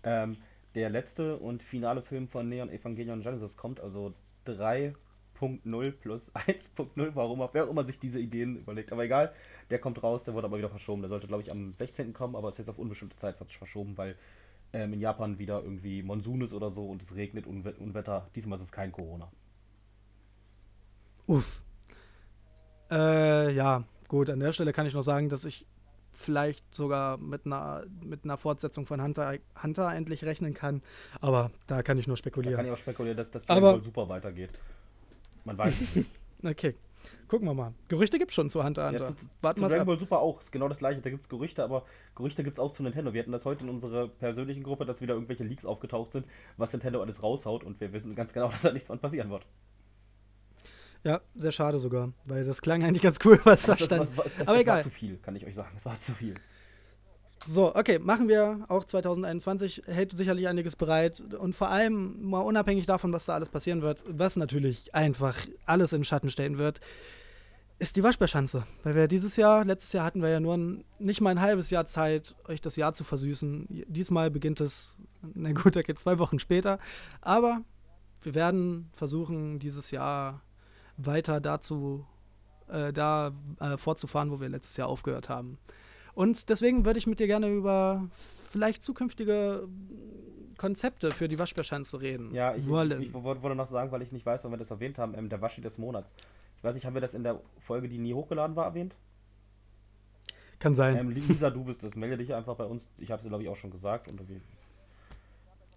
ähm, der letzte und finale Film von Neon Evangelion Genesis kommt, also 3.0 plus 1.0, warum wer auch immer sich diese Ideen überlegt. Aber egal, der kommt raus, der wurde aber wieder verschoben. Der sollte, glaube ich, am 16. kommen, aber es ist auf unbestimmte Zeit verschoben, weil ähm, in Japan wieder irgendwie Monsun ist oder so und es regnet und Unwetter. Diesmal ist es kein Corona. Uff. Äh, ja, gut, an der Stelle kann ich noch sagen, dass ich vielleicht sogar mit einer, mit einer Fortsetzung von Hunter, Hunter endlich rechnen kann. Aber da kann ich nur spekulieren. Da kann ich auch spekulieren, dass das wohl super weitergeht. Man weiß nicht. okay. Gucken wir mal. Gerüchte gibt es schon zu Hunter Hunter. Ja, zu, Warten zu Dragon Ball Super auch. Ist genau das gleiche. Da gibt es Gerüchte, aber Gerüchte gibt es auch zu Nintendo. Wir hatten das heute in unserer persönlichen Gruppe, dass wieder irgendwelche Leaks aufgetaucht sind, was Nintendo alles raushaut und wir wissen ganz genau, dass da nichts von passieren wird. Ja, sehr schade sogar, weil das klang eigentlich ganz cool, was da stand. Das, das, das, Aber egal. War zu viel, kann ich euch sagen. Das war zu viel. So, okay, machen wir auch 2021, hält sicherlich einiges bereit und vor allem mal unabhängig davon, was da alles passieren wird, was natürlich einfach alles in Schatten stellen wird, ist die Waschbärschanze. Weil wir dieses Jahr, letztes Jahr hatten wir ja nur ein, nicht mal ein halbes Jahr Zeit, euch das Jahr zu versüßen. Diesmal beginnt es, na gut, da geht zwei Wochen später, aber wir werden versuchen, dieses Jahr weiter dazu äh, da äh, fortzufahren, wo wir letztes Jahr aufgehört haben. Und deswegen würde ich mit dir gerne über vielleicht zukünftige Konzepte für die Waschbärschanze reden. Ja, ich, ich, ich, wollte noch sagen, weil ich nicht weiß, wann wir das erwähnt haben, ähm, der Waschi des Monats. Ich weiß nicht, haben wir das in der Folge, die nie hochgeladen war, erwähnt? Kann sein. Ähm, Lisa, du bist das. Melde dich einfach bei uns. Ich habe es, glaube ich, auch schon gesagt. Und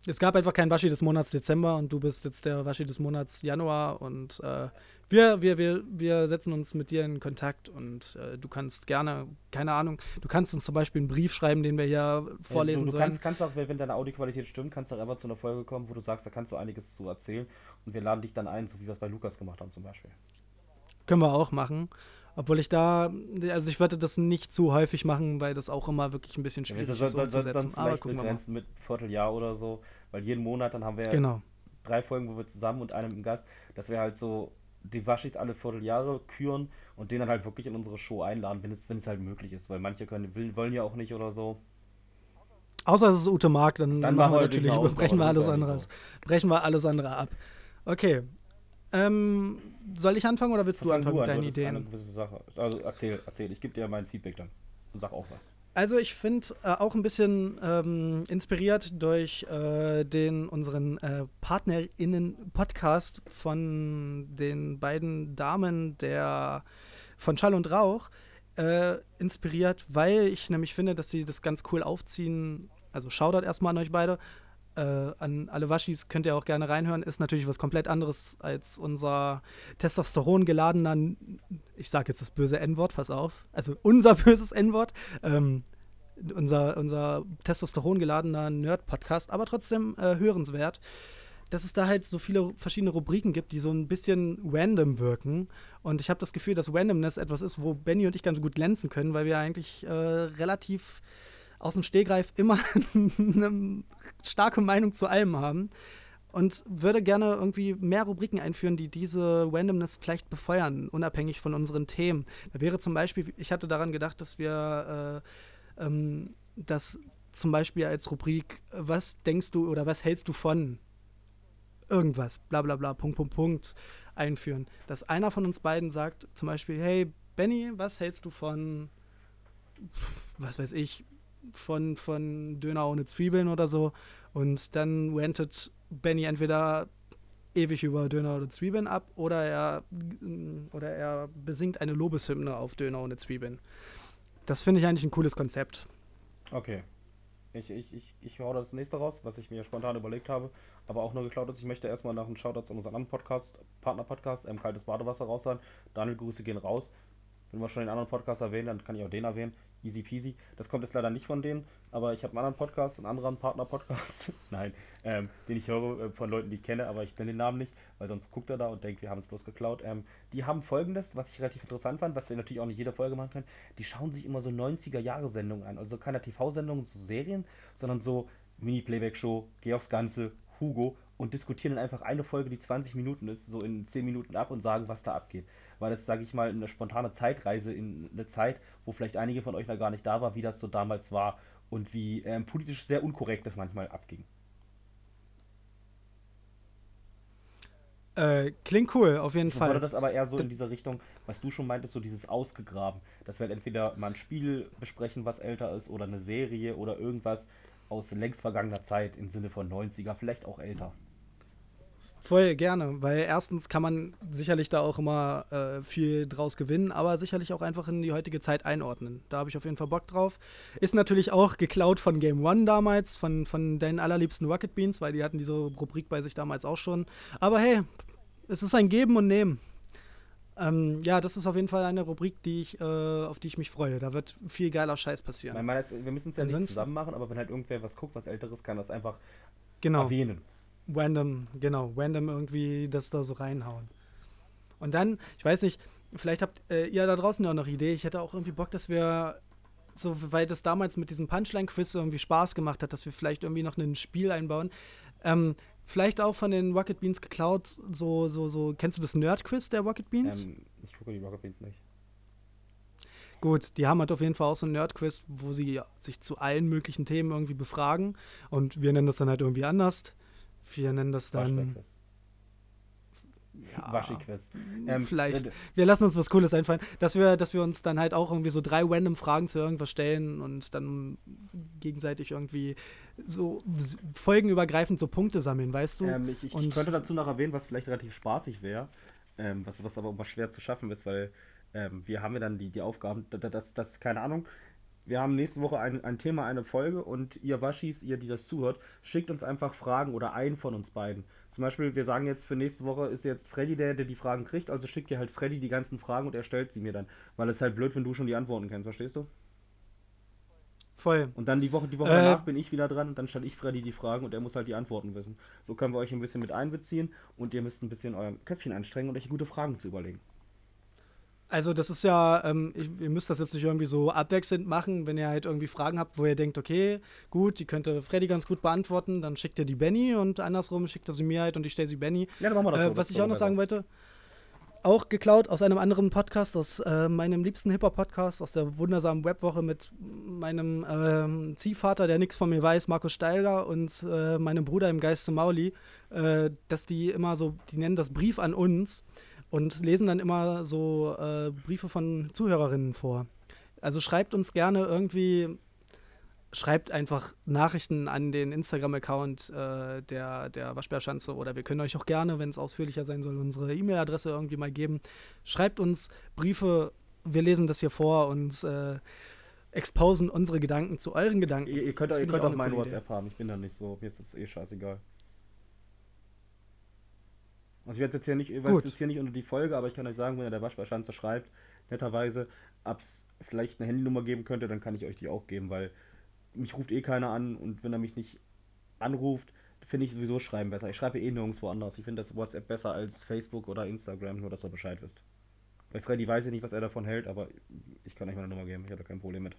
es gab einfach keinen Waschi des Monats Dezember und du bist jetzt der Waschi des Monats Januar und äh, wir, wir, wir, wir setzen uns mit dir in Kontakt und äh, du kannst gerne, keine Ahnung, du kannst uns zum Beispiel einen Brief schreiben, den wir hier vorlesen du, du sollen. kannst, kannst auch, wenn wenn deine Audioqualität stimmt, kannst du auch einfach zu einer Folge kommen, wo du sagst, da kannst du einiges zu erzählen und wir laden dich dann ein, so wie wir es bei Lukas gemacht haben zum Beispiel. Können wir auch machen. Obwohl ich da, also ich würde das nicht zu häufig machen, weil das auch immer wirklich ein bisschen Ja, schwierig wir ist soll- umzusetzen. sonst Aber vielleicht gucken wir mal. mit Vierteljahr oder so, weil jeden Monat dann haben wir ja Genau. drei Folgen, wo wir zusammen und einem Gast, dass wir halt so die Waschis alle Vierteljahre küren und den dann halt wirklich in unsere Show einladen, wenn es, wenn es halt möglich ist, weil manche können, will, wollen ja auch nicht oder so. Außer es ist Ute Mark, dann, Dann machen wir natürlich, brechen wir alles ja nicht anderes. Brechen wir alles andere ab. Okay. Ähm, soll ich anfangen oder willst du Fang anfangen mit deinen ist eine Ideen? gewisse Sache. Also erzähl, erzähl, ich gebe dir mein Feedback dann und sag auch was. Also ich finde äh, auch ein bisschen ähm, inspiriert durch äh, den unseren äh, PartnerInnen-Podcast von den beiden Damen der von Schall und Rauch äh, inspiriert, weil ich nämlich finde, dass sie das ganz cool aufziehen. Also Shoutout erstmal an euch beide. Äh, an alle Waschis könnt ihr auch gerne reinhören. Ist natürlich was komplett anderes als unser Testosteron geladener, ich sage jetzt das böse N-Wort, pass auf. Also unser böses N-Wort. Ähm, unser, unser Testosteron geladener Nerd-Podcast, aber trotzdem äh, hörenswert, dass es da halt so viele verschiedene Rubriken gibt, die so ein bisschen random wirken. Und ich habe das Gefühl, dass Randomness etwas ist, wo Benny und ich ganz gut glänzen können, weil wir eigentlich äh, relativ aus dem Stehgreif immer eine starke Meinung zu allem haben. Und würde gerne irgendwie mehr Rubriken einführen, die diese Randomness vielleicht befeuern, unabhängig von unseren Themen. Da wäre zum Beispiel, ich hatte daran gedacht, dass wir äh, ähm, das zum Beispiel als Rubrik, was denkst du oder was hältst du von irgendwas, bla bla bla, Punkt, Punkt, Punkt, einführen. Dass einer von uns beiden sagt zum Beispiel, hey, Benny, was hältst du von, was weiß ich, von, von Döner ohne Zwiebeln oder so. Und dann rantet Benny entweder ewig über Döner oder Zwiebeln ab oder er, oder er besingt eine Lobeshymne auf Döner ohne Zwiebeln. Das finde ich eigentlich ein cooles Konzept. Okay. Ich, ich, ich, ich hau das nächste raus, was ich mir spontan überlegt habe, aber auch nur geklaut ist. Ich möchte erstmal nach einem Shoutout zu unserem anderen Podcast, Partner-Podcast, ähm, Kaltes Badewasser raus sein. Daniel, Grüße gehen raus. Wenn wir schon den anderen Podcast erwähnen, dann kann ich auch den erwähnen. Easy peasy. Das kommt jetzt leider nicht von denen, aber ich habe einen anderen Podcast, einen anderen Partner-Podcast. Nein, ähm, den ich höre äh, von Leuten, die ich kenne, aber ich nenne den Namen nicht, weil sonst guckt er da und denkt, wir haben es bloß geklaut. Ähm, die haben folgendes, was ich relativ interessant fand, was wir natürlich auch nicht jede Folge machen können. Die schauen sich immer so 90er-Jahre-Sendungen an. Also keine TV-Sendungen, so Serien, sondern so Mini-Playback-Show, Geh aufs Ganze, Hugo und diskutieren dann einfach eine Folge, die 20 Minuten ist, so in 10 Minuten ab und sagen, was da abgeht. Weil das, sage ich mal, eine spontane Zeitreise in eine Zeit, wo vielleicht einige von euch noch gar nicht da war, wie das so damals war und wie ähm, politisch sehr unkorrekt das manchmal abging. Äh, klingt cool, auf jeden Ich Fall. das aber eher so in dieser Richtung, was du schon meintest, so dieses ausgegraben. Dass wir halt entweder mal ein Spiel besprechen, was älter ist, oder eine Serie oder irgendwas aus längst vergangener Zeit im Sinne von 90er, vielleicht auch älter. Voll gerne, weil erstens kann man sicherlich da auch immer äh, viel draus gewinnen, aber sicherlich auch einfach in die heutige Zeit einordnen. Da habe ich auf jeden Fall Bock drauf. Ist natürlich auch geklaut von Game One damals, von, von deinen allerliebsten Rocket Beans, weil die hatten diese Rubrik bei sich damals auch schon. Aber hey, es ist ein Geben und Nehmen. Ähm, ja, das ist auf jeden Fall eine Rubrik, die ich, äh, auf die ich mich freue. Da wird viel geiler Scheiß passieren. Ich meine, wir müssen es ja nicht Ansonsten- zusammen machen, aber wenn halt irgendwer was guckt, was älteres, kann das einfach Genau. erwähnen. Random, genau, random irgendwie das da so reinhauen. Und dann, ich weiß nicht, vielleicht habt äh, ihr da draußen ja auch noch Idee. Ich hätte auch irgendwie Bock, dass wir, so, weil das damals mit diesem Punchline-Quiz irgendwie Spaß gemacht hat, dass wir vielleicht irgendwie noch ein Spiel einbauen. Ähm, vielleicht auch von den Rocket Beans geklaut, so, so, so, kennst du das Nerd-Quiz der Rocket Beans? Ähm, ich gucke die Rocket Beans nicht. Gut, die haben halt auf jeden Fall auch so ein Nerd-Quiz, wo sie sich zu allen möglichen Themen irgendwie befragen. Und wir nennen das dann halt irgendwie anders. Wir nennen das dann. Ja. Waschi-Quiz. Ähm, Vielleicht. Wir lassen uns was Cooles einfallen, dass wir, dass wir uns dann halt auch irgendwie so drei random Fragen zu irgendwas stellen und dann gegenseitig irgendwie so folgenübergreifend so Punkte sammeln, weißt du? Ähm, ich, ich, Und- ich könnte dazu noch erwähnen, was vielleicht relativ spaßig wäre, ähm, was, was aber immer schwer zu schaffen ist, weil ähm, wir haben ja dann die, die Aufgaben, da- da- dass, dass, keine Ahnung, wir haben nächste Woche ein, ein Thema, eine Folge und ihr Waschis, ihr, die das zuhört, schickt uns einfach Fragen oder einen von uns beiden. Zum Beispiel, wir sagen jetzt für nächste Woche ist jetzt Freddy der, der die Fragen kriegt, also schickt ihr halt Freddy die ganzen Fragen und er stellt sie mir dann. Weil es halt blöd, wenn du schon die Antworten kennst, verstehst du? Voll. Und dann die Woche, die Woche Äh. danach bin ich wieder dran und dann stelle ich Freddy die Fragen und er muss halt die Antworten wissen. So können wir euch ein bisschen mit einbeziehen und ihr müsst ein bisschen euer Köpfchen anstrengen und euch gute Fragen zu überlegen. Also das ist ja, ähm, ich, ihr müsst das jetzt nicht irgendwie so abwechselnd machen, wenn ihr halt irgendwie Fragen habt, wo ihr denkt, okay, gut, die könnte Freddy ganz gut beantworten, dann schickt ihr die Benny und andersrum schickt er sie mir halt und ich stelle sie Benny. Ja, dann machen wir das Äh, so. was Das ich auch noch sagen wollte, auch geklaut aus einem anderen Podcast, aus äh, meinem liebsten Hip-Hop-Podcast, aus der wundersamen Webwoche mit meinem ähm, Ziehvater, der nichts von mir weiß, Markus Steiger und äh, meinem Bruder im Geiste Mauli, äh, dass die immer so, die nennen das Brief an uns und lesen dann immer so äh, Briefe von Zuhörerinnen vor. Also schreibt uns gerne irgendwie, schreibt einfach Nachrichten an den Instagram-Account äh, der, der Waschbärschanze oder wir können euch auch gerne, wenn es ausführlicher sein soll, unsere E-Mail-Adresse irgendwie mal geben. Schreibt uns Briefe, wir lesen das hier vor und äh, exposen unsere Gedanken zu euren Gedanken. Ihr, ihr könnt, Das ihr könnt auch auch Idee. WhatsApp haben, ich bin da nicht so, mir ist das eh scheißegal. Also ich werde jetzt hier nicht, jetzt hier nicht unter die Folge, aber ich kann euch sagen, wenn ihr der Waschbärschanze schreibt, netterweise, ab's vielleicht eine Handynummer geben könnte, dann kann ich euch die auch geben, weil mich ruft eh keiner an und wenn er mich nicht anruft, finde ich sowieso Schreiben besser. Ich schreibe eh nirgendwo anders. Ich finde das WhatsApp besser als Facebook oder Instagram, nur dass ihr Bescheid wisst. Bei Freddy weiß ich nicht, was er davon hält, aber ich kann euch meine Nummer geben. Ich habe da kein Problem mit.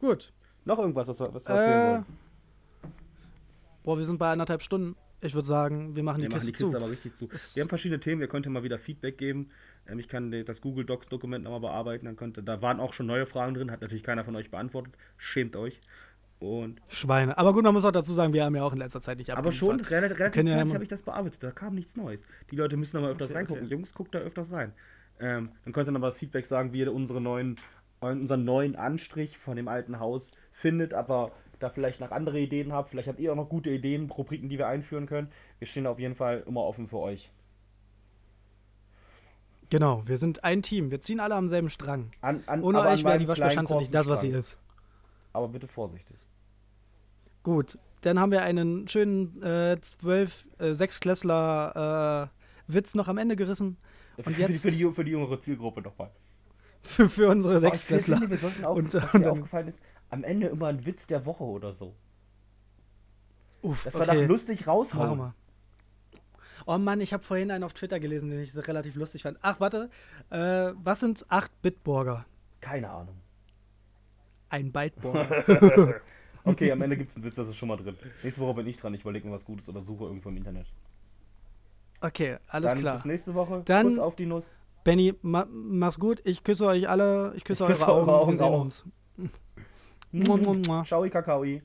Gut. Noch irgendwas, was wir, was wir erzählen Äh, wollen? boah, wir sind bei anderthalb Stunden. Ich würde sagen, wir machen Wir die machen Kiste, die Kiste zu. aber richtig zu. Es- Wir haben verschiedene Themen, ihr könnt mal wieder Feedback geben. Ähm, Ich kann das Google Docs Dokument nochmal bearbeiten. Dann könnte, da waren auch schon neue Fragen drin, hat natürlich keiner von euch beantwortet. Schämt euch. Und, Schweine. Aber gut, man muss auch dazu sagen, wir haben ja auch in letzter Zeit nicht aber schon abgeliefert. relativ, ja habe ich das bearbeitet. Da kam nichts Neues. Die Leute müssen aber öfters Okay, reingucken. okay. Jungs, guckt da öfters rein. Ähm, dann könnt ihr nochmal das Feedback sagen, wie ihr unsere neuen, unseren neuen Anstrich von dem alten Haus findet, aber da vielleicht noch andere Ideen habt. Vielleicht habt ihr auch noch gute Ideen, Rubriken, die wir einführen können. Wir stehen auf jeden Fall immer offen für euch. Genau, wir sind ein Team. Wir ziehen alle am selben Strang. An, an, Ohne euch wäre die Waschbärschanze nicht das, was sie ist. Aber bitte vorsichtig. Gut, dann haben wir einen schönen äh, zwölf, äh, Sechsklässler äh, Witz noch am Ende gerissen. Und für, jetzt für, die, für die jüngere Zielgruppe nochmal. für, für unsere Aber ich finde, Sechsklässler. wir sollten auch, Und, was mir aufgefallen ist, am Ende immer ein Witz der Woche oder so. uff, Das war okay, doch lustig raushauen. wir. Oh Mann, ich habe vorhin einen auf Twitter gelesen, den ich relativ lustig fand. Ach, warte. Äh, was sind 8-Bit-Burger? Keine Ahnung. Ein Byte-Burger. Okay, am Ende gibt es einen Witz, das ist schon mal drin. Nächste Woche bin ich dran, ich überlege mir was Gutes oder suche irgendwo im Internet. Okay, alles Dann klar. bis nächste Woche. Dann- Kuss auf die Nuss. Benny, ma mach's gut. Ich küsse euch alle. Ich küsse, Ich küsse eure Augen. eure Augen Wir sehen uns. Mua, mua, uhum. mua. Tchau e cacau e...